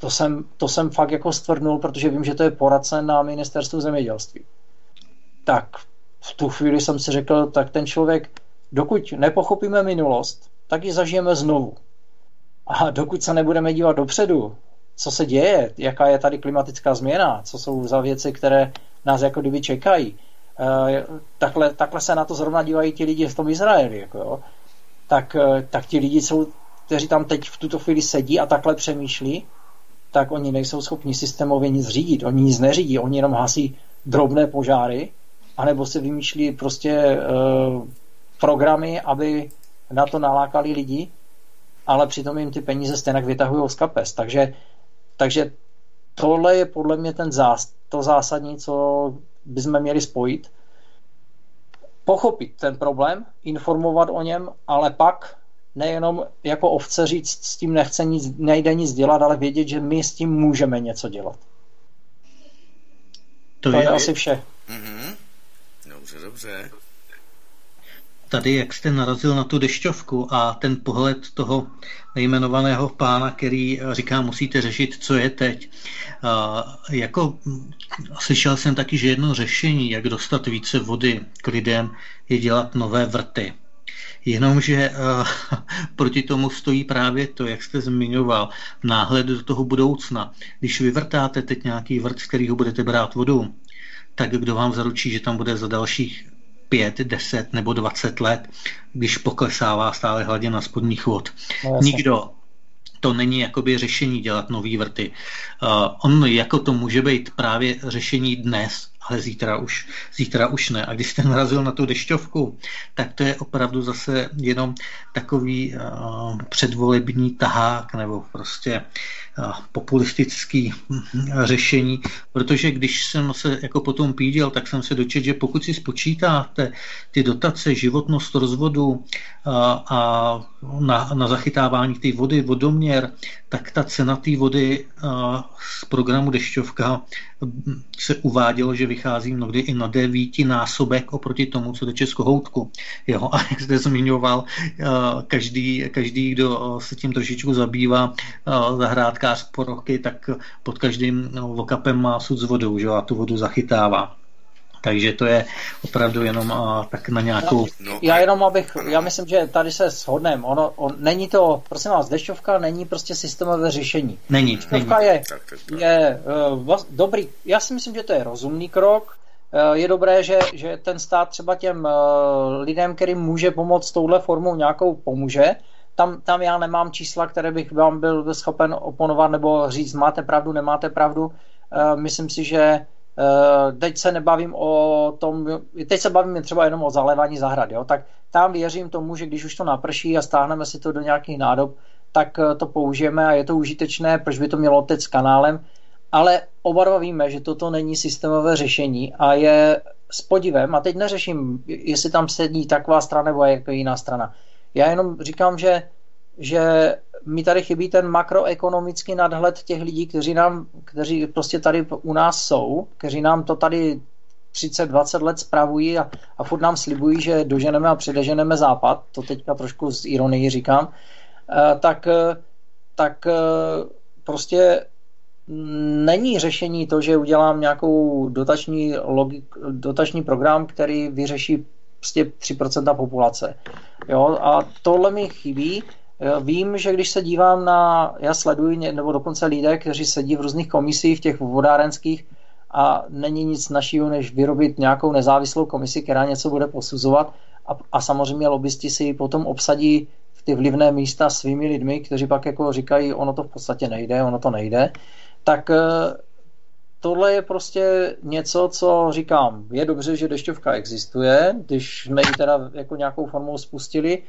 To jsem, to jsem fakt jako stvrdnul, protože vím, že to je poradce na ministerstvu zemědělství. Tak v tu chvíli jsem si řekl, tak ten člověk, dokud nepochopíme minulost, tak ji zažijeme znovu. A dokud se nebudeme dívat dopředu, co se děje, jaká je tady klimatická změna, co jsou za věci, které nás jako kdyby čekají, eh, takhle, takhle se na to zrovna dívají ti lidi v tom Izraeli, jako jo. Tak, eh, tak ti lidi jsou, kteří tam teď v tuto chvíli sedí a takhle přemýšlí, tak oni nejsou schopni systémově nic řídit. Oni nic neřídí, oni jenom hasí drobné požáry, anebo se vymýšlí prostě uh, programy, aby na to nalákali lidi, ale přitom jim ty peníze stejně vytahují z kapes. Takže, takže tohle je podle mě ten zás, to zásadní, co bychom měli spojit. Pochopit ten problém, informovat o něm, ale pak nejenom jako ovce říct, s tím nechce nic, nejde nic dělat, ale vědět, že my s tím můžeme něco dělat. To, to je, je asi vše. Mm-hmm.
Dobře, dobře.
Tady, jak jste narazil na tu dešťovku a ten pohled toho nejmenovaného pána, který říká, musíte řešit, co je teď. A jako slyšel jsem taky, že jedno řešení, jak dostat více vody k lidem, je dělat nové vrty. Jenomže uh, *laughs* proti tomu stojí právě to, jak jste zmiňoval, náhled do toho budoucna. Když vyvrtáte teď nějaký vrt, z kterého budete brát vodu, tak kdo vám zaručí, že tam bude za dalších 5, 10 nebo 20 let, když poklesává stále hladina spodních vod. No, Nikdo. To není jakoby řešení dělat nový vrty. Uh, on jako to může být právě řešení dnes, ale zítra už, zítra už ne. A když jste narazil na tu dešťovku, tak to je opravdu zase jenom takový uh, předvolební tahák nebo prostě populistický hm, řešení, protože když jsem se jako potom píděl, tak jsem se dočetl, že pokud si spočítáte ty dotace, životnost rozvodu a, a na, na zachytávání té vody, vodoměr, tak ta cena té vody a, z programu Dešťovka hm, se uvádělo, že vychází mnohdy i na devíti násobek oproti tomu, co teče z kohoutku. Jo, a jak jste zmiňoval, každý, každý, kdo se tím trošičku zabývá, zahrádka rybář po roky, tak pod každým no, vokapem má sud s vodou že? a tu vodu zachytává. Takže to je opravdu jenom a, tak na nějakou...
No, já jenom abych, já myslím, že tady se shodneme. Ono, on, není to, prosím vás, dešťovka není prostě systémové řešení.
Není.
Dešťovka
není.
je, je uh, dobrý, já si myslím, že to je rozumný krok. Uh, je dobré, že, že ten stát třeba těm uh, lidem, kterým může pomoct touhle formou nějakou pomůže, tam, tam já nemám čísla, které bych vám byl schopen oponovat nebo říct, máte pravdu, nemáte pravdu. Uh, myslím si, že uh, teď se nebavím o tom, teď se bavím třeba jenom o zalévání zahrad, jo? tak tam věřím tomu, že když už to naprší a stáhneme si to do nějakých nádob, tak uh, to použijeme a je to užitečné, proč by to mělo teď s kanálem, ale oba dva víme, že toto není systémové řešení a je s podivem, a teď neřeším, jestli tam sedí taková strana nebo jako jiná strana. Já jenom říkám, že, že mi tady chybí ten makroekonomický nadhled těch lidí, kteří nám, kteří prostě tady u nás jsou, kteří nám to tady 30-20 let spravují a, a furt nám slibují, že doženeme a předeženeme západ, to teďka trošku z ironii říkám, eh, tak, eh, tak eh, prostě není řešení to, že udělám nějakou dotační, logik, dotační program, který vyřeší prostě 3% populace. Jo? A tohle mi chybí. Vím, že když se dívám na, já sleduji, nebo dokonce lidé, kteří sedí v různých komisích, v těch vodárenských, a není nic našího, než vyrobit nějakou nezávislou komisi, která něco bude posuzovat a, a samozřejmě lobbysti si potom obsadí v ty vlivné místa svými lidmi, kteří pak jako říkají, ono to v podstatě nejde, ono to nejde, tak tohle je prostě něco, co říkám, je dobře, že dešťovka existuje, když jsme ji teda jako nějakou formou spustili,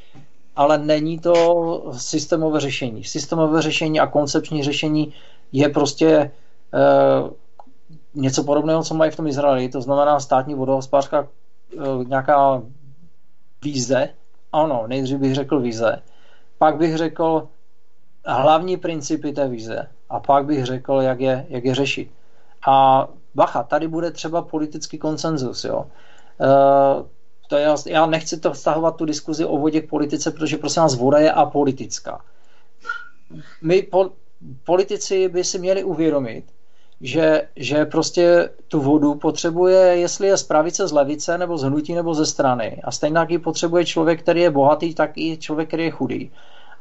ale není to systémové řešení. Systémové řešení a koncepční řešení je prostě e, něco podobného, co mají v tom Izraeli, to znamená státní vodohospodářská e, nějaká víze, ano, nejdřív bych řekl víze, pak bych řekl hlavní principy té víze a pak bych řekl, jak je, jak je řešit. A bacha, tady bude třeba politický konsenzus. Jo. E, To je, já nechci to vztahovat tu diskuzi o vodě k politice, protože prosím vás, voda je apolitická. My po, politici by si měli uvědomit, že, že prostě tu vodu potřebuje, jestli je z pravice, z levice, nebo z hnutí, nebo ze strany. A stejně tak ji potřebuje člověk, který je bohatý, tak i člověk, který je chudý.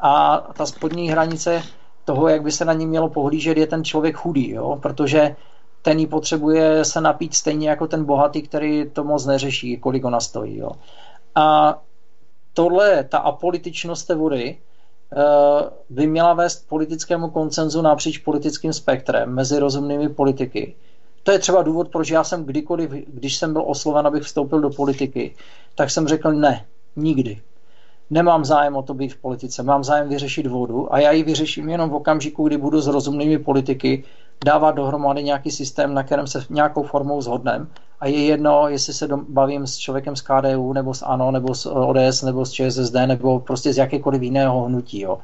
A ta spodní hranice toho, jak by se na ní mělo pohlížet, je ten člověk chudý, jo? protože ten ji potřebuje se napít stejně jako ten bohatý, který to moc neřeší, kolik ona stojí. Jo? A tohle, ta apolitičnost té vody, Eh, by měla vést politickému koncenzu napříč politickým spektrem mezi rozumnými politiky. To je třeba důvod, proč já jsem kdykoliv, když jsem byl osloven, abych vstoupil do politiky, tak jsem řekl ne, nikdy. Nemám zájem o to být v politice, mám zájem vyřešit vodu a já ji vyřeším jenom v okamžiku, kdy budu s rozumnými politiky dávat dohromady nějaký systém, na kterém se nějakou formou zhodneme a je jedno, jestli se bavím s člověkem z KDU, nebo s ANO, nebo s ODS, nebo s ČSSD, nebo prostě z jakékoliv jiného hnutí. Jo.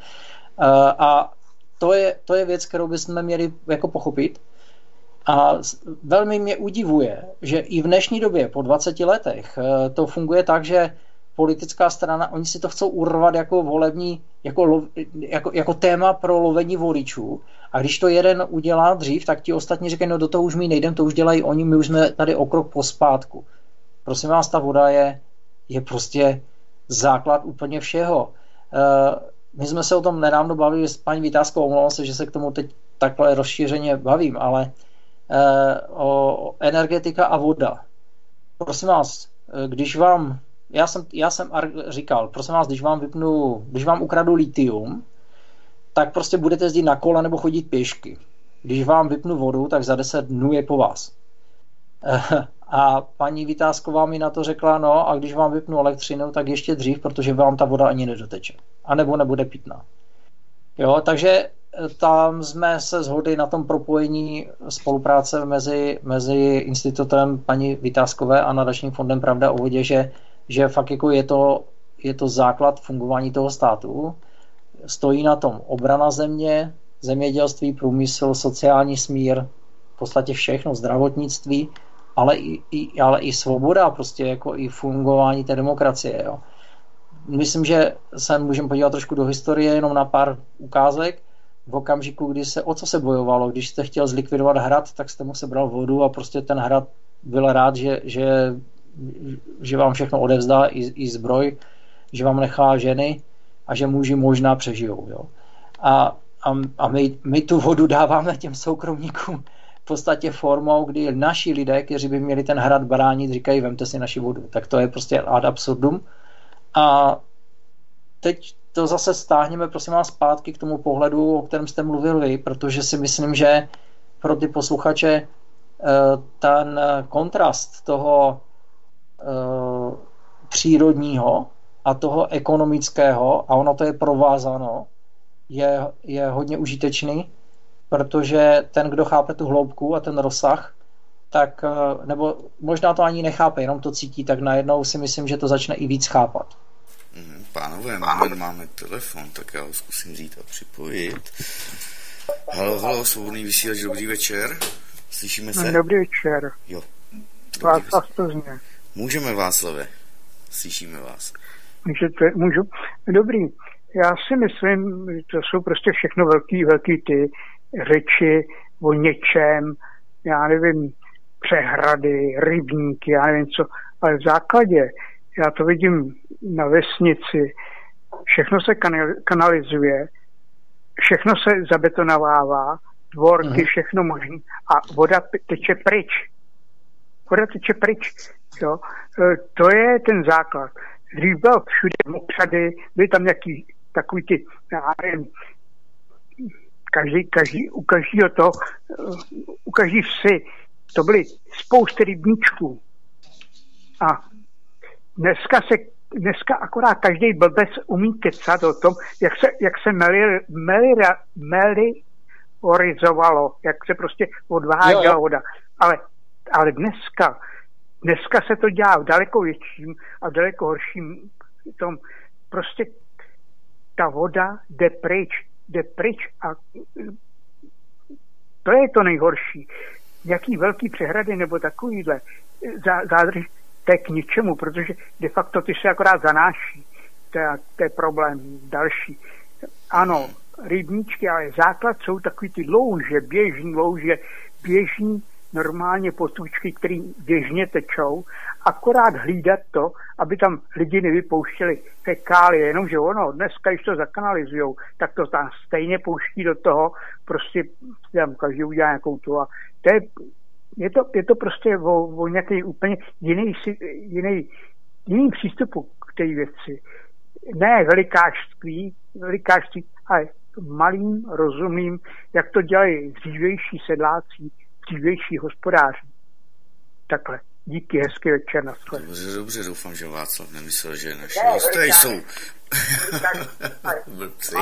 Eh, a to je, to je věc, kterou bychom měli jako pochopit. A velmi mě udivuje, že i v dnešní době, po 20 letech, eh, to funguje tak, že politická strana, oni si to chcou urvat jako volební, jako, jako, jako téma pro lovení voličů. A když to jeden udělá dřív, tak ti ostatní říkají, no do toho už my nejdem, to už dělají oni, my už jsme tady o krok pospátku. Prosím vás, ta voda je, je prostě základ úplně všeho. Eh, my jsme se o tom nedávno bavili s paní Vytázkou, omlouvám se, že se k tomu teď takhle rozšířeně bavím, ale eh, o energetika a voda. Prosím vás, eh, když vám já jsem, já jsem říkal, prosím vás, když vám vypnu, když vám ukradu litium, tak prostě budete jezdit na kole nebo chodit pěšky. Když vám vypnu vodu, tak za 10 dnů je po vás. *laughs* A paní Vytázková mi na to řekla, no a když vám vypnu elektřinu, tak ještě dřív, protože vám ta voda ani nedoteče. A nebo nebude pitná. Jo, takže eh, tam jsme se shodli na tom propojení spolupráce mezi, mezi institutem paní Vytázkové a nadačním fondem Pravda o vodě, že že fakt jako je to, je to základ fungování toho státu. Stojí na tom obrana země, zemědělství, průmysl, sociální smír, v podstatě všechno, zdravotnictví, ale i, i, ale i svoboda, prostě jako i fungování té demokracie. Jo. Myslím, že se můžeme podívat trošku do historie, jenom na pár ukázek. V okamžiku, kdy se, o co se bojovalo, když jste chtěl zlikvidovat hrad, tak jste mu sebral vodu a prostě ten hrad byl rád, že, že že vám všechno odevzdá, i, i zbroj, že vám nechá ženy a že muži možná přežijou. Jo. A, a, a my, my tu vodu dáváme těm soukromníkům v podstatě formou, kdy naši lidé, kteří by měli ten hrad bránit, říkají, vemte si naši vodu. Tak to je prostě ad absurdum. A teď to zase stáhneme, prosím vás, zpátky k tomu pohledu, o kterém jste mluvil vy, protože si myslím, že pro ty posluchače eh, ten kontrast toho Eh, přírodního a toho ekonomického, a ono to je provázáno, je, je hodně užitečný, protože ten, kdo chápe tu hloubku a ten rozsah, tak, eh, nebo možná to ani nechápe, jenom to cítí, tak najednou si myslím, že to začne i víc chápat.
Mhm, pánové, máme, máme telefon, tak já ho zkusím vzít a připojit. Halo, halo, svobodný vysílač, dobrý večer. Slyšíme se?
Dobrý večer.
Jo.
Dobrý Vás Plzně.
Můžeme, Václave. Slyšíme vás.
Můžete, můžu? Dobrý. Já si myslím, že to jsou prostě všechno velký, velký ty řeči o něčem, já nevím, přehrady, rybníky, já nevím co, ale v základě, já to vidím na vesnici, všechno se kanalizuje, všechno se zabetonovává, dvorky, mm. všechno možné a voda teče pryč. Voda teče pryč. Jo? E, to je ten základ. Dřív byl všude mokřady, byly tam nějaký takový ty, já nevím, každý, každý, u každého to, u každý vsi, to byly spousty rybníčků. A dneska se dneska akorát každý blbec umí kecat o tom, jak se, jak se meli, meli, meli orizovalo, jak se prostě odváděla voda. Ale, ale dneska Dneska se to dělá v daleko větším a v daleko horším tom. Prostě ta voda jde pryč, jde pryč a to je to nejhorší. Jaký velký přehrady nebo takovýhle zádrž, to je k ničemu, protože de facto ty se akorát zanáší. To je, to je problém další. Ano, rybníčky, ale základ jsou takový ty louže, běžní louže, běžní normálně potůčky, které běžně tečou, akorát hlídat to, aby tam lidi nevypouštěli fekálie, jenomže ono, dneska, když to zakanalizujou, tak to tam stejně pouští do toho, prostě tam každý udělá nějakou tu a to je, je to, je to prostě o, o nějaký úplně jiný, jiný, jiný přístupu k té věci. Ne velikářství, velikářství, ale malým, rozumným, jak to dělají dřívější sedláci, dřívější hospodáři. Takhle. Díky, hezký večer, na
Dobře, dobře, doufám, že Václav nemyslel, že naši ne, hosté jsou *laughs* blbci.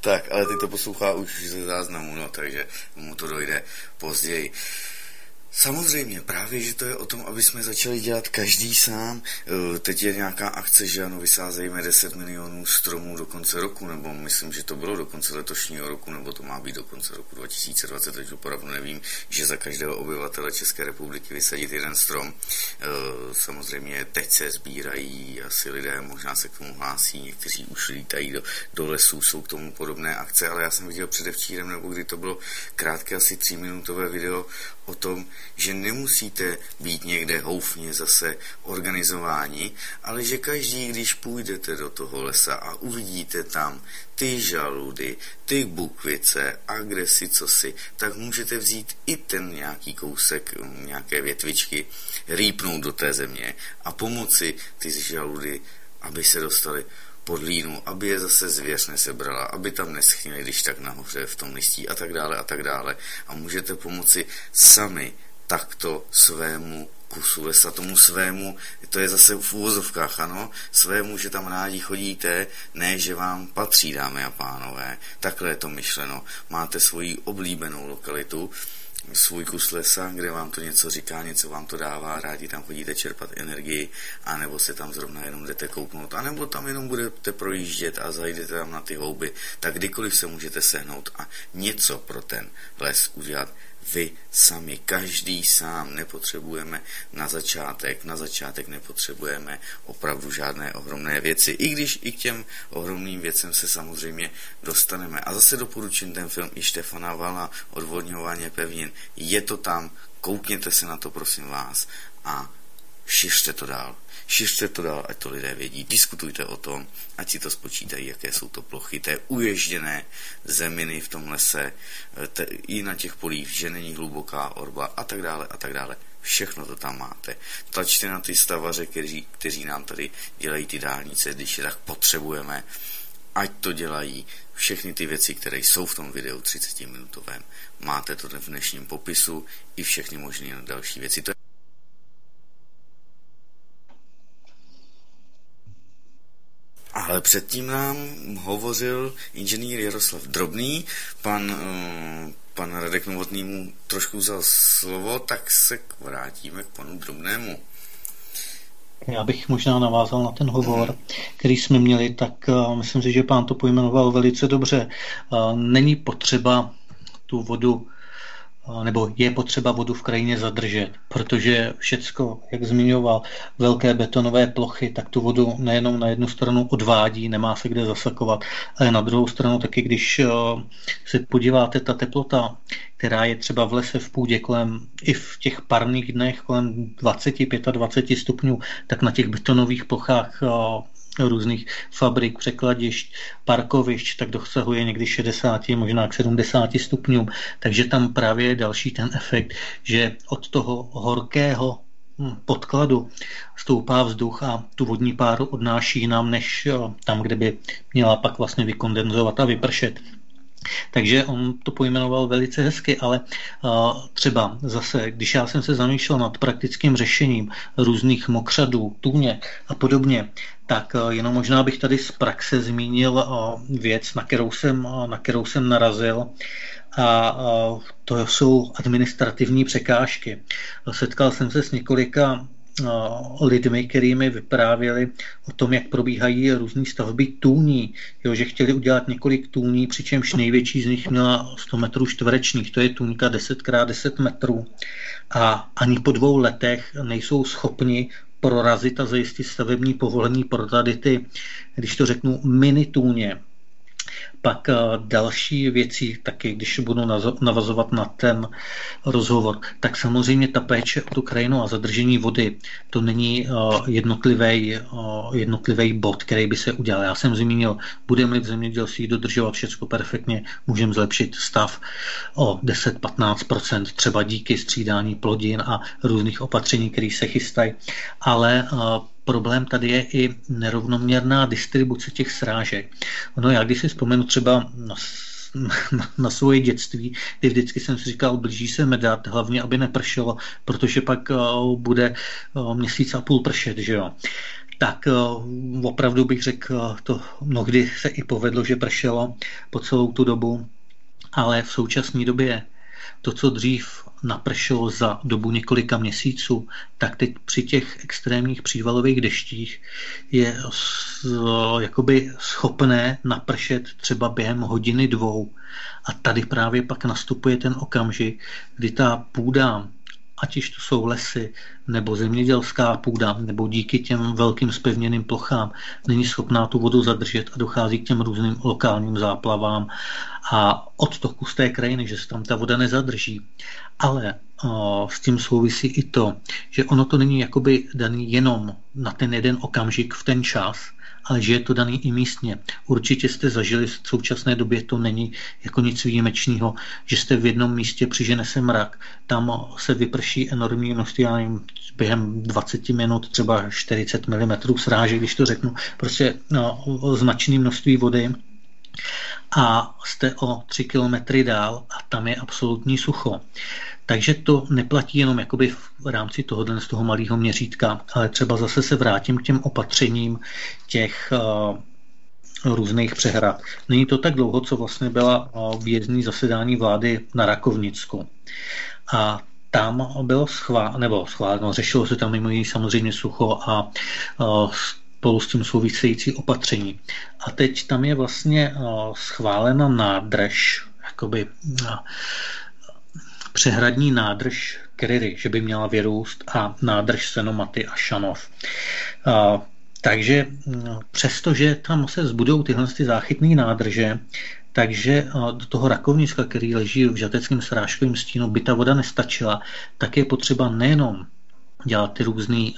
tak, ale ty to poslouchá už ze záznamu, no, takže mu to dojde později. Samozřejmě, právě, že to je o tom, aby jsme začali dělat každý sám. E, teď je nějaká akce, že ano, vysázejme 10 milionů stromů do konce roku, nebo myslím, že to bylo do konce letošního roku, nebo to má být do konce roku 2020, takže opravdu nevím, že za každého obyvatele České republiky vysadit jeden strom. E, samozřejmě teď se sbírají asi lidé, možná se k tomu hlásí, někteří už lítají do, do lesů, jsou k tomu podobné akce, ale já jsem viděl předevčírem, nebo kdy to bylo krátké, asi tříminutové video o tom, že nemusíte být někde houfně zase organizováni, ale že každý, když půjdete do toho lesa a uvidíte tam ty žaludy, ty bukvice a kde si co si, tak můžete vzít i ten nějaký kousek, nějaké větvičky, rýpnout do té země a pomoci ty žaludy, aby se dostali pod línu, aby je zase zvěř nesebrala, aby tam neschnili, když tak nahoře v tom listí a tak dále a tak dále. A můžete pomoci sami takto svému kusu lesa, tomu svému, to je zase v úvozovkách, ano, svému, že tam rádi chodíte, ne, že vám patří, dámy a pánové. Takhle je to myšleno. Máte svoji oblíbenou lokalitu, svůj kus lesa, kde vám to něco říká, něco vám to dává, rádi tam chodíte čerpat energii, anebo se tam zrovna jenom jdete kouknout, anebo tam jenom budete projíždět a zajdete tam na ty houby, tak kdykoliv se můžete sehnout a něco pro ten les udělat vy sami, každý sám nepotřebujeme na začátek, na začátek nepotřebujeme opravdu žádné ohromné věci, i když i k těm ohromným věcem se samozřejmě dostaneme. A zase doporučím ten film i Štefana Vala, Odvodňování pevnin. Je to tam, koukněte se na to, prosím vás, a šiřte to dál. Šiřte to dál, ať to lidé vědí. Diskutujte o tom, ať si to spočítají, jaké jsou to plochy té uježděné zeminy v tom lese, eh, te, i na těch polích, že není hluboká orba a tak dále a tak dále. Všechno to tam máte. Tlačte na ty stavaře, kteří, kteří nám tady dělají ty dálnice, když je tak potřebujeme, ať to dělají. Všechny ty věci, které jsou v tom videu 30-minutovém, máte to v dnešním popisu i všechny možné další věci. To Ale předtím nám hovořil inženýr Jaroslav Drobný, pan, uh, pan Radek Novotný mu trošku vzal slovo, tak se vrátíme k panu Drobnému.
Já bych možná navázal na ten hovor, který jsme měli, tak uh, myslím si, že pán to pojmenoval velice dobře. Uh, není potřeba tu vodu nebo je potřeba vodu v krajině zadržet, protože všecko, jak zmiňoval, velké betonové plochy, tak tu vodu nejenom na jednu stranu odvádí, nemá se kde zasakovat, ale na druhou stranu taky, když se podíváte, ta teplota, která je třeba v lese v půdě kolem, i v těch parných dnech kolem 20, 25 stupňů, tak na těch betonových plochách různých fabrik, překladišť, parkovišť, tak dosahuje někdy 60, možná k 70 stupňům. Takže tam právě je další ten efekt, že od toho horkého hm, podkladu stoupá vzduch a tu vodní páru odnáší nám, než tam, kde by měla pak vlastně vykondenzovat a vypršet. Takže on to pojmenoval velice hezky, ale třeba zase, když já jsem se zamýšlel nad praktickým řešením různých mokřadů, tůně a podobně, tak jenom možná bych tady z praxe zmínil věc, na kterou jsem, na kterou jsem narazil a to jsou administrativní překážky. Setkal jsem se s několika lidmi, kterými vyprávěli o tom, jak probíhají různé stavby tůní, jo, že chtěli udělat několik tůní, přičemž největší z nich měla 100 metrů čtverečních, to je tůňka 10x10 metrů. A ani po dvou letech nejsou schopni prorazit a zajistit stavební povolení pro tady ty, když to řeknu, mini tůně, pak eh, další věci, taky když budu navazovat na ten rozhovor, tak samozřejmě ta péče o tu krajinu a zadržení vody, to není jednotlivý, eh, jednotlivý bod, který by se udělal. Já jsem zmínil, budeme v zemědělství dodržovat všechno perfektně, můžeme zlepšit stav o 10-15%, třeba díky střídání plodin a různých opatření, které se chystají, ale eh, problém tady je i nerovnoměrná distribuce těch srážek. Ono, já když si vzpomenu třeba na na, *laughs* na svoje dětství, kdy vždycky jsem si říkal, blíží se medat, hlavně, aby nepršelo, protože pak uh, bude uh, měsíc a půl pršet, že jo. Tak uh, opravdu bych řekl, to mnohdy se i povedlo, že pršelo po celou tu dobu, ale v současné době to, co dřív napršelo za dobu několika měsíců, tak teď při těch extrémních přívalových deštích je jakoby schopné napršet třeba během hodiny dvou. A tady právě pak nastupuje ten okamžik, kdy ta půda ať již to jsou lesy, nebo zemědělská půda, nebo díky těm velkým spevněným plochám, není schopná tu vodu zadržet a dochází k těm různým lokálním záplavám a odtoku z té krajiny, že se tam ta voda nezadrží. Ale o, s tím souvisí i to, že ono to není jakoby daný jenom na ten jeden okamžik v ten čas, ale že je to daný i místně. Určitě jste zažili v současné době, to není jako nic výjimečného, že jste v jednom místě přižene se mrak, tam se vyprší enormní množství, já nevím, během 20 minut třeba 40 mm sráže, když to řeknu, prostě no, značné množství vody a jste o 3 kilometry dál a tam je absolutní sucho. Takže to neplatí jenom jakoby v rámci toho, z toho malého měřítka, ale třeba zase se vrátím k těm opatřením těch uh, různých přehrad. Není to tak dlouho, co vlastně byla uh, výjezdní zasedání vlády na Rakovnicku. A tam bylo schváleno, nebo schváleno, řešilo se tam mimo jiný samozřejmě sucho a uh, spolu s tím související opatření. A teď tam je vlastně schválena nádrž, jakoby přehradní nádrž Kryry, že by měla vyrůst a nádrž Senomaty a Šanov. Takže přestože tam se zbudou tyhle ty záchytné nádrže, takže do toho rakovniska, který leží v žateckém srážkovém stínu, by ta voda nestačila, tak je potřeba nejenom dělat ty různé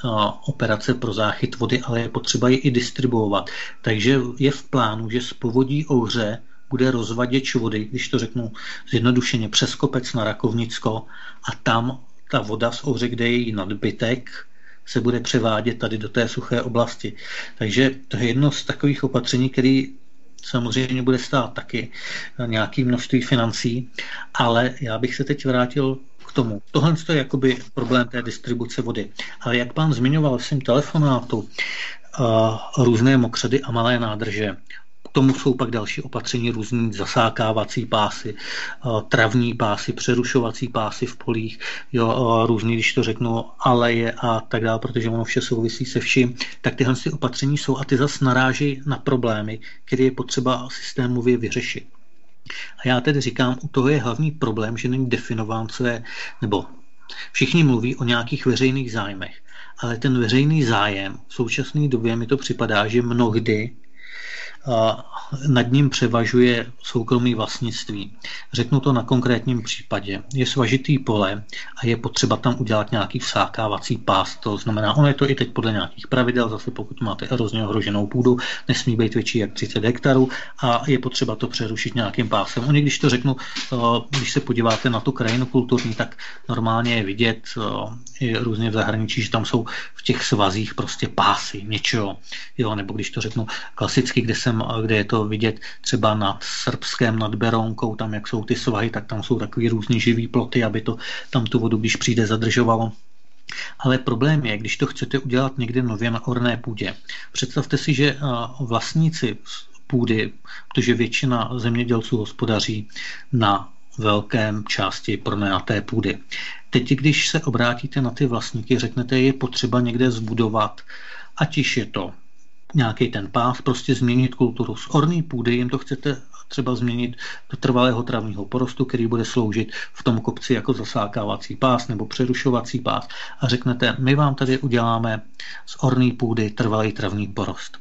operace pro záchyt vody, ale je potřeba je i distribuovat. Takže je v plánu, že z povodí Ouře bude rozvaděč vody, když to řeknu zjednodušeně, přes kopec na Rakovnicko a tam ta voda z Ouře, kde je její nadbytek, se bude převádět tady do té suché oblasti. Takže to je jedno z takových opatření, který samozřejmě bude stát taky nějaký množství financí, ale já bych se teď vrátil k tomu. Tohle je jakoby problém té distribuce vody. Ale jak pán zmiňoval v svém telefonátu, uh, různé mokřady a malé nádrže tomu jsou pak další opatření, různý zasákávací pásy, eh, travní pásy, přerušovací pásy v polích, jo, eh, různý, když to řeknu, aleje a tak dále, protože ono vše souvisí se vším, tak tyhle ty opatření jsou a ty zase naráží na problémy, které je potřeba systémově vyřešit. A já tedy říkám, u toho je hlavní problém, že není definován, co je, nebo všichni mluví o nějakých veřejných zájmech, ale ten veřejný zájem v současné době mi to připadá, že mnohdy nad ním převažuje soukromý vlastnictví. Řeknu to na konkrétním případě. Je svažitý pole a je potřeba tam udělat nějaký vsákávací pás. To znamená, ono je to i teď podle nějakých pravidel, zase pokud máte erozně ohroženou půdu, nesmí být větší jak 30 hektarů a je potřeba to přerušit nějakým pásem. Oni, když to řeknu, když se podíváte na tu krajinu kulturní, tak normálně je vidět i různě v zahraničí, že tam jsou v těch svazích prostě pásy něčeho. Jo, nebo když to řeknu klasicky, kde se jsem, kde je to vidět třeba nad srbském, nad Berounkou, tam jak jsou ty svahy, tak tam jsou takový různý živý ploty, aby to tam tu vodu, když přijde, zadržovalo. Ale problém je, když to chcete udělat někde nově na orné půdě. Představte si, že vlastníci půdy, protože většina zemědělců hospodaří na velkém části pronajaté půdy. Teď, když se obrátíte na ty vlastníky, řeknete, je potřeba někde zbudovat, ať již je to nějaký ten pás, prostě změnit kulturu. Z orný půdy jim to chcete třeba změnit do trvalého travního porostu, který bude sloužit v tom kopci jako zasákávací pás nebo přerušovací pás a řeknete, my vám tady uděláme z orný půdy trvalý travní porost.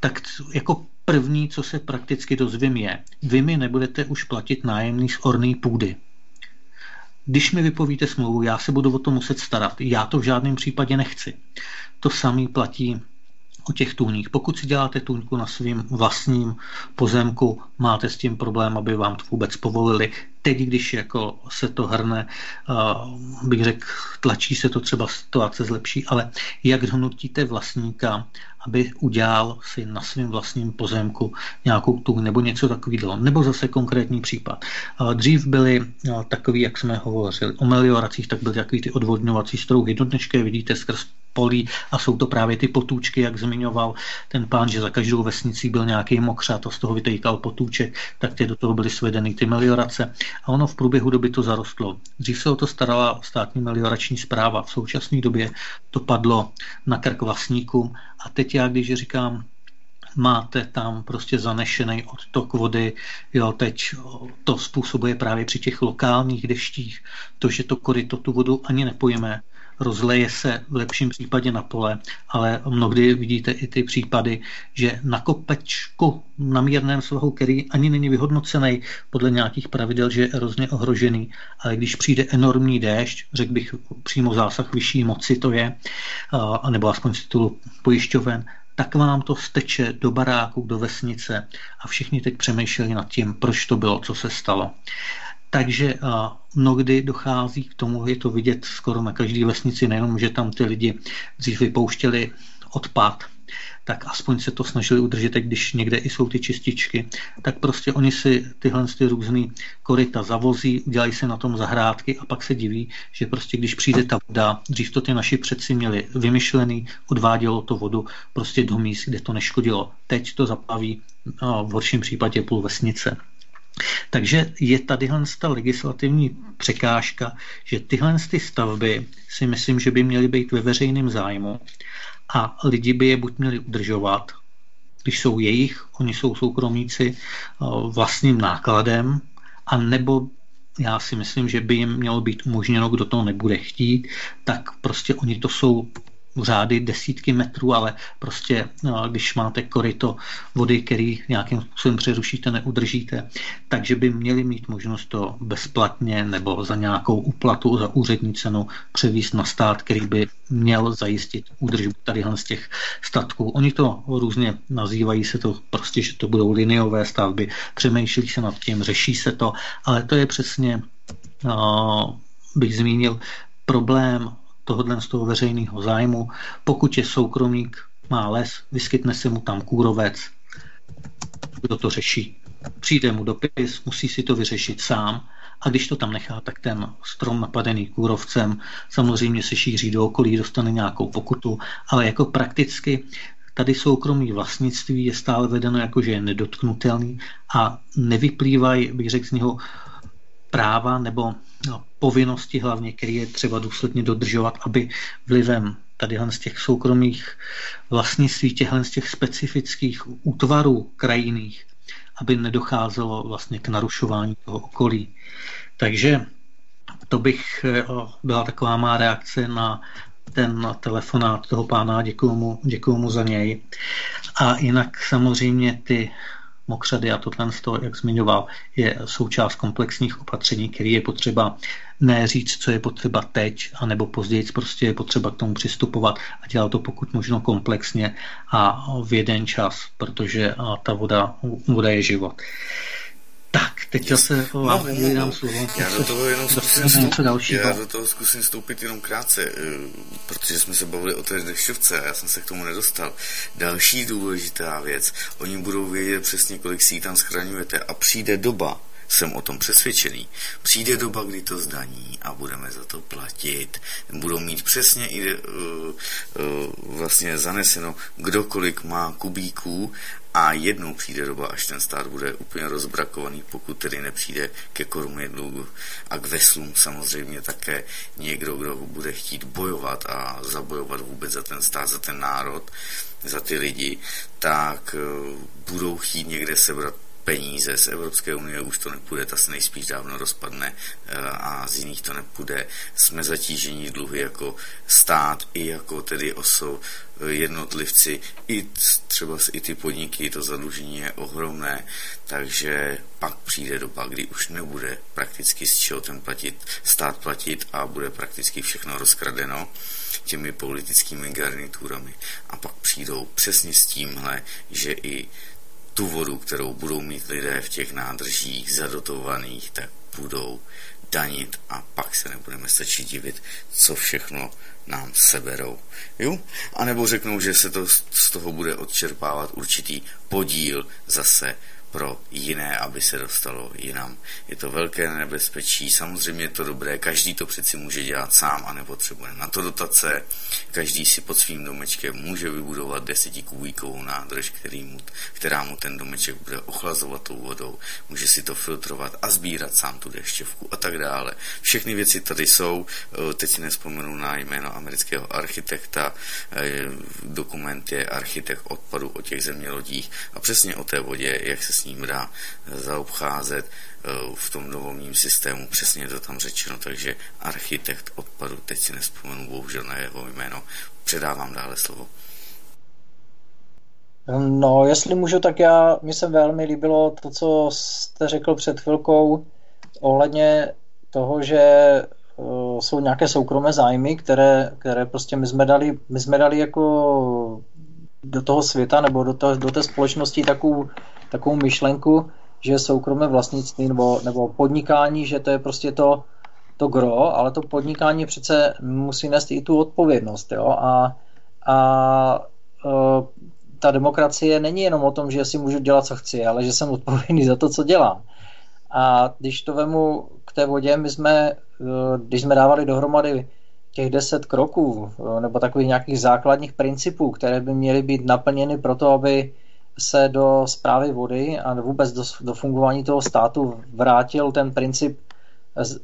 Tak jako první, co se prakticky dozvím je, vy mi nebudete už platit nájemný z orný půdy. Když mi vypovíte smlouvu, já se budu o to muset starat. Já to v žádném případě nechci. To samý platí o těch tůních. Pokud si děláte tůňku na svým vlastním pozemku, máte s tím problém, aby vám to vůbec povolili. Teď, když jako se to hrne, bych řekl, tlačí se to třeba situace zlepší, ale jak donutíte vlastníka, aby udělal si na svém vlastním pozemku nějakou tůň nebo něco takového, nebo zase konkrétní případ. Dřív byly takový, jak jsme hovořili o melioracích, tak byly takový ty odvodňovací strouhy. Do dneška vidíte skrz polí a jsou to právě ty potůčky, jak zmiňoval ten pán, že za každou vesnicí byl nějaký mokřat a z toho vytejkal potůček, tak ty do toho byly svedeny ty meliorace a ono v průběhu doby to zarostlo. Dřív se o to starala státní meliorační zpráva, v současné době to padlo na krk vlastníkům a teď já, když říkám, máte tam prostě zanešený odtok vody. Jo, teď to způsobuje právě při těch lokálních deštích to, že to koryto tu vodu ani nepojeme, rozleje se v lepším případě na pole, ale mnohdy vidíte i ty případy, že na kopečku na mírném svahu, který ani není vyhodnocený podle nějakých pravidel, že je erozně ohrožený, ale když přijde enormní déšť, řekl bych přímo zásah vyšší moci to je, nebo aspoň z titulu pojišťoven, tak vám to steče do baráku, do vesnice a všichni teď přemýšleli nad tím, proč to bylo, co se stalo. Takže mnohdy dochází k tomu, je to vidět skoro na každé vesnici, nejenom, že tam ty lidi dřív vypouštěli odpad, tak aspoň se to snažili udržet, když někde i jsou ty čističky, tak prostě oni si tyhle ty různé koryta zavozí, udělají se na tom zahrádky a pak se diví, že prostě když přijde ta voda, dřív to ty naši předci měli vymyšlený, odvádělo to vodu prostě do míst, kde to neškodilo. Teď to zapaví v horším případě půl vesnice. Takže je tady ta legislativní překážka, že tyhle ty stavby si myslím, že by měly být ve veřejném zájmu a lidi by je buď měli udržovat, když jsou jejich, oni jsou soukromíci eh, vlastním nákladem, a nebo já si myslím, že by jim mělo být umožněno, kdo to nebude chtít, tak prostě oni to jsou řády desítky metrů, ale prostě no, když máte koryto vody, který nějakým způsobem přerušíte, neudržíte, takže by měli mít možnost to bezplatně nebo za nějakou úplatu, za úřední cenu převíst na stát, který by měl zajistit údržbu tady z těch statků. Oni to různě nazývají se to prostě, že to budou liniové stavby, přemýšlí se nad tím, řeší se to, ale to je přesně, no, bych zmínil, problém tohohle z toho veřejného zájmu. Pokud je soukromník, má les, vyskytne se mu tam kůrovec, kdo to řeší. Přijde mu dopis, musí si to vyřešit sám a když to tam nechá, tak ten strom napadený kůrovcem samozřejmě se šíří do okolí, dostane nějakou pokutu, ale jako prakticky tady soukromý vlastnictví je stále vedeno jako, že je nedotknutelný a nevyplývají, bych řekl z něho, práva nebo povinnosti hlavně, které je třeba důsledně dodržovat, aby vlivem tady z těch soukromých vlastnictví, těchhle z těch specifických útvarů krajinných, aby nedocházelo vlastně k narušování toho okolí. Takže to bych eh, byla taková má reakce na ten telefonát toho pána, děkuju mu, děkuju mu za něj. A jinak samozřejmě ty mokřady a tohle, jak zmiňoval, je součást komplexních opatření, které je potřeba ne říct, co je potřeba teď, anebo později prostě je potřeba k tomu přistupovat a dělat to pokud možno komplexně a v jeden čas, protože ta voda, voda je život. Tak, teď zase no, vám no, no, dám slovo.
Já do toho jenom zkusím stoup, já do toho zkusím stoupit jenom krátce, eh, protože jsme se bavili o té dešťovce a já jsem se k tomu nedostal. Další důležitá věc, oni budou vědět přesně, kolik si tam schraňujete a přijde doba, jsem o tom přesvědčený. Přijde doba, kdy to zdaní a budeme za to platit. Budou mít přesně i uh, uh, vlastně zaneseno, kdo kolik má kubíků a jednou přijde doba, až ten stát bude úplně rozbrakovaný, pokud tedy nepřijde ke kormidlu a k veslům samozřejmě také někdo, kdo bude chtít bojovat a zabojovat vůbec za ten stát, za ten národ, za ty lidi, tak eh, budou chtít někde sebrat peníze z Evropské unie už to nepůjde, ta se nejspíš dávno rozpadne eh, a z jiných to nepůjde. Jsme zatížení dluhy jako stát i jako tedy oso jednotlivci, i třeba i ty podniky, to zadlužení je ohromné, takže pak přijde doba, kdy už nebude prakticky z čeho ten platit, stát platit a bude prakticky všechno rozkradeno těmi politickými garniturami. A pak přijdou přesně s tímhle, že i tu vodu, kterou budou mít lidé v těch nádržích zadotovaných, tak budou danit a pak se nebudeme stačit divit, co všechno nám seberou. Jo? A nebo řeknou, že se to z toho bude odčerpávat určitý podíl zase pro jiné, aby se dostalo jinam. Je to velké nebezpečí, samozřejmě je to dobré, každý to přeci může dělat sám a nepotřebuje na to dotace, každý si pod svým domečkem může vybudovat desetikubíkovou nádrž, který mu, která mu ten domeček bude ochlazovat tou vodou, může si to filtrovat a sbírat sám tu dešťovku a tak dále. Všechny věci tady jsou, eh, teď si nespomenu na jméno amerického architekta, eh, dokument je architekt odpadu o těch zemělodích a přesně o té vodě, jak se s ním dá zaobcházet eh, v tom novomním systému, přesně to tam řečeno, takže architekt odpadu, teď si nespomenu bohužel na jeho jméno, předávám dále slovo.
No, jestli můžu, tak já, mi se velmi líbilo to, co jste řekl před chvilkou ohledně toho, že uh, jsou nějaké soukromé zájmy, které, které prostě my jsme dali, my jsme dali jako do toho světa nebo do, to, do té společnosti takovou takovou myšlenku, že soukromé vlastnictví nebo, nebo podnikání, že to je prostě to, to gro, ale to podnikání přece musí nést i tu odpovědnost. Jo? A, a e, ta demokracie není jenom o tom, že si můžu dělat, co chci, ale že jsem odpovědný za to, co dělám. A když to vemu k té vodě, my jsme, e, když jsme dávali dohromady těch deset kroků, e, nebo takových nějakých základních principů, které by měly být naplněny pro to, aby se do zprávy vody a vůbec do, do fungování toho státu vrátil ten princip,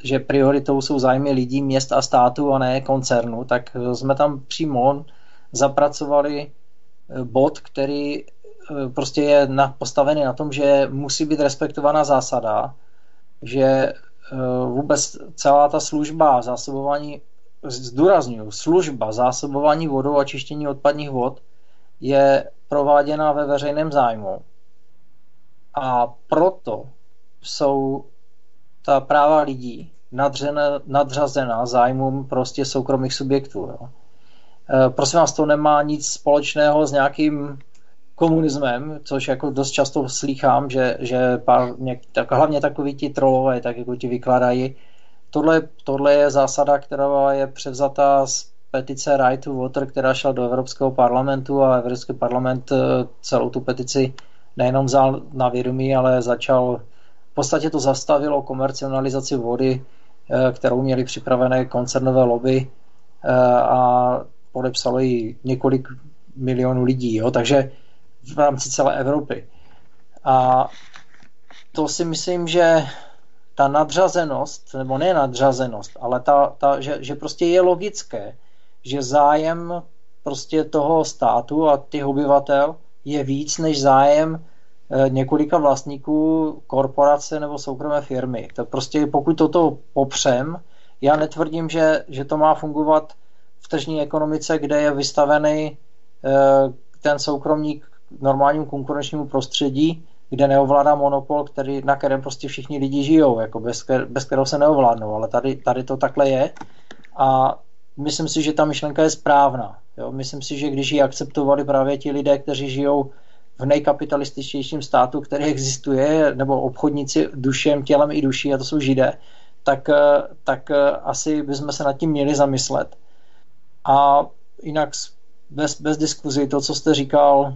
že prioritou jsou zájmy lidí, měst a státu a ne koncernu, tak jsme tam přímo zapracovali eh, bod, který eh, prostě je na, postavený na tom, že musí být respektovaná zásada, že eh, vůbec celá ta služba zásobování, zdůraznuju, služba zásobování vodou a čištění odpadních vod je prováděna ve veřejném zájmu. A proto jsou ta práva lidí nadřené, nadřazena zájmům prostě soukromých subjektů. Jo. E, prosím vás, to nemá nic společného s nějakým komunismem, což jako dost často slýchám, že, že pár, něk, tak, hlavně takoví ti trolové, tak jako ti vykládají. Tohle, tohle je zásada, která je převzata z petice Right to Water, která šla do Evropského parlamentu a Evropský parlament eh, celou tu petici nejenom vzal na vědomí, ale začal, v podstatě to zastavilo komercionalizaci vody, eh, kterou měli připravené koncernové lobby eh, a podepsalo ji několik milionů lidí, jo? takže v rámci celé Evropy. A to si myslím, že ta nadřazenost, nebo ne nadřazenost, ale ta, ta, že, že prostě je logické, že zájem prostě toho státu a těch obyvatel je víc než zájem eh, několika vlastníků korporace nebo soukromé firmy. To prostě pokud toto popřem, já netvrdím, že, že to má fungovat v tržní ekonomice, kde je vystavený eh, ten soukromník normálnímu konkurenčnímu prostředí, kde neovládá monopol, který, na kterém prostě všichni lidi žijou, jako bez, bez kterého se neovládnou, ale tady, tady to takhle je. A myslím si, že ta myšlenka je správná. Jo? Myslím si, že když ji akceptovali právě ti lidé, kteří žijou v nejkapitalističtějším státu, který existuje, nebo obchodníci dušem, tělem i duší, a to jsou židé, tak, eh, tak eh, asi bychom se nad tím měli zamyslet. A jinak bez, bez diskuzi to, co jste říkal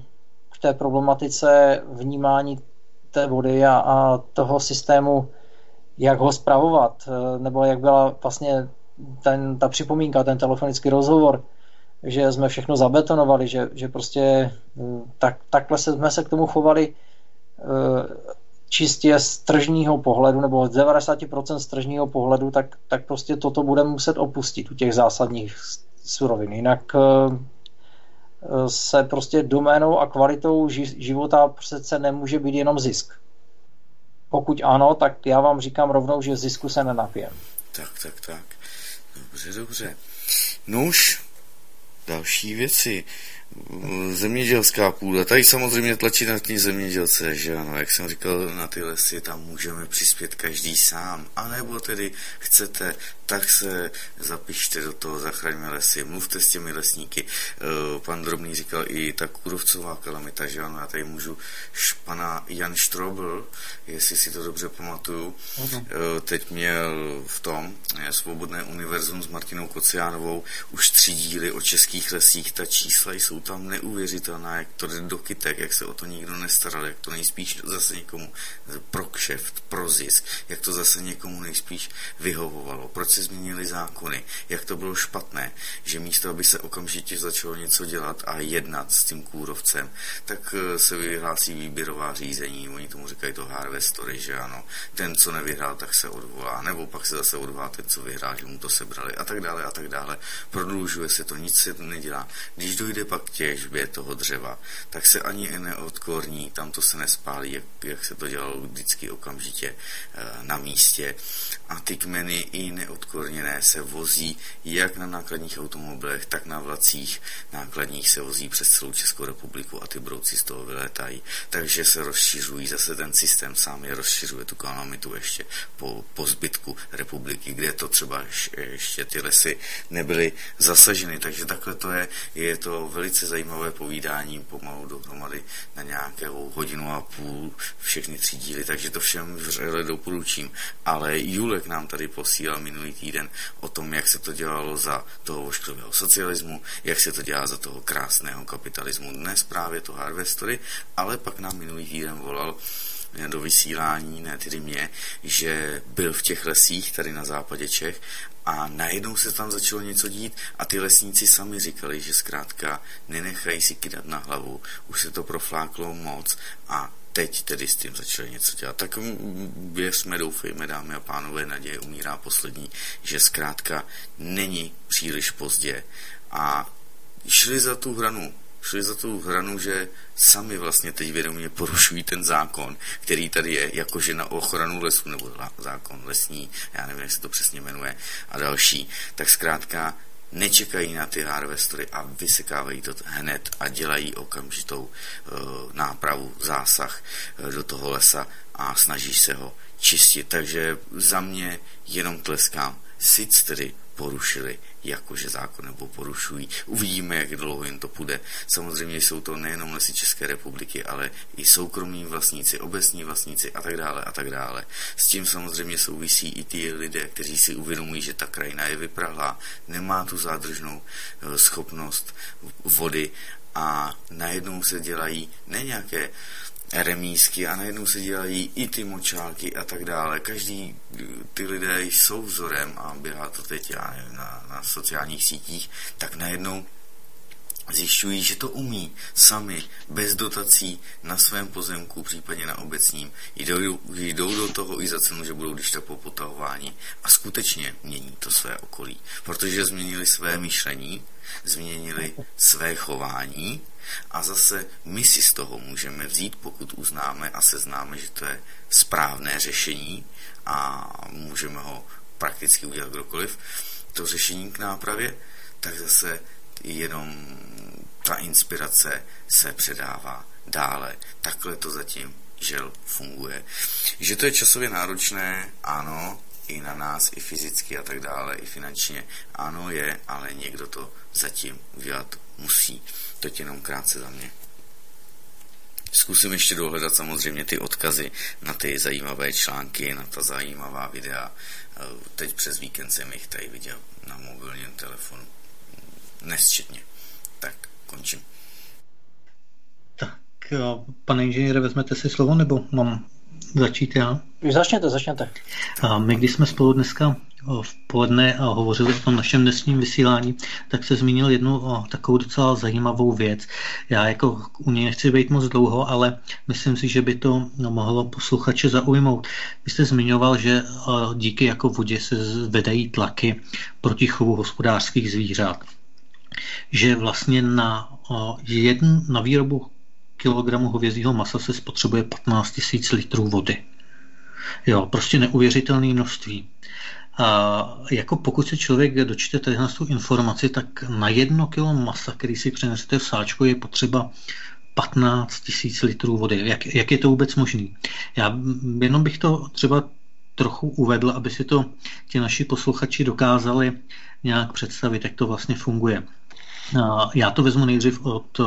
k té problematice vnímání té vody a, a toho systému, jak ho zpravovat, eh, nebo jak byla vlastně ten, ta připomínka, ten telefonický rozhovor že jsme všechno zabetonovali, že, že prostě tak, takhle jsme se k tomu chovali čistě z tržního pohledu, nebo z 90% z tržního pohledu, tak, tak prostě toto budeme muset opustit u těch zásadních surovin. Jinak se prostě doménou a kvalitou života přece nemůže být jenom zisk. Pokud ano, tak já vám říkám rovnou, že zisku se nenapijem.
Tak, tak, tak. Dobře, dobře. Nuž, další věci zemědělská půda. Tady samozřejmě tlačí na ty zemědělce, že ano, jak jsem říkal, na ty lesy tam můžeme přispět každý sám. A nebo tedy chcete, tak se zapište do toho, zachraňme lesy, mluvte s těmi lesníky. Eh, pan Drobný říkal i ta kůrovcová kalamita, že ano, já tady můžu pana Jan Štrobl, jestli si to dobře pamatuju, uh-huh. teď měl v tom eh, Svobodné univerzum s Martinou Kociánovou už tři díly o českých lesích, ta čísla jsou tam neuvěřitelná, jak to jde do kytek, jak se o to nikdo nestaral, jak to nejspíš zase někomu pro kšeft, pro zisk, jak to zase někomu nejspíš vyhovovalo, proč se změnily zákony, jak to bylo špatné, že místo, aby se okamžitě začalo něco dělat a jednat s tím kůrovcem, tak eh, se vyhlásí výběrová řízení, oni tomu říkají to harvestory, že ano, ten, co nevyhrál, tak se odvolá, nebo pak se zase odvolá ten, co vyhrál, že mu to sebrali a tak dále a tak dále. Prodlužuje se to, nic se nedělá. Když dojde pak těžbě toho dřeva, tak se ani neodkorní, tam to se nespálí, jak, jak se to dělalo vždycky okamžitě e, na místě. A ty kmeny i neodkorněné se vozí jak na nákladních automobilech, tak na vlacích nákladních se vozí přes celou Českou republiku a ty brouci z toho vylétají. Takže se rozšiřují, zase ten systém sám je rozšiřuje tu kalamitu ještě po, po zbytku republiky, kde to třeba ještě ty lesy nebyly zasaženy. Takže takhle to je, je to velice zajímavé povídání, pomalu dohromady na nějakou hodinu a půl všechny tři díly, takže to všem vřele doporučím. Ale Julek nám tady posílal minulý týden o tom, jak se to dělalo za toho vošklivého socialismu, jak se to dělá za toho krásného kapitalismu. Dnes právě to Harvestory, ale pak nám minulý týden volal do vysílání, ne tedy mě, že byl v těch lesích tady na západě Čech a najednou se tam začalo něco dít a ty lesníci sami říkali, že zkrátka nenechají si kydat na hlavu, už se to profláklo moc a teď tedy s tím začali něco dělat. Tak věřme, doufejme, dámy a pánové, naděje umírá poslední, že zkrátka není příliš pozdě a šli za tu hranu šli za tu hranu, že sami vlastně teď vědomě porušují ten zákon, který tady je, jakože na ochranu lesů, nebo zákon lesní, já nevím, jak se to přesně jmenuje, a další, tak zkrátka nečekají na ty harvestory a vysekávají to hned a dělají okamžitou uh, nápravu, zásah uh, do toho lesa a snaží se ho čistit. Takže za mě jenom tleskám. Sic tedy porušili jakože zákon nebo porušují. Uvidíme, jak dlouho jim to půjde. Samozřejmě jsou to nejenom lesy České republiky, ale i soukromí vlastníci, obecní vlastníci a tak dále a tak dále. S tím samozřejmě souvisí i ty lidé, kteří si uvědomují, že ta krajina je vyprahlá, nemá tu zádržnou eh, schopnost vody a najednou se dělají ne nějaké remísky a najednou se dělají i ty močálky a tak dále. Každý ty lidé jsou vzorem a běhá to teď já nevím, na, na sociálních sítích, tak najednou zjišťují, že to umí sami, bez dotací na svém pozemku, případně na obecním. Jdou, jdou do toho i za cenu, že budou když tak po potahování a skutečně mění to své okolí, protože změnili své myšlení, změnili své chování a zase my si z toho můžeme vzít, pokud uznáme a seznáme, že to je správné řešení a můžeme ho prakticky udělat kdokoliv, to řešení k nápravě, tak zase jenom ta inspirace se předává dále. Takhle to zatím žel funguje. Že to je časově náročné, ano, i na nás, i fyzicky a tak dále, i finančně, ano je, ale někdo to zatím udělat musí. To jenom krátce za mě. Zkusím ještě dohledat samozřejmě ty odkazy na ty zajímavé články, na ta zajímavá videa. Teď přes víkend jsem jich tady viděl na mobilním telefonu. Nesčetně. Tak, končím.
Tak, pane inženýre, vezmete si slovo, nebo mám začít já?
Začněte, začněte.
A my, když jsme spolu dneska v poledne hovořili o tom našem dnesním vysílání, tak se zmínil jednu takovou docela zajímavou věc. Já jako u něj nechci být moc dlouho, ale myslím si, že by to mohlo posluchače zaujmout. Vy jste zmiňoval, že díky jako vodě se zvedají tlaky proti chovu hospodářských zvířat. Že vlastně na, jedn, na výrobu kilogramu hovězího masa se spotřebuje 15 000 litrů vody. Jo, prostě neuvěřitelné množství. A jako pokud se člověk dočte na tu informaci, tak na jedno kilo masa, který si přinesete v sáčku, je potřeba 15 tisíc litrů vody. Jak, jak je to vůbec možné? Já jenom bych to třeba trochu uvedl, aby si to ti naši posluchači dokázali nějak představit, jak to vlastně funguje. Já to vezmu nejdřív od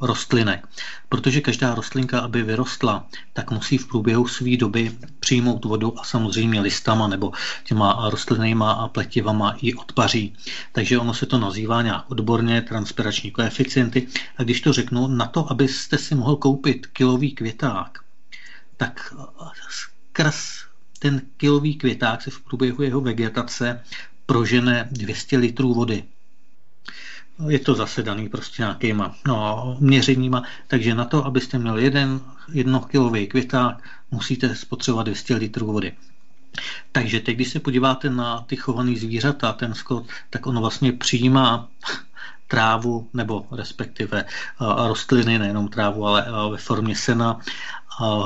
rostlinek, protože každá rostlinka, aby vyrostla, tak musí v průběhu své doby přijmout vodu a samozřejmě listama nebo těma rostlinnýma a pletivama ji odpaří. Takže ono se to nazývá nějak odborně transpirační koeficienty. A když to řeknu, na to, abyste si mohl koupit kilový květák, tak skrz ten kilový květák se v průběhu jeho vegetace prožene 200 litrů vody je to zase daný prostě nějakýma no, měřeníma, takže na to, abyste měl jeden jednokilový květák, musíte spotřebovat 200 litrů vody. Takže teď, když se podíváte na ty chované zvířata, ten skot, tak on vlastně přijímá trávu nebo respektive rostliny, nejenom trávu, ale ve formě sena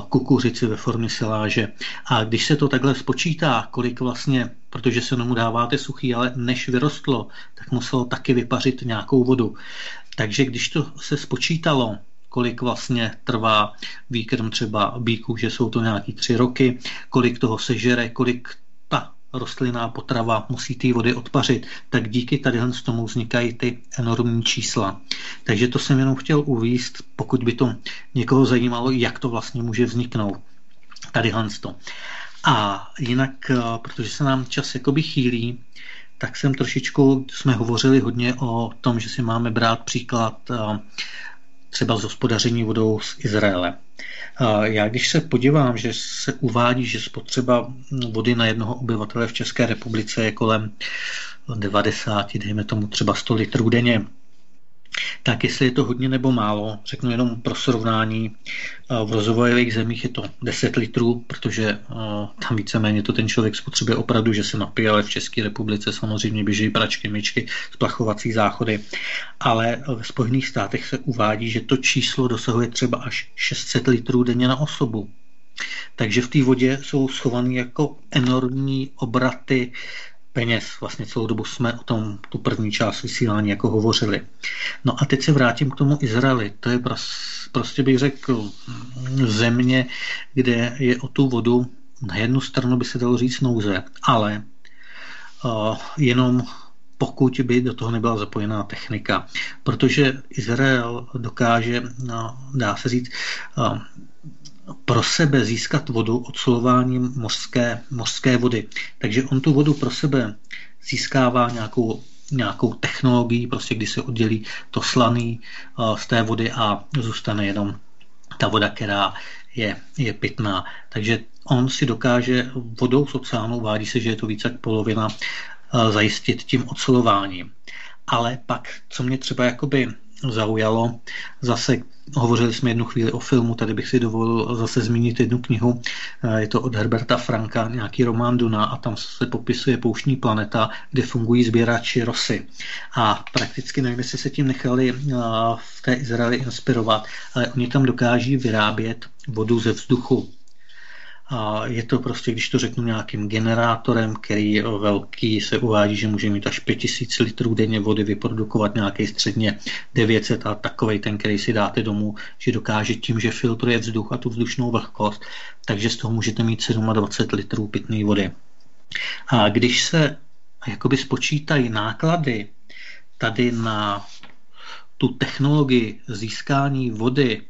kukuřici ve formě siláže. A když se to takhle spočítá, kolik vlastně, protože se tomu dáváte suchý, ale než vyrostlo, tak muselo taky vypařit nějakou vodu. Takže když to se spočítalo, kolik vlastně trvá výkrm třeba bíků, že jsou to nějaký tři roky, kolik toho sežere, kolik rostlinná potrava musí ty vody odpařit, tak díky tady z tomu vznikají ty enormní čísla. Takže to jsem jenom chtěl uvíst, pokud by to někoho zajímalo, jak to vlastně může vzniknout. Tady to. A jinak, eh, protože se nám čas jakoby chýlí, tak jsem trošičku, jsme hovořili hodně o tom, že si máme brát příklad eh, třeba z hospodaření vodou z Izraele. Já když se podívám, že se uvádí, že spotřeba vody na jednoho obyvatele v České republice je kolem 90, dejme tomu třeba 100 litrů denně, tak jestli je to hodně nebo málo, řeknu jenom pro srovnání, v rozvojových zemích je to 10 litrů, protože tam víceméně to ten člověk spotřebuje opravdu, že se napije, ale v České republice samozřejmě běží pračky, myčky, splachovací záchody. Ale ve Spojených státech se uvádí, že to číslo dosahuje třeba až 600 litrů denně na osobu. Takže v té vodě jsou schované jako enormní obraty peněz. Vlastně celou dobu jsme o tom tu první část vysílání jako hovořili. No a teď se vrátím k tomu Izraeli. To je prostě bych řekl země, kde je o tu vodu na jednu stranu by se dalo říct nouze, ale uh, jenom pokud by do toho nebyla zapojená technika. Protože Izrael dokáže, no, dá se říct, uh, pro sebe získat vodu odsolováním mořské, mořské vody. Takže on tu vodu pro sebe získává nějakou nějakou technologií, prostě kdy se oddělí to slaný uh, z té vody a zůstane jenom ta voda, která je, je pitná. Takže on si dokáže vodou z oceánu, vádí se, že je to více jak polovina, uh, zajistit tím ocelováním. Ale pak, co mě třeba jakoby zaujalo. Zase hovořili jsme jednu chvíli o filmu, tady bych si dovolil zase zmínit jednu knihu. Eh, je to od Herberta Franka, nějaký román Duna a tam se popisuje pouštní planeta, kde fungují sběrači rosy. A prakticky nevím, jestli se tím nechali eh, v té Izraeli inspirovat, ale oni tam dokáží vyrábět vodu ze vzduchu a je to prostě, když to řeknu nějakým generátorem, který je velký, se uvádí, že může mít až 5000 litrů denně vody, vyprodukovat nějaký středně 900 a takovej ten, který si dáte domů, že dokáže tím, že filtruje vzduch a tu vzdušnou vlhkost, takže z toho můžete mít 27 litrů pitné vody. A když se jakoby spočítají náklady tady na tu technologii získání vody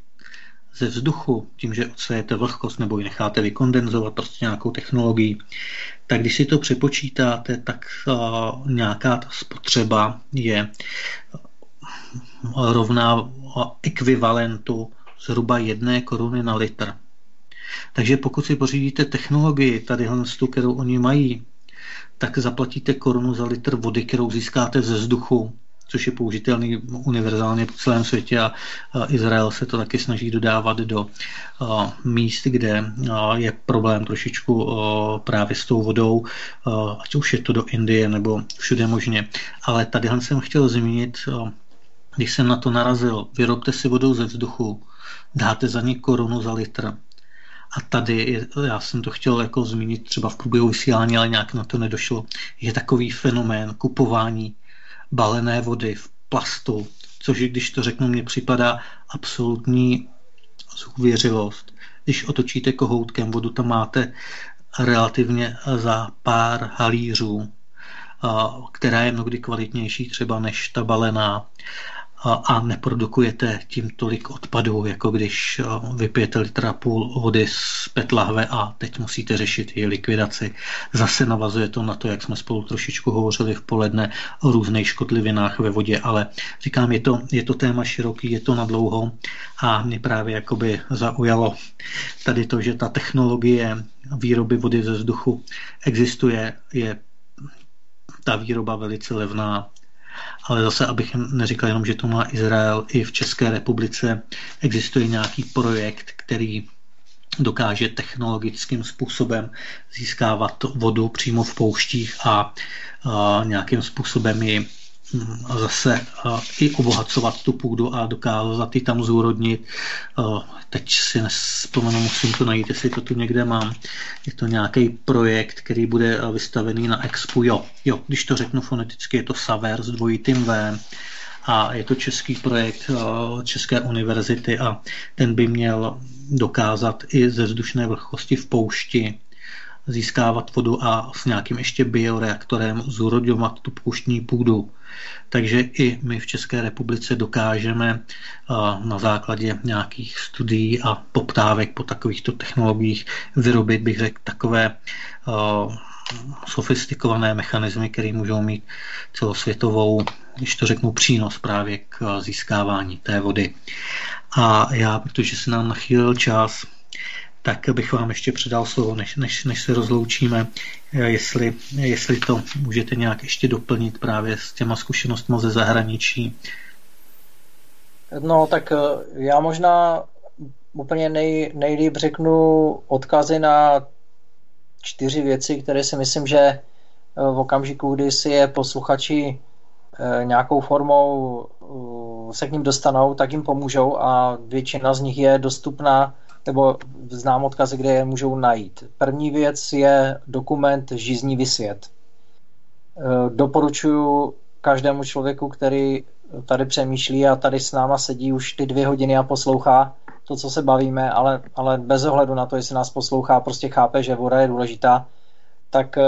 ze vzduchu, tím, že odsejete vlhkost nebo ji necháte vykondenzovat prostě nějakou technologií, tak když si to přepočítáte, tak uh, nějaká ta spotřeba je rovná ekvivalentu zhruba jedné koruny na litr. Takže pokud si pořídíte technologii, tady tu, kterou oni mají, tak zaplatíte korunu za litr vody, kterou získáte ze vzduchu, což je použitelný univerzálně po celém světě a, Izrael se to taky snaží dodávat do míst, kde je problém trošičku právě s tou vodou, ať už je to do Indie nebo všude možně. Ale tady jsem chtěl zmínit, když jsem na to narazil, vyrobte si vodou ze vzduchu, dáte za ní korunu za litr. A tady, já jsem to chtěl jako zmínit třeba v průběhu vysílání, ale nějak na to nedošlo, je takový fenomén kupování balené vody v plastu, což když to řeknu, mně připadá absolutní zůvěřilost. Když otočíte kohoutkem vodu, tam máte relativně za pár halířů, která je mnohdy kvalitnější třeba než ta balená a neprodukujete tím tolik odpadů, jako když vypijete litra půl vody z petlahve a teď musíte řešit její likvidaci. Zase navazuje to na to, jak jsme spolu trošičku hovořili v poledne o různých škodlivinách ve vodě, ale říkám, je to, je to téma široký, je to na dlouho a mě právě jakoby zaujalo tady to, že ta technologie výroby vody ze vzduchu existuje, je ta výroba velice levná, ale zase, abych neříkal jenom, že to má Izrael, i v České republice existuje nějaký projekt, který dokáže technologickým způsobem získávat vodu přímo v pouštích a, a nějakým způsobem ji zase i obohacovat tu půdu a dokázat ji tam zúrodnit. Teď si nespomenu, musím to najít, jestli to tu někde mám. Je to nějaký projekt, který bude vystavený na Expo. Jo, jo, když to řeknu foneticky, je to Saver s dvojitým V a je to český projekt České univerzity a ten by měl dokázat i ze vzdušné vlhkosti v poušti získávat vodu a s nějakým ještě bioreaktorem zúrodňovat tu pouštní půdu. Takže i my v České republice dokážeme na základě nějakých studií a poptávek po takovýchto technologiích vyrobit, bych řekl, takové sofistikované mechanismy, které můžou mít celosvětovou, když to řeknu, přínos právě k získávání té vody. A já, protože se nám nachýlil čas, tak bych vám ještě předal slovo, než, než, než se rozloučíme, jestli, jestli to můžete nějak ještě doplnit právě s těma zkušenostmi ze zahraničí.
No tak eh, já možná úplně nej, nejlíp řeknu odkazy na čtyři věci, které si myslím, že eh, v okamžiku, kdy si je posluchači eh, nějakou formou se k ním dostanou, tak jim pomůžou a většina z nich je dostupná nebo znám odkazy, kde je můžou najít. První věc je dokument Žíznivý svět. E, doporučuji každému člověku, který tady přemýšlí a tady s náma sedí už ty dvě hodiny a poslouchá to, co se bavíme, ale, ale bez ohledu na to, jestli nás poslouchá, prostě chápe, že voda je důležitá, tak e,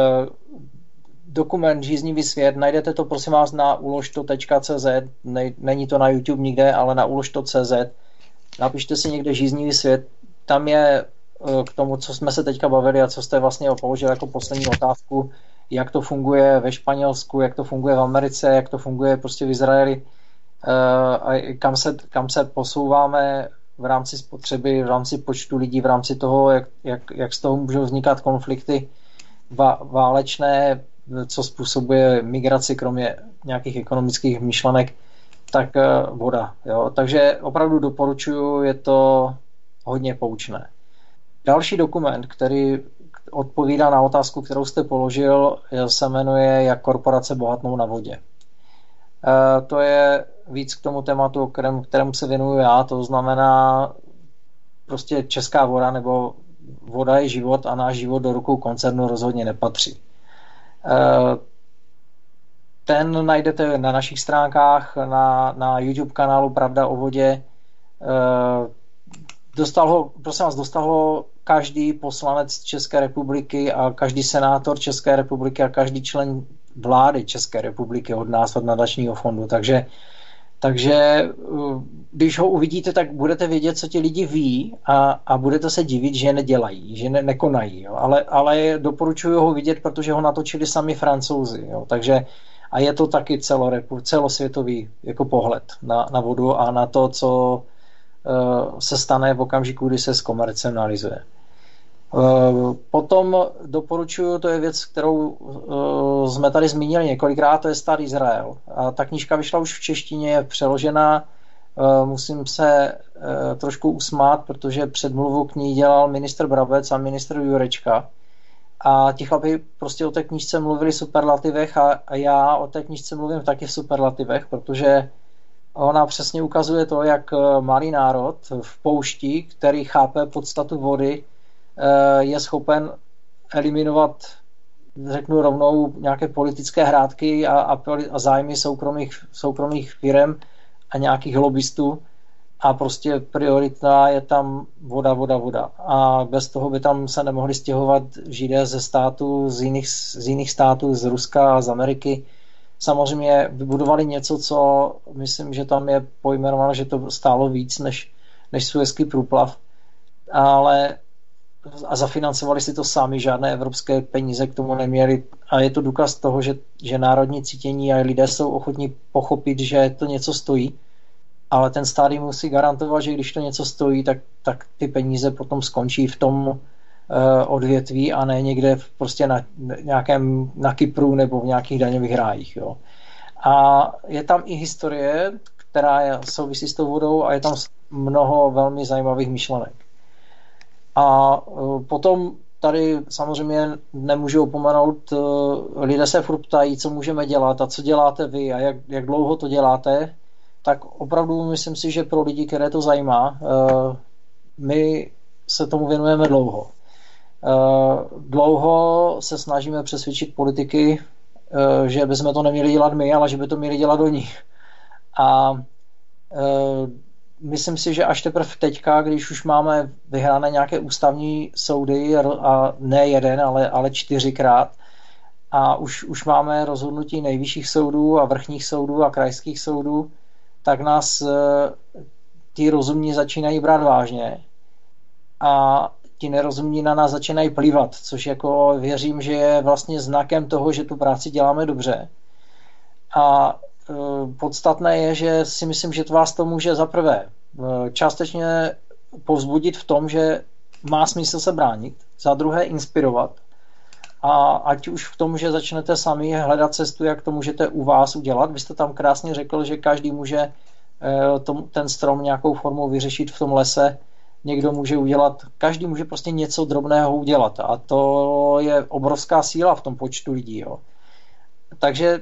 dokument Žíznivý svět, najdete to prosím vás na uložto.cz, není to na YouTube nikde, ale na uložto.cz, napište si někde Žíznivý svět, tam je eh, k tomu, co jsme se teďka bavili a co jste vlastně položili jako poslední otázku, jak to funguje ve Španělsku, jak to funguje v Americe, jak to funguje prostě v Izraeli eh, a kam se, kam se posouváme v rámci spotřeby, v rámci počtu lidí, v rámci toho, jak, jak, jak z toho můžou vznikat konflikty válečné, co způsobuje migraci, kromě nějakých ekonomických myšlenek, tak eh, voda. Jo? Takže opravdu doporučuju, je to hodně poučné. Další dokument, který odpovídá na otázku, kterou jste položil, se jmenuje Jak korporace bohatnou na vodě. E, to je víc k tomu tématu, kterému, se věnuju já, to znamená prostě česká voda nebo voda je život a náš život do rukou koncernu rozhodně nepatří. E, ten najdete na našich stránkách, na, na YouTube kanálu Pravda o vodě. Dostal ho, prosím vás, dostal ho každý poslanec České republiky a každý senátor České republiky a každý člen vlády České republiky od nás, od nadačního fondu. Takže, takže uh, když ho uvidíte, tak budete vědět, co ti lidi ví a, a budete se divit, že nedělají, že ne, nekonají. Jo. Ale, ale doporučuji ho vidět, protože ho natočili sami francouzi. Jo. Takže a je to taky celorepu, celosvětový jako pohled na, na vodu a na to, co, Eh, se stane v okamžiku, kdy se zkomercionalizuje. Potom doporučuji, to je věc, kterou jsme tady zmínili několikrát, to je Stát Izrael. A ta knížka vyšla už v češtině, je přeložená. Musím se trošku usmát, protože předmluvu k ní dělal ministr Brabec a ministr Jurečka. A ti chlapi prostě o té knížce mluvili v superlativech a, a já o té knížce mluvím taky v superlativech, protože ona přesně ukazuje to, jak eh, malý národ v poušti, který chápe podstatu vody, eh, je schopen eliminovat, řeknu rovnou, nějaké politické hrádky a, a, a zájmy soukromých, soukromých firm a nějakých lobbystů a prostě priorita je tam voda, voda, voda. A bez toho by tam se nemohli stěhovat židé ze států, z jiných, z jiných států, z Ruska a z Ameriky. Samozřejmě vybudovali něco, co myslím, že tam je pojmenováno, že to stálo víc než, než suezký průplav, ale a zafinancovali si to sami, žádné evropské peníze k tomu neměli. A je to důkaz toho, že, že národní cítění a lidé jsou ochotní pochopit, že to něco stojí. Ale ten stát jim musí garantovat, že když to něco stojí, tak, tak ty peníze potom skončí v tom odvětví a ne někde prostě na nějakém na Kypru nebo v nějakých daňových rájích. Jo. A je tam i historie, která je, souvisí s tou vodou a je tam mnoho velmi zajímavých myšlenek. A uh, potom tady samozřejmě nemůžu opomenout, uh, lidé se furt ptají, co můžeme dělat a co děláte vy a jak, jak dlouho to děláte tak opravdu myslím si, že pro lidi, které to zajímá, eh, my se tomu věnujeme dlouho. Eh, dlouho se snažíme přesvědčit politiky, eh, že bychom to neměli dělat my, ale že by to měli dělat oni. A myslím si, že až teprve teďka, když už máme vyhrané nějaké ústavní soudy a ne jeden, ale, ale čtyřikrát, a už, už máme rozhodnutí nejvyšších soudů a vrchních soudů a krajských soudů, tak nás eh, ti rozumní začínají brát vážně a ti nerozumní na nás začínají plivat, což jako věřím, že je vlastně znakem toho, že tu práci děláme dobře. A eh, podstatné je, že si myslím, že to vás to může zaprvé eh, částečně povzbudit v tom, že má smysl se bránit, za druhé inspirovat, a ať už v tom, že začnete sami hledat cestu, jak to můžete u vás udělat. Vy jste tam krásně řekl, že každý může eh, ten strom nějakou formou vyřešit v tom lese. Někdo může udělat, každý může prostě něco drobného udělat a to je obrovská síla v tom počtu lidí. Jo. Takže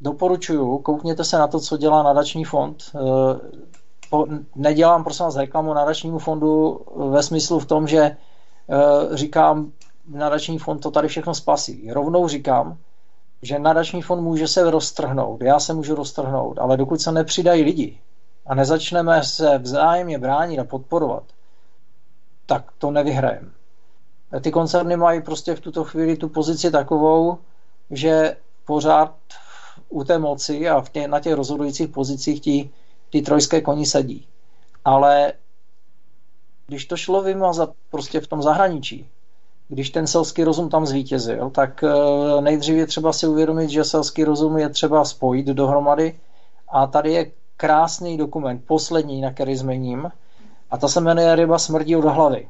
doporučuju, koukněte se na to, co dělá nadační fond. Eh, nedělám prosím vás reklamu nadačnímu fondu ve smyslu v tom, že eh, říkám, nadační fond to tady všechno spasí. Rovnou říkám, že nadační fond může se roztrhnout, já se můžu roztrhnout, ale dokud se nepřidají lidi a nezačneme se vzájemně bránit a podporovat, tak to nevyhrajeme. Ty koncerny mají prostě v tuto chvíli tu pozici takovou, že pořád u té moci a v tě, na těch rozhodujících pozicích ti, ty trojské koni sedí. Ale když to šlo vymazat prostě v tom zahraničí, když ten selský rozum tam zvítězil, tak eh, nejdřív je třeba si uvědomit, že selský rozum je třeba spojit dohromady a tady je krásný dokument, poslední, na který zmením, a ta se jmenuje Ryba smrdí od hlavy.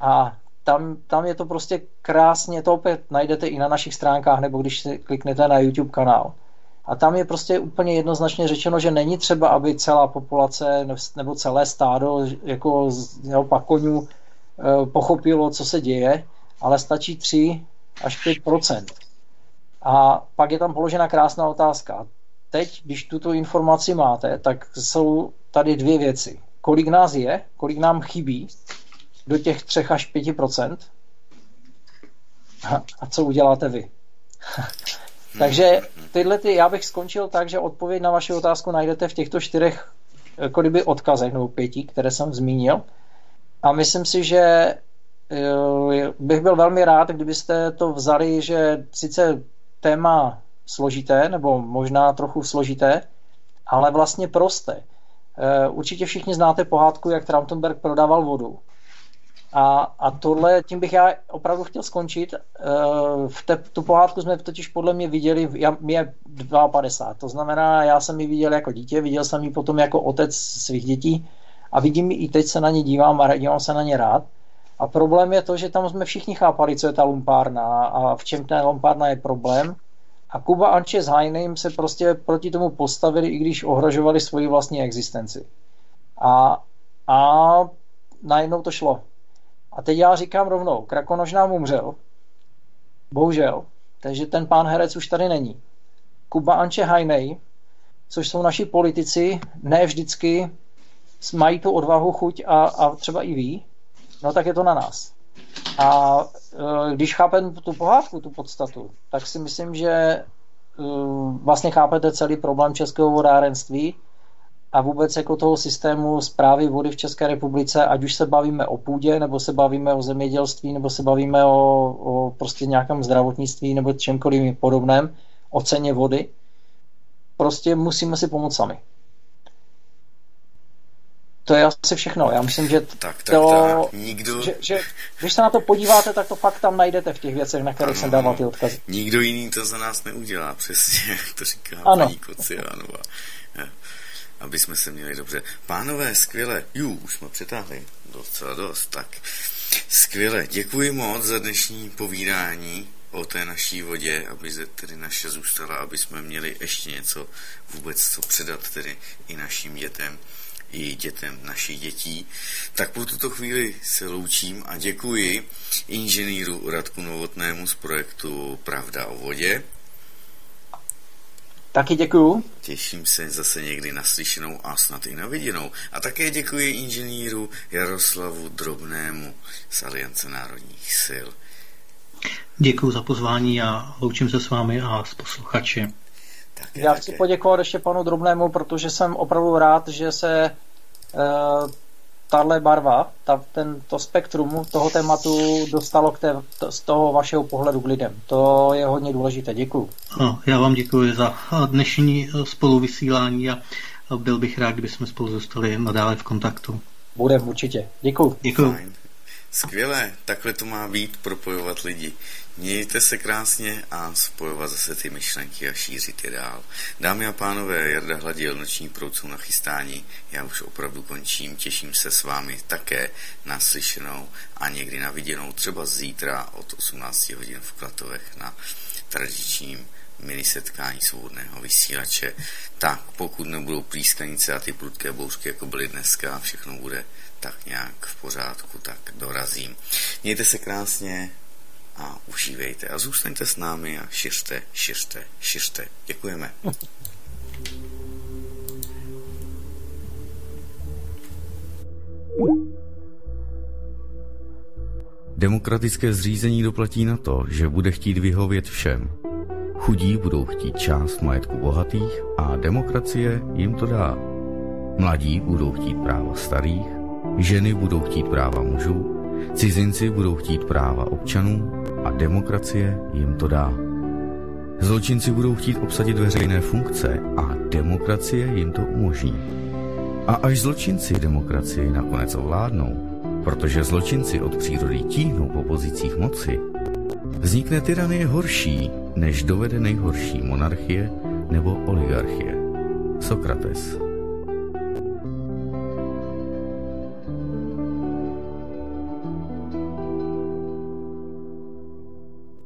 A tam, tam je to prostě krásně, to opět najdete i na našich stránkách, nebo když si kliknete na YouTube kanál. A tam je prostě úplně jednoznačně řečeno, že není třeba, aby celá populace nebo celé stádo jako naopak konňů Eh, pochopilo, co se děje, ale stačí 3 až 5% A pak je tam položena krásná otázka. Teď, když tuto informaci máte, tak jsou tady dvě věci. Kolik nás je, kolik nám chybí do těch 3 až 5 a co uděláte vy. *laughs* Takže tyhle ty, já bych skončil tak, že odpověď na vaši otázku najdete v těchto čtyřech jako kdyby odkazech nebo pěti, které jsem zmínil. A myslím si, že eh, bych byl velmi rád, kdybyste to vzali, že sice téma složité, nebo možná trochu složité, ale vlastně prosté. Eh, určitě všichni znáte pohádku, jak Trautenberg prodával vodu. A, a tohle, tím bych já opravdu chtěl skončit. Eh, v te, tu pohádku jsme totiž podle mě viděli, já, mě 52, to znamená, já jsem ji viděl jako dítě, viděl jsem ji potom jako otec svých dětí a vidím i teď se na ně dívám a dívám se na ně rád. A problém je to, že tam jsme všichni chápali, co je ta lumpárna a v čem ta lumpárna je problém. A Kuba Anče s Heinem se prostě proti tomu postavili, i když ohrožovali svoji vlastní existenci. A, a najednou to šlo. A teď já říkám rovnou, Krakonož nám umřel. Bohužel. Takže ten pán herec už tady není. Kuba Anče Hajnej, což jsou naši politici, ne vždycky mají tu odvahu, chuť a, a třeba i ví, no tak je to na nás. A e, když chápeme tu pohádku, tu podstatu, tak si myslím, že e, vlastně chápete celý problém českého vodárenství a vůbec jako toho systému zprávy vody v České republice, ať už se bavíme o půdě, nebo se bavíme o zemědělství, nebo se bavíme o, o prostě nějakém zdravotnictví nebo čemkoliv podobném, o ceně vody, prostě musíme si pomoct sami. To je asi všechno. Já myslím, že
tak, tak,
to,
tak. Nikdo...
Že, že, když se na to podíváte, tak to fakt tam najdete v těch věcech, na kterých ano, jsem dával ty odkazy.
Nikdo jiný to za nás neudělá, přesně, jak to říká ano. paní Kociánová. Aby jsme se měli dobře. Pánové, skvěle. Jú, už jsme přetáhli docela dost. Tak skvěle. Děkuji moc za dnešní povídání o té naší vodě, aby tedy naše zůstala, aby jsme měli ještě něco vůbec co předat tedy i našim dětem i dětem našich dětí. Tak po tuto chvíli se loučím a děkuji inženýru Radku Novotnému z projektu Pravda o vodě.
Taky děkuju.
Těším se zase někdy naslyšenou a snad i na viděnou. A také děkuji inženýru Jaroslavu Drobnému z Aliance národních sil.
Děkuji za pozvání a loučím se s vámi a s posluchači.
Také, Já chci také. poděkovat ještě panu Drobnému, protože jsem opravdu rád, že se uh, tahle barva, ta, ten, to spektrum toho tématu dostalo k té, to, z toho vašeho pohledu k lidem. To je hodně důležité. Děkuji.
Já vám děkuji za dnešní spoluvysílání a byl bych rád, kdyby jsme spolu zůstali nadále v kontaktu.
Budeme určitě. Děkuji.
Děkuji.
Skvělé, takhle to má být, propojovat lidi. Mějte se krásně a spojovat zase ty myšlenky a šířit je dál. Dámy a pánové, Jarda Hladil, noční proud na chystání. Já už opravdu končím, těším se s vámi také na slyšenou a někdy na viděnou, třeba zítra od 18 hodin v Klatovech na tradičním mini setkání svobodného vysílače. Tak pokud nebudou plískanice a ty prudké bouřky, jako byly dneska, všechno bude tak nějak v pořádku, tak dorazím. Mějte se krásně, a užívejte a zůstaňte s námi a šiřte, šiřte, šiřte. Děkujeme. Demokratické zřízení doplatí na to, že bude chtít vyhovět všem. Chudí budou chtít část majetku bohatých a demokracie jim to dá. Mladí budou chtít práva starých, ženy budou chtít práva mužů, cizinci budou chtít práva občanů a demokracie jim to dá. Zločinci budou chtít obsadit veřejné funkce a demokracie jim to umožní. A až zločinci demokracii nakonec ovládnou, protože zločinci od přírody tíhnou po pozicích moci, vznikne tyranie horší, než dovede nejhorší monarchie nebo oligarchie. Sokrates